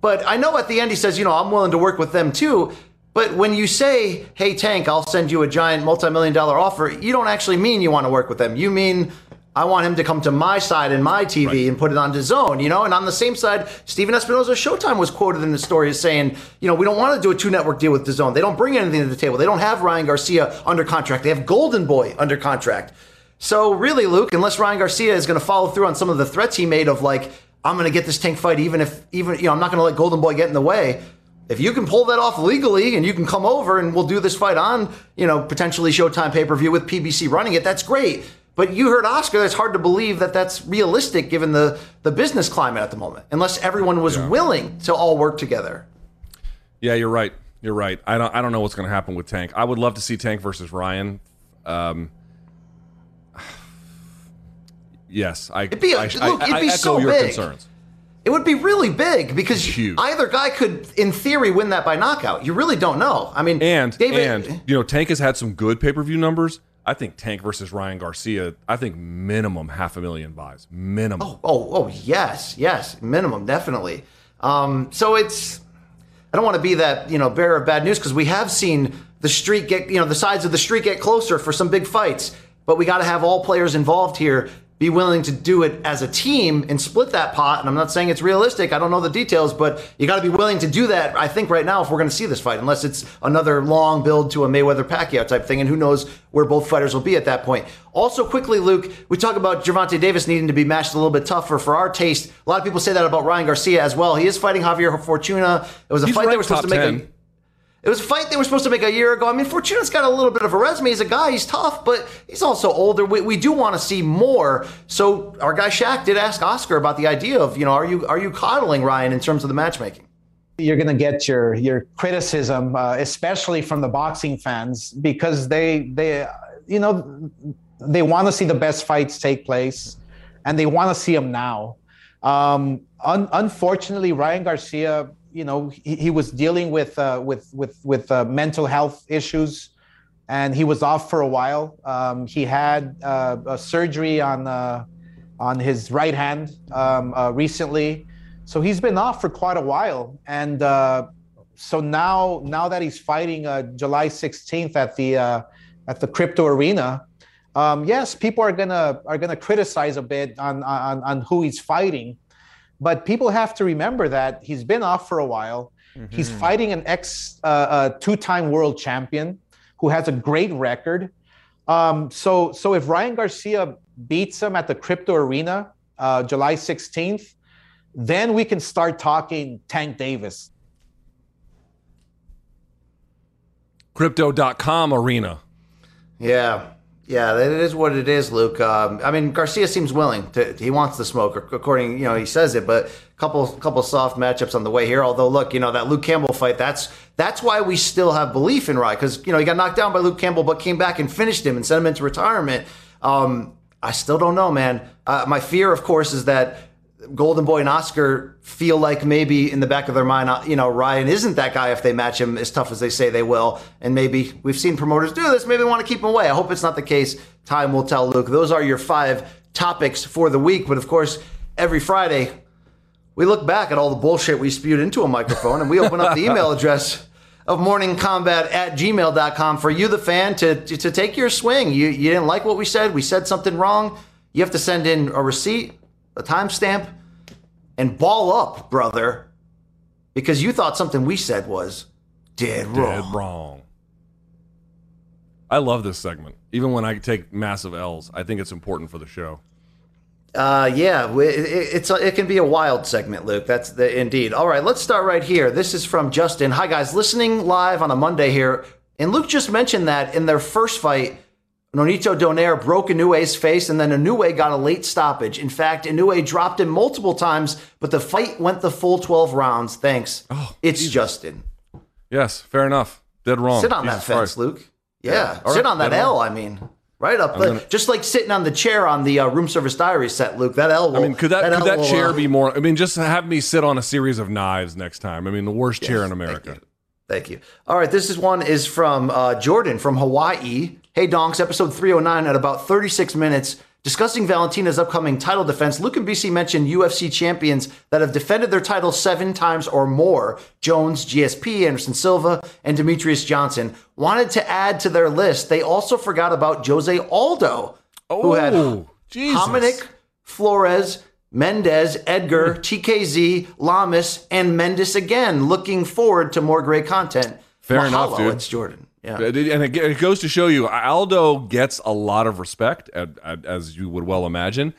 But I know at the end he says, you know, I'm willing to work with them too. But when you say, hey, Tank, I'll send you a giant multi million dollar offer, you don't actually mean you want to work with them. You mean, I want him to come to my side and my TV and put it on zone, you know? And on the same side, Stephen Espinoza Showtime was quoted in the story as saying, you know, we don't want to do a two network deal with DAZN. They don't bring anything to the table. They don't have Ryan Garcia under contract. They have Golden Boy under contract. So really, Luke, unless Ryan Garcia is going to follow through on some of the threats he made of like, I'm going to get this tank fight, even if, even, you know, I'm not going to let Golden Boy get in the way. If you can pull that off legally and you can come over and we'll do this fight on, you know, potentially Showtime pay per view with PBC running it, that's great. But you heard Oscar. It's hard to believe that that's realistic given the the business climate at the moment, unless everyone was willing to all work together. Yeah, you're right. You're right. I don't. I don't know what's going to happen with Tank. I would love to see Tank versus Ryan. Um, yes, I. It'd be a- I, look, I, it'd I be echo so your big. concerns. It would be really big because either guy could, in theory, win that by knockout. You really don't know. I mean, And David, and you know, Tank has had some good pay per view numbers. I think Tank versus Ryan Garcia. I think minimum half a million buys. Minimum. Oh, oh, oh yes, yes, minimum, definitely. Um, so it's, I don't want to be that you know bearer of bad news because we have seen the street get, you know, the sides of the street get closer for some big fights, but we got to have all players involved here be willing to do it as a team and split that pot. And I'm not saying it's realistic. I don't know the details, but you got to be willing to do that. I think right now if we're going to see this fight, unless it's another long build to a Mayweather Pacquiao type thing, and who knows where both fighters will be at that point. Also, quickly, Luke, we talk about Gervonta Davis needing to be matched a little bit tougher for our taste. A lot of people say that about Ryan Garcia as well. He is fighting Javier Fortuna. It was a He's fight they were supposed to make. 10. A, it was a fight they were supposed to make a year ago. I mean, Fortuna's got a little bit of a resume. He's a guy. He's tough, but he's also older. We, we do want to see more. So our guy Shak did ask Oscar about the idea of, you know, are you are you coddling Ryan in terms of the matchmaking? you're going to get your your criticism, uh, especially from the boxing fans, because they they you know they want to see the best fights take place, and they want to see them now. Um, un- unfortunately, Ryan Garcia, you know, he, he was dealing with uh, with with with uh, mental health issues, and he was off for a while. Um, he had uh, a surgery on uh, on his right hand um, uh, recently. So he's been off for quite a while, and uh, so now now that he's fighting July 16th at the at the crypto arena, um, yes, people are gonna are gonna criticize a bit on, on on who he's fighting, but people have to remember that he's been off for a while. He's fighting an ex uh, uh, two-time world champion who has a great record. Um, so so if Ryan Garcia beats him at the crypto arena uh, July 16th then we can start talking Tank Davis. Crypto.com arena. Yeah. Yeah, that is what it is, Luke. Um, I mean, Garcia seems willing to. He wants the smoke, according you know he says it. But couple couple soft matchups on the way here. Although, look, you know that Luke Campbell fight. That's that's why we still have belief in Ryan because you know he got knocked down by Luke Campbell, but came back and finished him and sent him into retirement. Um, I still don't know, man. Uh, my fear, of course, is that Golden Boy and Oscar feel like maybe in the back of their mind, uh, you know, Ryan isn't that guy if they match him as tough as they say they will. And maybe we've seen promoters do this. Maybe they want to keep him away. I hope it's not the case. Time will tell, Luke. Those are your five topics for the week. But of course, every Friday, we look back at all the bullshit we spewed into a microphone and we open up the email address of morningkombat at gmail.com for you, the fan, to, to, to take your swing. You, you didn't like what we said. We said something wrong. You have to send in a receipt, a timestamp, and ball up, brother, because you thought something we said was dead wrong. Dead wrong. I love this segment. Even when I take massive L's, I think it's important for the show. Uh, yeah, it, it's a, it can be a wild segment, Luke. That's the indeed. All right, let's start right here. This is from Justin. Hi guys, listening live on a Monday here, and Luke just mentioned that in their first fight, Nonito Donaire broke Inoue's face, and then Inoue got a late stoppage. In fact, Inoue dropped him multiple times, but the fight went the full twelve rounds. Thanks. Oh, it's Justin. Yes, fair enough. Dead wrong. Sit on Jesus that fence, Christ. Luke. Yeah, Yeah, sit right, on that dead L. wrong. I mean, right up, I'm gonna- just like sitting on the chair on the uh, room service diary set, Luke. That L. Will, I mean, could that, L could that will, chair uh, be more? I mean, just have me sit on a series of knives next time. I mean, the worst chair in Thank America. you. Thank you. All right, this is one is from uh, Jordan from Hawaii. Hey, Donks, episode 309 at about 36 minutes. Discussing Valentina's upcoming title defense, Luke and BC mentioned UFC champions that have defended their title seven times or more Jones, GSP, Anderson Silva, and Demetrious Johnson. Wanted to add to their list, they also forgot about Jose Aldo, who oh, had Oh, Jesus. Hominick Flores, Mendes, Edgar, hmm. TKZ, Lamas, and Mendes again. Looking forward to more great content. Fair enough, Mahalo, dude. It's Jordan. Yeah. And it, goes to show you, Aldo gets a lot of respect, as you would well imagine.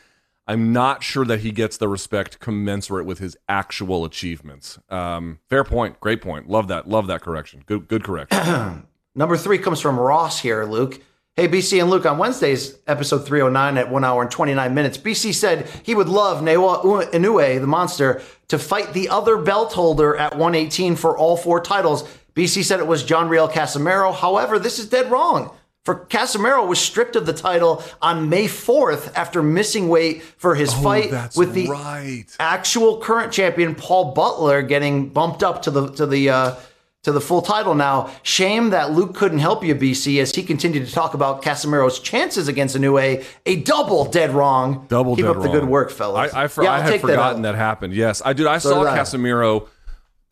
I'm not sure that he gets the respect commensurate with his actual achievements. Um, fair point, great point. Love that, love that correction. Good, good correction. Number three comes from Ross here, Luke. Hey, BC and Luke, on Wednesday's episode 309 at 1 hour and 29 minutes, BC said he would love Naoya Inoue, the monster, to fight the other belt holder at 118 for all four titles. BC said it was John Riel Casimero. However, this is dead wrong. For Casimiro was stripped of the title on May 4th after missing weight for his fight Oh, that's with the right. actual current champion Paul Butler getting bumped up to the to the uh, to the full title now. Shame that Luke couldn't help you, BC, as he continued to talk about Casimero's chances against Inoue. A A double dead wrong. Double dead wrong. Keep dead up the good work, fellas. I, I, for, Yeah, I had forgotten that, that, happened. Yes, I did. I So saw did I. Casimero.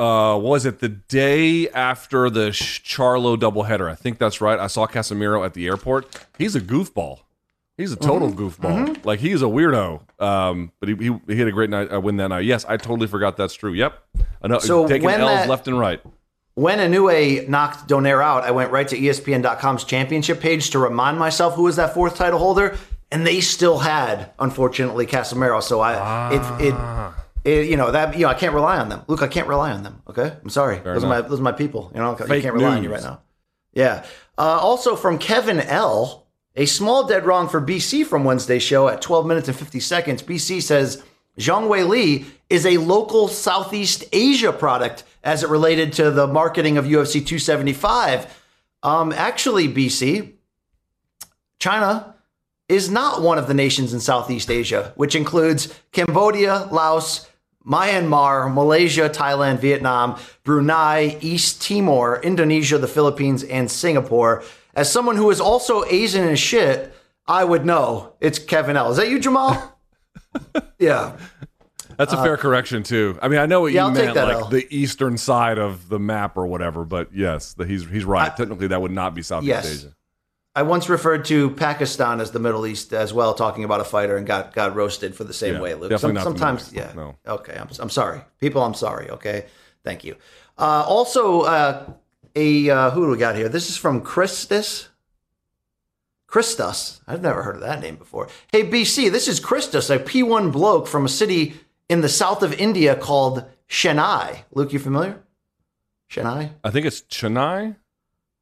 Uh, was it the day after the Charlo doubleheader? I think that's right. I saw Casimero at the airport. He's a goofball. He's a total Mm-hmm. goofball. Like he's a weirdo. Um, but he, he, he had a great night. Uh, win that night. Yes, I totally forgot that's true. Yep. Know, So taking L's that- left and right. When Inoue knocked Donaire out, I went right to ESPN.com's championship page to remind myself who was that fourth title holder, and they still had, unfortunately, Casimero. So I, it, it, Ah. It, you know that you know I can't rely on them. Look, I can't rely on them. Okay, I'm sorry. those are my those are my people. You know, I Fake can't rely on you right now. Yeah. Uh, also from Kevin L. A small dead wrong for BC from Wednesday's show at 12 minutes and 50 seconds. BC says Zhang Weili is a local Southeast Asia product as it related to the marketing of UFC 275. Um, actually, BC, China is not one of the nations in Southeast Asia, which includes Cambodia, Laos, Myanmar, Malaysia, Thailand, Vietnam, Brunei, East Timor, Indonesia, the Philippines, and Singapore. As someone who is also Asian as shit, I would know it's Kevin L. Is that you, Jamal? yeah. That's a fair correction too. I mean, I know what Uh, yeah, you I'll meant, that like L. the eastern side of the map or whatever. But yes, the, he's he's right. Technically, that would not be Southeast Yes. Asia. I once referred to Pakistan as the Middle East as well, talking about a fighter and got got roasted for the same Yeah, way, Luke. not sometimes, yeah. No. Okay, I'm, I'm sorry, people. I'm sorry. Okay, thank you. Uh, also, uh, a uh, who do we got here? This is from Christus. Christus. I've never heard of that name before. Hey, BC, this is Christus, a P1 bloke from a city in the south of India called Chennai. Luke, you familiar? Chennai. I think it's Chennai.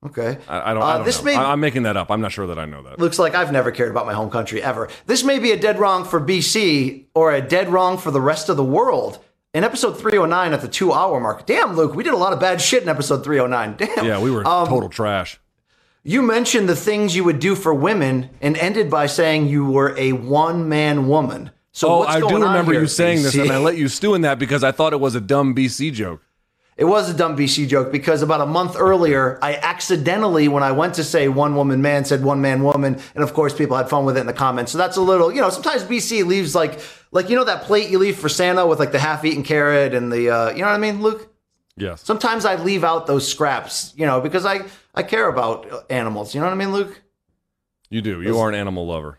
Okay. I, I don't. Uh, I don't this know. may- I, am making that up. I'm not sure that I know that. Looks like I've never cared about my home country ever. This may be a dead wrong for BC or a dead wrong for the rest of the world. In episode 309 at the two hour mark. Damn, Luke, we did a lot of bad shit in episode 309. Damn. Yeah, we were Um, total trash. You mentioned the things you would do for women and ended by saying you were a one man woman. So oh, I do remember here, you saying this, and I let you stew in that because I thought it was a dumb BC joke. It was a dumb BC joke because about a month earlier, I accidentally, when I went to say one woman man, said one man woman, and of course people had fun with it in the comments. So that's a little, you know, sometimes BC leaves like, like you know that plate you leave for Santa with like the half-eaten carrot and the, uh, you know what I mean, Luke? Yes. Sometimes I leave out those scraps, you know, because I I care about animals. You know what I mean, Luke? You do. You are an animal lover.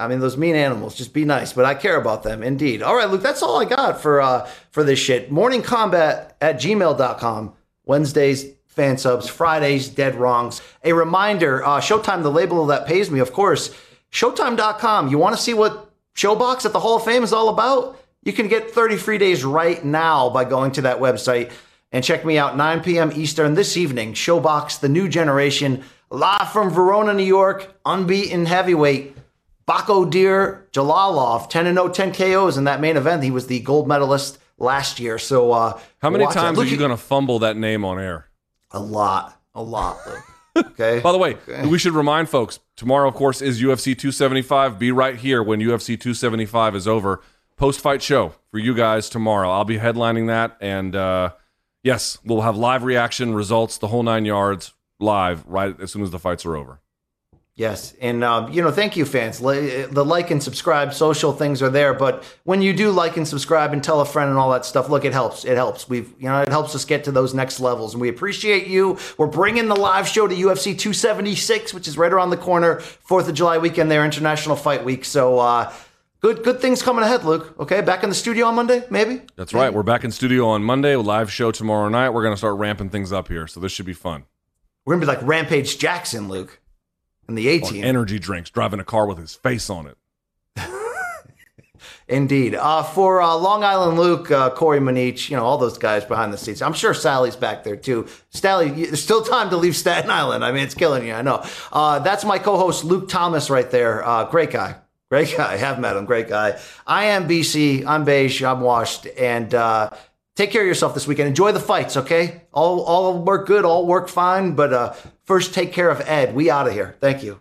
I mean, those mean animals. Just be nice, but I care about them indeed. All right, Luke, that's all I got for uh for this shit. Morning Kombat at gmail.com. Wednesdays, fan subs, Fridays, dead wrongs. A reminder, uh Showtime, the label that pays me, of course. Showtime.com. You want to see what ShoBox at the Hall of Fame is all about? You can get 30 free days right now by going to that website and check me out 9 p.m. Eastern this evening. ShoBox, the new generation, live from Verona, New York, unbeaten heavyweight. Bako Deer Jalolov, 10 0, 10 KOs in that main event. He was the gold medalist last year. So, uh, How many times are you going to fumble that name on air? A lot, a lot. Okay. By the way, we should remind folks tomorrow, of course, is UFC 275. Be right here when UFC 275 is over. Post fight show for you guys tomorrow. I'll be headlining that. And uh, yes, we'll have live reaction, results, the whole nine yards live right as soon as the fights are over. Yes, and um, you know, thank you, fans. The like and subscribe, social things are there, but when you do like and subscribe and tell a friend and all that stuff, look, it helps. It helps. We've, you know, it helps us get to those next levels, and we appreciate you. We're bringing the live show to UFC 276, which is right around the corner, Fourth of July weekend, there, International Fight Week. So, uh, good, good things coming ahead, Luke. Okay, back in the studio on Monday, maybe. That's right. We're back in studio on Monday, live show tomorrow night. We're going to start ramping things up here. So this should be fun. We're gonna be like Rampage Jackson, Luke, in the 18. Energy drinks, driving a car with his face on it. Indeed. Uh, for uh, Long Island Luke, uh, Corey Manich, you know, all those guys behind the scenes. I'm sure Sally's back there too. Sally, there's still time to leave Staten Island. I mean, it's killing you. I know. Uh, that's my co host, Luke Thomas, right there. Uh, great guy. Great guy. I Have met him. Great guy. I am BC. I'm beige. I'm washed. And uh, take care of yourself this weekend. Enjoy the fights, okay? All, all work good. All work fine. But uh, first, take care of Ed. We out of here. Thank you.